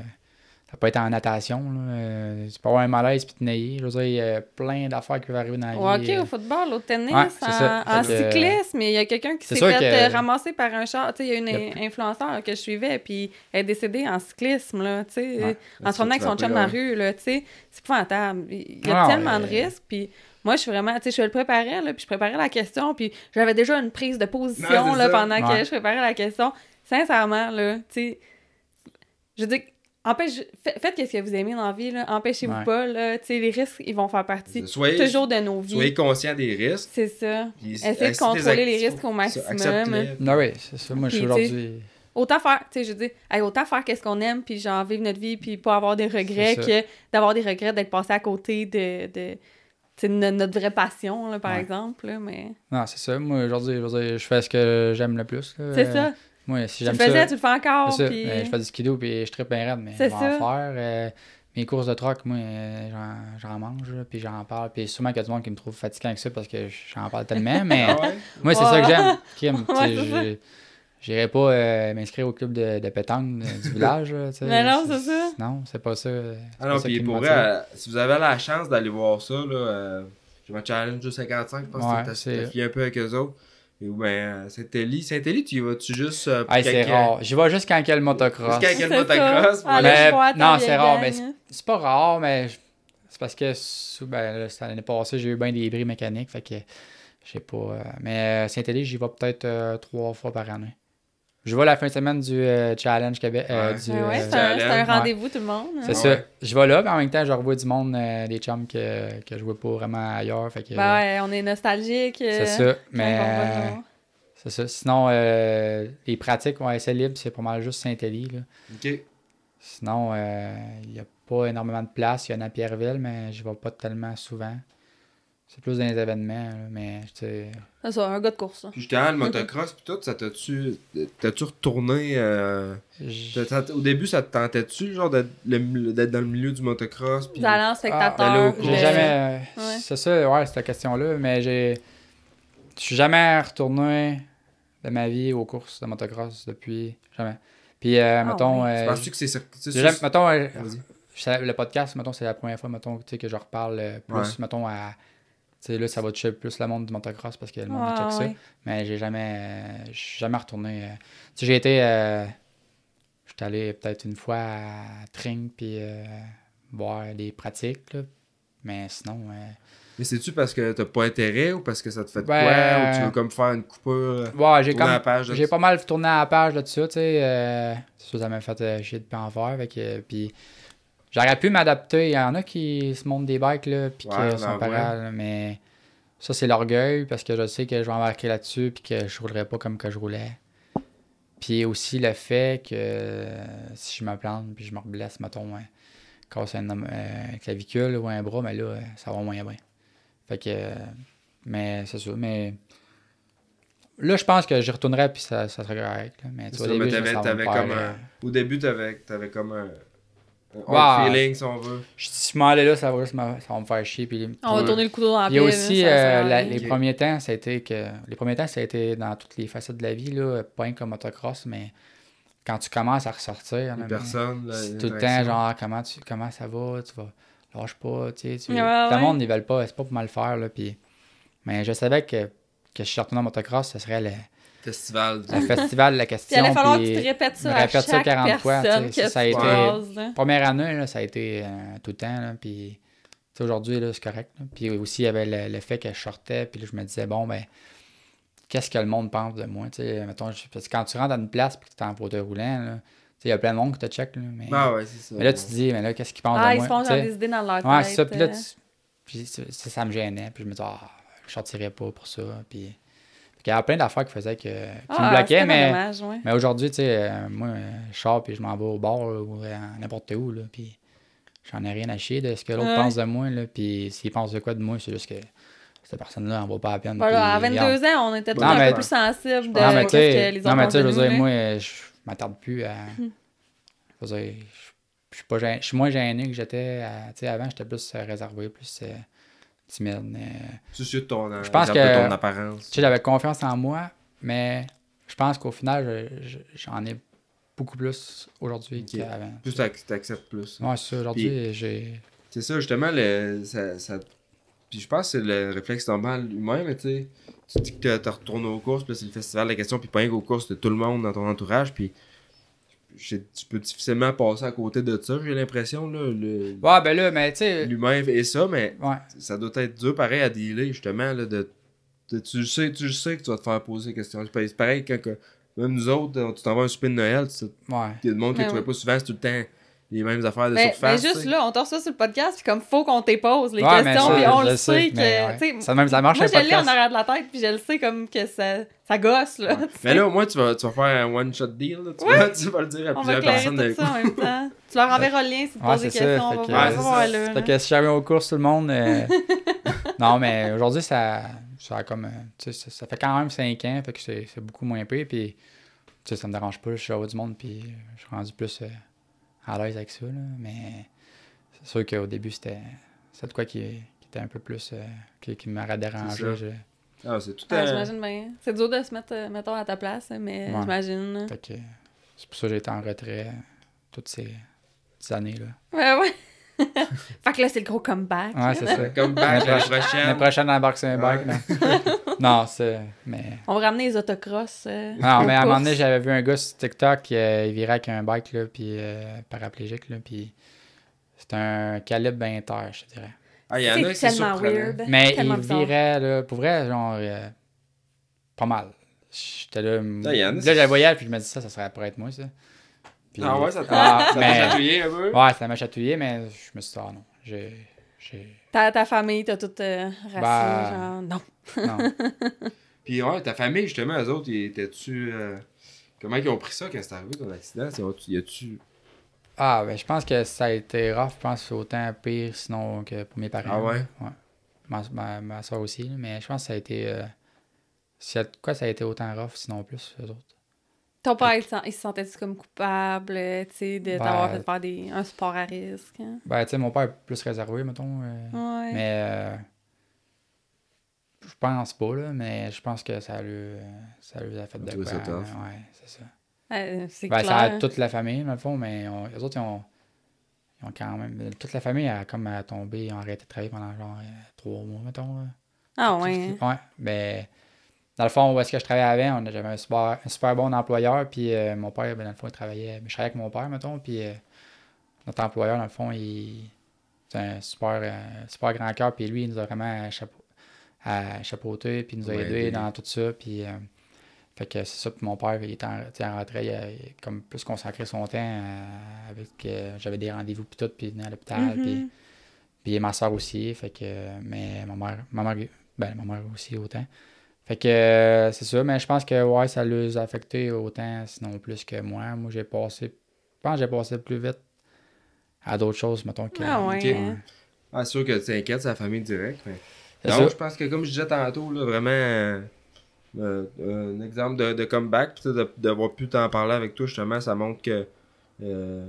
ça peut être en natation. Là. Euh, tu peux avoir un malaise puis te nailler. Je veux dire, il y a plein d'affaires qui peuvent arriver dans la Au vie. hockey, euh. au football, au tennis, Ouais, en, cyclisme, il y a quelqu'un qui s'est fait que- ramasser par un char. Tu sais, il y a une a- influenceur que je suivais, puis elle est décédée en cyclisme, là, tu sais, Ouais. en se promenant avec son chum dans la rue, là, tu sais. C'est épouvantable. Il y a Ah, tellement de risques, puis moi, je suis vraiment, tu sais, je le préparais, là, puis je préparais la question, puis j'avais déjà une prise de position, Non, là, ça. pendant que je préparais la question. Sincèrement, là, tu sais, je veux dire, empêche, fa- faites ce que vous aimez dans la vie, là, empêchez-vous Ouais. pas, là, tu sais, les risques, ils vont faire partie Soyez, toujours de nos vies. soyez conscient des risques. C'est ça. Essayez de contrôler les risques au maximum. Ah oui, c'est ça. Moi, je suis aujourd'hui. Autant faire, tu sais, je dis, hey, autant faire qu'est-ce qu'on aime, puis genre vivre notre vie, puis pas avoir des regrets, que d'avoir des regrets d'être passé à côté de, de tu no- notre vraie passion, là, par Ouais. exemple. Là, mais Non, c'est ça. Moi, aujourd'hui, je veux dire, je fais ce que j'aime le plus. là. c'est Euh, ça. Moi, si Tu j'aime le faisais, ça. tu le fais encore. C'est ça. puis- Euh, je fais du skido puis je tripe bien raide, mais je C'est vais en ça. faire. Euh, mes courses de troc, moi, euh, j'en- j'en mange, là, puis j'en parle. Puis sûrement qu'il y a du monde qui me trouve fatiguant avec ça parce que j'en parle tellement, mais Ah ouais? moi, c'est Ouais. ça que j'aime. J'irai pas euh, m'inscrire au club de, de pétanque euh, du village. Mais non, c'est ça. Non, c'est pas ça. Ah non, puis me pour vrai, euh, si vous avez la chance d'aller voir ça, là, euh, j'ai mon challenge de 55, je pense Ouais, que t'as- filé un peu avec eux autres. Et ben, euh, Saint-Élie, Saint-Élie, tu y vas-tu juste euh, Hey, c'est rare. J'y vais juste quand il y a le motocross. Jusqu'à quel C'est motocross? ça. voilà. Allez Mais- voir ta non, c'est rare, mais. C'est pas rare, mais je- c'est parce que ben, l'année passée, j'ai eu bien des bris mécaniques. Fait que je sais pas. mais Saint-Élie, j'y vais peut-être euh, trois fois par année. Je vais la fin de semaine du euh, Challenge Québec. euh, Ouais. du, Ouais, ouais, euh, c'est un, c'est rendez-vous, tout le monde. hein. c'est ça. ouais. Je vais là, mais en même temps, je revois du monde, euh, des chums que, que je vois pas vraiment ailleurs. Fait que, Ben ouais, on est nostalgique. c'est ça. Mais on va euh, voir. c'est ça. Sinon, euh, les pratiques vont essai libre, c'est pas mal juste Saint-Élie. là. Ok. Sinon, il n'y a pas énormément de place. Il y en a à Pierreville, mais je vais pas tellement souvent. C'est plus dans les événements, là, mais tu sais. C'est ça, un gars de course. ça. Puis justement, le motocross, puis tout, ça t'a-tu. T'as-tu retourné. euh, au début, ça te tentait-tu, genre, d'être le- d'être dans le milieu du motocross? Puis... Allez en spectateur. d'aller cours. J'ai jamais. euh, Ouais. C'est ça, ouais, cette question-là, mais j'ai. Je suis jamais retourné de ma vie aux courses de motocross depuis. Jamais. Puis, euh, Ah mettons. ouais. euh, Penses-tu que c'est. jamais- mettons, euh, le podcast, mettons, c'est la première fois, mettons, tu sais, que je reparle plus, Ouais. mettons, à. Tu sais, là, ça va toucher plus le monde du motocross parce que le monde Ah, check ça. Mais j'ai jamais. euh, je suis jamais retourné. euh. J'ai été. euh, J'étais allé peut-être une fois à Tring puis euh, voir des pratiques, là. Mais sinon. euh, Mais c'est-tu parce que t'as pas intérêt ou parce que ça te fait de Ben, quoi? Ou tu veux comme faire une coupure? Ouais, j'ai comme. la page de J'ai pas mal tourné à la page là, de ça, tu sais. euh, ça m'a fait chier de pas en faire. Euh, puis j'aurais pu m'adapter. Il y en a qui se montent des bikes, là, puis Ouais, qui on sont là, mais ça, c'est l'orgueil parce que je sais que je vais embarquer là-dessus, puis que je roulerai pas comme que je roulais. Puis aussi le fait que euh, si je me plante, puis je me blesse, mettons, ouais, casse un euh, clavicule ou un bras, mais là, euh, ça va moins bien. Fait que. euh, mais c'est sûr, mais. Là, je pense que j'y retournerais puis ça, ça serait correct. là. Mais tu vois, ça, au début, t'avais, comme euh, un... Au début, t'avais, t'avais comme un... hard feeling, si on veut. Je- Si je m'en allais là, ça va, juste me- ça va me faire chier. Puis, On va tourner le couteau dans la il y a aussi là, ça, ça euh, la- les premiers temps, ça a été que. Les premiers temps, ça a été dans toutes les facettes de la vie, là, pas comme motocross, mais quand tu commences à ressortir, Les personnes, là, c'est tout le temps genre comment tu comment ça va, tu vas lâche pas, tu sais. Tu... Ouais, le ouais. monde ils veulent pas, c'est pas pour mal le faire là, puis mais je savais que que je suis retourné en motocross, ce serait le, Festival. le festival de la Puis il question. allait falloir puis- que tu te répètes ça me à répète ça chaque 40 fois, que ça, ça a été- là. Première année, là, ça a été euh, tout le temps. Là, puis tu sais, aujourd'hui, là, c'est correct. là. Puis aussi, il y avait le, le fait que je sortais. Puis là, je me disais, bon, ben, qu'est-ce que le monde pense de moi? tu sais, mettons, je- parce que quand tu rentres dans une place et que tu es en fauteuil roulant, là, tu sais, il y a plein de monde qui te check. Là, mais, Ah ouais, c'est ça. mais là, tu te dis, mais là, qu'est-ce qu'ils pensent Ah, de ils moi? se font tu genre sais? des idées dans leur tête. Ouais, c'est ça. Puis là, euh. tu- puis ça, ça, me gênait. Puis je me disais, ah, je sortirais pas pour ça. Puis il y avait plein d'affaires qui faisaient que, qui Ah, me bloquaient, c'était mais. dommage, ouais. Mais aujourd'hui, tu sais, euh, moi, je sors puis je m'en vais au bar là, ou n'importe où, là, puis j'en ai rien à chier de ce que l'autre Ouais. pense de moi, là, puis s'il pense de quoi de moi, c'est juste que cette personne-là, en vaut pas la peine. Voilà, à puis, 22 regarde. ans, on était tous Non, un mais- peu plus sensibles de Non, mais que les non, autres mais ont tu sais, je veux dire, moi, je m'attarde plus à... Je veux dire, je suis moins gêné que j'étais, tu sais, avant, j'étais plus réservé, plus euh, timide. euh, Soucieux de ton, Je pense de que- ton apparence. Tu sais, j'avais confiance en moi, mais je pense qu'au final, je- je- j'en ai beaucoup plus aujourd'hui qu'avant. Plus t'ac- t'acceptes plus. Ouais, c'est ça. Aujourd'hui, j'ai. C'est ça, justement, le, ça, ça- Puis je pense que c'est le réflexe normal humain, mais tu sais, tu dis que tu retournes aux courses, puis c'est le festival de la question, puis pas rien qu'aux courses de tout le monde dans ton entourage, puis tu peux difficilement passer à côté de ça, j'ai l'impression, là. le- Ouais, ben là, mais tu sais. L'humain et ça, mais Ouais. ça doit être dur pareil à dealer, justement, là, de, de- tu, sais, tu sais que tu vas te faire poser des questions. C'est pareil- C'est pareil quand même nous autres, tu t'en vas à un souper de Noël, tu Ouais. il y a des monde que Ben tu vois oui. pas souvent, c'est tout le temps les mêmes affaires de Mais, mais surface. juste tu sais. là, on te reçoit sur le podcast, puis comme faut qu'on te pose les Ouais, mais questions, ça, puis on le sait mais que. ouais. tu sais, Ça, même, ça marche moi, je l'ai en arrière de la tête, puis je le sais comme que ça, ça gosse, là. tu Mais là, au moins, tu vas, tu vas faire un one-shot deal. Là, tu, Ouais. vas, tu vas le dire à on va plusieurs personnes. tout ça en même temps. Tu leur enverras le lien si tu poses des c'est ça. questions. On Fait va que, voir Ouais, ça, c'est ouais, ça. là, Fait que si j'avais aux courses, tout le monde. euh, non, mais aujourd'hui, ça, ça a comme. euh, tu sais, ça, ça fait quand même 5 ans, fait que c'est c'est beaucoup moins pire. Puis, tu sais, ça me dérange pas. Je suis au du monde, puis je suis rendu plus euh, à l'aise avec ça. Là, mais c'est sûr qu'au début, c'était c'était de quoi qui, qui était un peu plus. euh, qui qui m'aurait dérangé. je- Ah, c'est tout Ouais, à... j'imagine bien. C'est dur de se mettre, euh, mettons, à ta place, mais Ouais. j'imagine. Fait que c'est pour ça que j'ai été en retrait toutes ces, ces années-là. Ouais, ouais. fait que là, c'est le gros comeback. Ouais, c'est ça. Comme back la prochaine. prochaine, embarque sur un bike. Non, c'est. Mais. On va ramener les autocross. euh, Non, mais à un moment donné, j'avais vu un gars sur TikTok qui euh, il virait avec un bike, là, puis euh, paraplégique, là, puis c'était un calibre inter, je te dirais. Ah, il y en a, C'est c'est tellement weird. Mais Tellement il bizarre. virait, là, pour vrai, genre, euh, pas mal. J'étais là. Ah, il y en a, là, c'est- je la voyais, puis je me dis, ça, ça serait pour être moi, ça. Puis- Ah ouais, ça t'a Ah, ça t'a mais- chatouillé un peu? Ouais, ça m'a chatouillé, mais je me suis dit, ah non, j'ai. Ta, ta famille, t'as tout euh, racine, Bah. genre, non. Non. Puis ouais, ta famille, justement, eux autres, étaient-tu... euh, Comment ils ont pris ça quand c'est arrivé ton accident? C'est- Y a-tu... Ah, ben, je pense que ça a été rough, je pense, autant pire, sinon, que pour mes parents. Ah ouais? Ouais. Ma, ma, ma soeur aussi, là, mais je pense que ça a été. euh, quoi ça a été autant rough, sinon plus, eux autres? Ton père, il, se sent- il se sentait-tu comme coupable, euh, tu sais, de Ben, t'avoir fait faire des, un sport à risque? hein? Ben, tu sais, mon père est plus réservé, mettons. euh, Ouais. Mais. euh, je pense pas, là, mais je pense que ça lui, ça lui a fait de quoi. ça tough. Ouais, c'est ça. Euh, c'est Ben, clair. ça a toute la famille, dans le fond, mais on, les autres, ils ont, ils ont quand même. Toute la famille a comme a tombé, ils ont arrêté de travailler pendant genre trois mois, mettons. Là. Ah ouais. hein? Ouais, ben, dans le fond, où est-ce que je travaillais avant, on a- j'avais un super, un super bon employeur, puis euh, mon père, ben, dans le fond, il travaillait, je travaillais avec mon père, mettons, puis euh, notre employeur, dans le fond, il, c'est un super, euh, super grand cœur, puis lui, il nous a vraiment chapeau, à chapeauté, puis il nous a Ouais, aidés aidé. dans tout ça, puis euh, fait que c'est ça, puis mon père, il était en, en rentrée, il a, il a comme plus consacré son temps à- avec, euh, j'avais des rendez-vous, puis tout, puis il venait à l'hôpital, puis... Mhm. Puis ma soeur aussi, fait que mais ma mère, ma mère, ben ma mère aussi autant. Fait que euh, c'est ça, mais je pense que ouais, ça les a affecté autant, sinon plus que moi. Moi j'ai passé, je pense que j'ai passé plus vite à d'autres choses, mettons que. Ah ouais. Ok. hein? Ah, c'est sûr que tu t'inquiètes, c'est la famille directe, mais... Ça. je pense que comme je disais tantôt, là, vraiment euh, euh, un exemple de, de comeback, puis tu sais, de- d'avoir pu t'en parler avec toi, justement, ça montre que euh,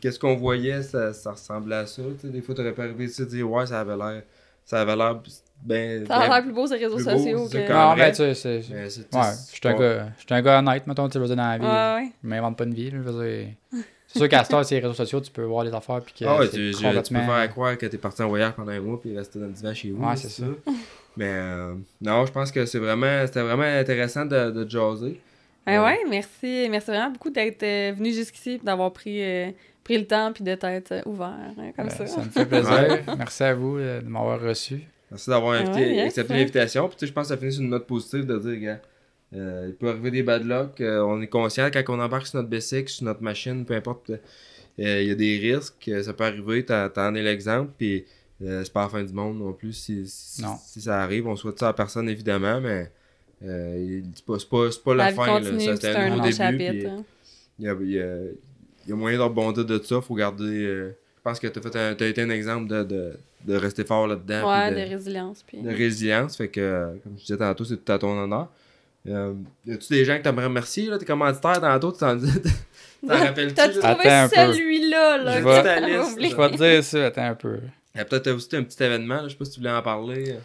qu'est-ce qu'on voyait, ça, ça ressemblait à ça. tu sais. Des fois, t'aurais pas arrivé ici de dire ouais, ça avait l'air. Ça avait l'air ben. Ça a ben- l'air plus beau sur les réseaux sociaux que. Non, mais tu sais, c'est. je suis un, gars- je suis un gars honnête, mettons, tu veux dire, dans la vie. Ouais, ouais. Je m'invente pas une vie, là, je veux dire. C'est sûr qu'à heure, sur les réseaux sociaux, tu peux voir les affaires, puis que. Ah ouais, tu, je- tu peux complètement- faire croire que t'es parti en voyage pendant un mois puis rester dans le divan chez vous. Ouais, c'est ça. Mais euh, non, je pense que c'est vraiment c'était vraiment intéressant de, de jaser. Ben ouais, merci. Merci vraiment beaucoup d'être euh, venu jusqu'ici et d'avoir pris, euh, pris le temps puis de t'être euh, ouvert hein, comme Ben, ça. ça me fait plaisir. Merci à vous euh, de m'avoir reçu. Merci d'avoir invité, Ouais, yes, accepté ouais. l'invitation. Puis tu sais, je pense que ça finit sur une note positive de dire, gars, euh, il peut arriver des bad luck. euh, on est conscient quand on embarque sur notre bicycle, sur notre machine, peu importe, euh, il y a des risques, ça peut arriver, t'en, t'en es l'exemple. Puis euh, c'est pas la fin du monde non plus si, si, Non. si ça arrive. On souhaite ça à personne évidemment, mais euh, c'est pas, c'est pas, c'est pas la, fin. là. continue, Ça, c'était un nouveau début. hein. il y a, il y a- il y a moyen de rebondir de ça. Faut garder. Je pense que t'as un, t'as été un exemple de, de, de rester fort là-dedans. Ouais, de résilience. Puis... de résilience. Fait que, euh, comme je disais tantôt, c'est tout à ton honneur. Euh, y a-tu des gens que t'aimerais remercier, là, tes commanditaires tantôt, tu t'en dis. T'en rappelles-tu? T'as-tu là? trouvé Attends un peu. celui-là, là? Je vais- t'as? Je vais te dire ça, attends un peu. Il y a peut-être aussi un petit événement, là, je sais pas si tu voulais en parler.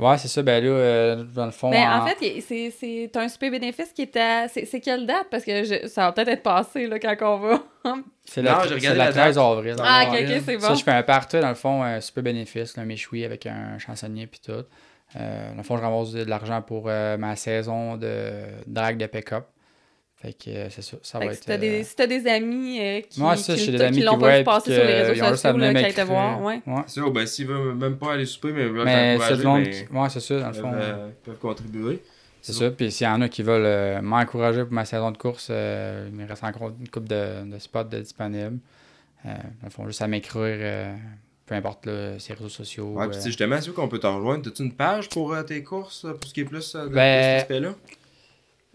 Ouais, c'est ça. Ben là, euh, dans le fond. Mais en fait, c'est- c'est un super bénéfice qui était. à- C'est c'est quelle date? Parce que je- ça va peut-être être passé là, quand on va. c'est Non, la, j'ai regardé la la 13 date. avril. Ah, ok, ok, c'est Ça, bon. je fais un partout, dans le fond, un super bénéfice, là, un méchoui avec un chansonnier puis tout. Euh, dans le fond, je ramasse de, de l'argent pour euh, ma saison de drag de pick-up. Fait que euh, c'est ça. Ça Fait va que si être. t'as euh, des, si t'as des amis euh, qui, Ouais, ça, qui, qui l'ont pas vu passer sur les réseaux ils ont juste à sociaux, là, qui été m'écrire. voir, ouais. Ouais. C'est sûr, ben, s'ils veulent même pas aller souper, mais veulent Mais c'est monde ben, qui. Ouais, c'est ça, dans le peuvent, fond. euh, peuvent contribuer. C'est ça. Puis s'il y en a qui veulent euh, m'encourager pour ma saison de course, euh, il me reste encore une coupe de, de spots de disponibles. Euh, ils font juste à m'écrire, euh, peu importe là, ses réseaux sociaux. Ouais, euh, puis justement, c'est où qu'on peut te rejoindre. T'as-tu une page pour euh, tes courses, euh, pour ce qui est plus euh, de, Ben, cet aspect-là?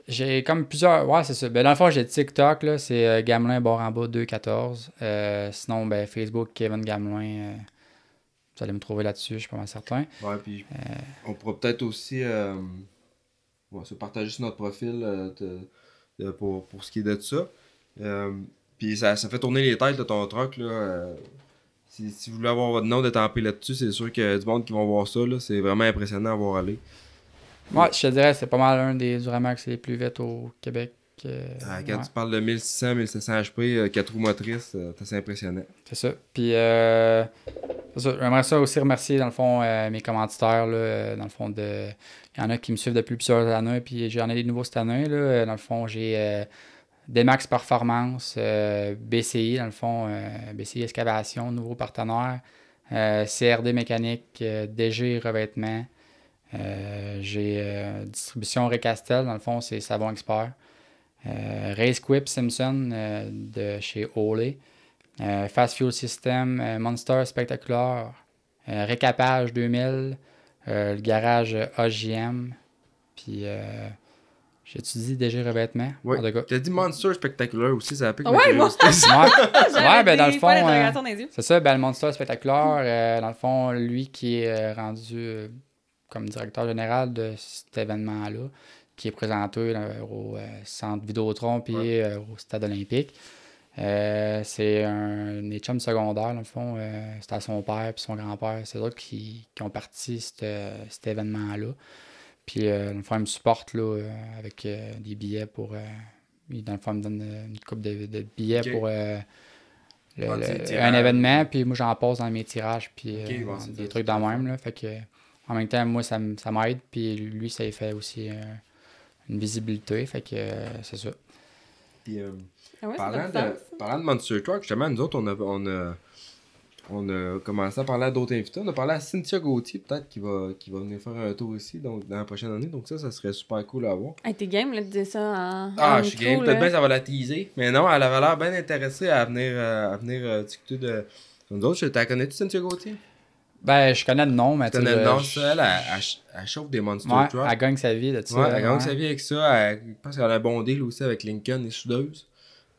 J'ai comme plusieurs. Ouais, c'est ça. Ben, dans le fond, j'ai TikTok, là, c'est euh, Gamelin barre en bas 214. Euh, sinon, ben, Facebook, Kevin Gamelin. euh, vous allez me trouver là-dessus, je suis pas mal certain. Ouais, puis Euh. on pourra peut-être aussi ouais, se partager sur notre profil de- de- pour, pour ce qui est de ça. Puis ça, ça fait tourner les têtes de ton truck. Là, si, si vous voulez avoir votre nom détampé là-dessus, c'est sûr qu'il y a du monde qui vont voir ça. là. C'est vraiment impressionnant à voir aller. Ouais, je te dirais, c'est pas mal un des Duramax les plus vite au Québec. euh, Ah, quand ouais. tu parles de 1600, 1700 HP, 4 roues motrices, euh, c'est impressionnant. C'est ça. Puis, euh. J'aimerais ça aussi remercier, dans le fond, mes commanditaires. Là, dans le fond, de... il y en a qui me suivent depuis plusieurs années, puis j'en ai des nouveaux cette année. Là. Dans le fond, j'ai Demax Performance, BCI, dans le fond, BCI Excavation, nouveau partenaire, CRD Mécanique, DG Revêtement. Euh, j'ai euh, Distribution Recastel, dans le fond, c'est Savon Expert. Euh, Race Quip Simpson euh, de chez Olay. Euh, Fast Fuel System, euh, Monster Spectacular, euh, Récapage 2000, euh, le garage AJM, puis euh, j'ai-tu dit DG Revêtement? Cas. T'as dit Monster Spectacular aussi, ça a piqué Ouais, moi-. Ouais, ben, dans le fond, c'est ça, ben, le Monster Spectacular, euh, dans le fond, lui qui est rendu euh, comme directeur général de cet événement-là, qui est présenté là, au euh, centre Vidéotron puis Ouais. euh, au stade olympique. Euh, c'est un des chums secondaires, dans le fond. euh, c'était à son père puis son grand-père. C'est eux qui, qui ont parti cet, cet événement-là. Puis, euh, dans le fond, ils me supportent là, euh, avec euh, des billets pour. euh, ils, dans le fond, ils me donnent euh, une coupe de, de billets pour euh, le- le- un événement. Puis, moi, j'en passe dans mes tirages. Puis, euh, des trucs dans le même. Là, fait que, en même temps, moi, ça, ça m'aide. Puis, lui, ça lui fait aussi euh, une visibilité. Fait que, euh, c'est ça. Puis, euh, Ah ouais, Parlant de, parlant de Monster Truck, justement, nous autres, on a, on a, on a commencé à parler à d'autres invités. On a parlé à Cynthia Gauthier, peut-être, qui va, qui va venir faire un tour ici donc, dans la prochaine année. Donc, ça, ça serait super cool à voir. Hey, t'es game là, de dire ça en. Ah, en je suis game. Peut-être bien ça va la teaser. Mais non, elle avait l'air bien intéressée à venir, euh, à venir discuter de. Nous autres, t'as connais-tu Cynthia Gauthier? Ben, je connais le nom, mais Tu connais le nom, je- ça, elle, elle, elle, elle chauffe des Monster Ouais, Trucks. elle gagne sa vie de ça. Ouais, elle gagne ouais. sa vie avec ça. Elle, je pense qu'elle a un bon deal aussi avec Lincoln et Soudeuse.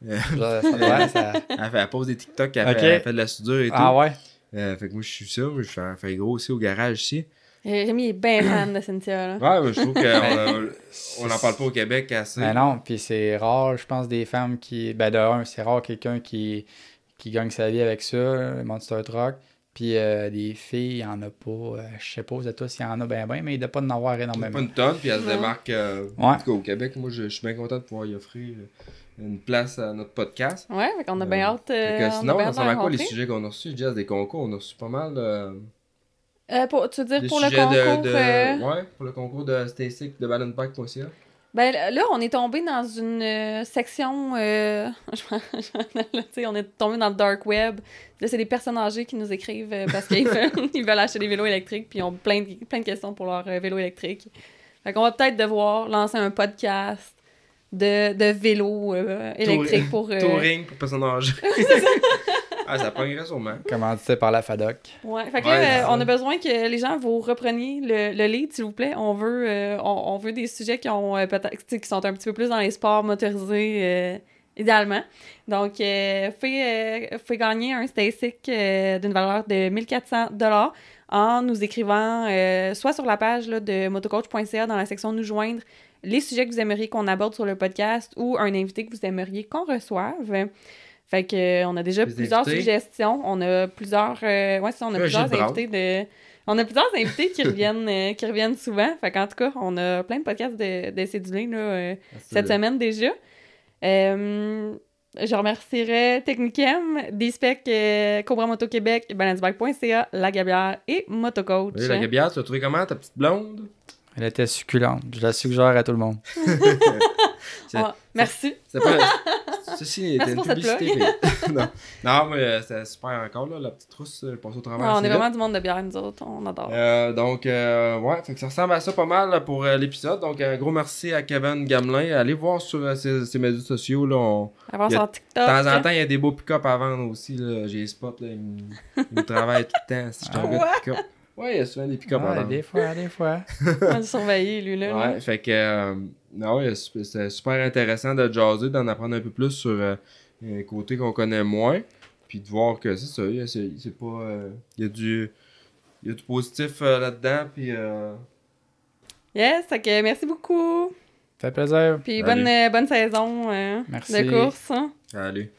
Ça- ça doit, ça- Elle, fait, elle pose des TikTok, elle, fait, elle fait de la soudure et tout. Ah ouais? Euh, fait que moi, je suis ça. moi, Je fais, gros aussi au garage ici. Rémi est bien fan de Cynthia. Là. Ouais, mais je trouve qu'on on n'en parle pas au Québec assez. Ben non, puis c'est rare, je pense, des femmes qui. Ben de un, c'est rare quelqu'un qui, qui gagne sa vie avec ça, le Monster Truck. Puis euh, des filles, il n'y en a pas. euh, je sais pas, vous êtes tous, il y en a ben ben, mais il ne doit pas en avoir Il y en a énormément. pas une tonne, puis elle se Ouais. démarque. euh, Ouais. En tout cas, au Québec, moi, je, je suis bien content de pouvoir y offrir euh, une place à notre podcast. Ouais, fait qu'on a bien Euh, hâte. euh, que sinon, bien ça de ressemble à quoi les sujets qu'on a reçus? Jazz, des concours, on a reçu pas mal. euh, Euh, pour, tu veux dire des pour le concours. de. de- euh, Ouais, pour le concours de Stacy de ballonpack.ca. Ben là, on est tombé dans une section. euh, on est tombé dans le dark web. Là, c'est des personnes âgées qui nous écrivent euh, parce qu'ils veulent, ils veulent acheter des vélos électriques puis ils ont plein de, plein de questions pour leur euh, vélo électrique. Fait qu'on va peut-être devoir lancer un podcast de, de vélos euh, électriques pour. euh, Touring pour personnes âgées. ah, ça pognerait sûrement. Commandité par la FADOC? Ouais, fait que Ouais, là, euh, on a besoin que les gens vous repreniez le, le lead, s'il vous plaît. On veut, euh, on, on veut des sujets qui ont euh, qui sont un petit peu plus dans les sports motorisés, euh, idéalement. Donc, euh, fait, euh, fait gagner un Stasic euh, d'une valeur de 1400 dollars en nous écrivant euh, soit sur la page là, de motocoach.ca dans la section nous joindre les sujets que vous aimeriez qu'on aborde sur le podcast ou un invité que vous aimeriez qu'on reçoive. Fait que euh, on a déjà plusieurs invités? suggestions. On a plusieurs euh, ouais, ça, on a plusieurs invités de On a plusieurs invités qui reviennent, euh, qui reviennent souvent. Fait qu'en tout cas, on a plein de podcasts de, de cédulés là, euh, cette semaine déjà. Euh, je remercierais Technicam, D-Spec, euh, Cobra Moto Québec, balancebike.ca, La Gabière et Motocoach. Oui, la gabière, tu l'as trouvé comment, ta petite blonde? Elle était succulente. Je la suggère à tout le monde. Ah, merci. C'est pas. Ceci était Merci une publicité. mais- non. non, mais euh, c'était super encore, là, la petite trousse, euh, passée au travers. Ah, on est vraiment du monde de bière, nous autres. On adore. Euh, donc, euh, ouais, fait que ça ressemble à ça pas mal là, pour euh, l'épisode. Donc, un gros merci à Kevin Gamelin. Allez voir sur euh, ses, ses médias sociaux. Là, on- Avant sur TikTok. De temps en temps, il y a des beaux pick-up à vendre aussi. là. J'ai les spots. Là, ils, me, travaillent tout le temps. Si je de pick-up. Ouais, il y a souvent des pick-up à vendre. des fois, des fois. On va le surveiller, lui, là. Ouais, fait que non, ouais, c'est c'est super intéressant de jaser, d'en apprendre un peu plus sur euh, un côté qu'on connaît moins. Puis de voir que c'est ça, il y a- c'est c'est pas. euh, Il y a du. Il y a du positif euh, là-dedans. Puis. euh, Yes, fait que merci beaucoup. Ça fait plaisir. Puis bonne, euh, bonne saison euh, Merci. de course. hein. allez.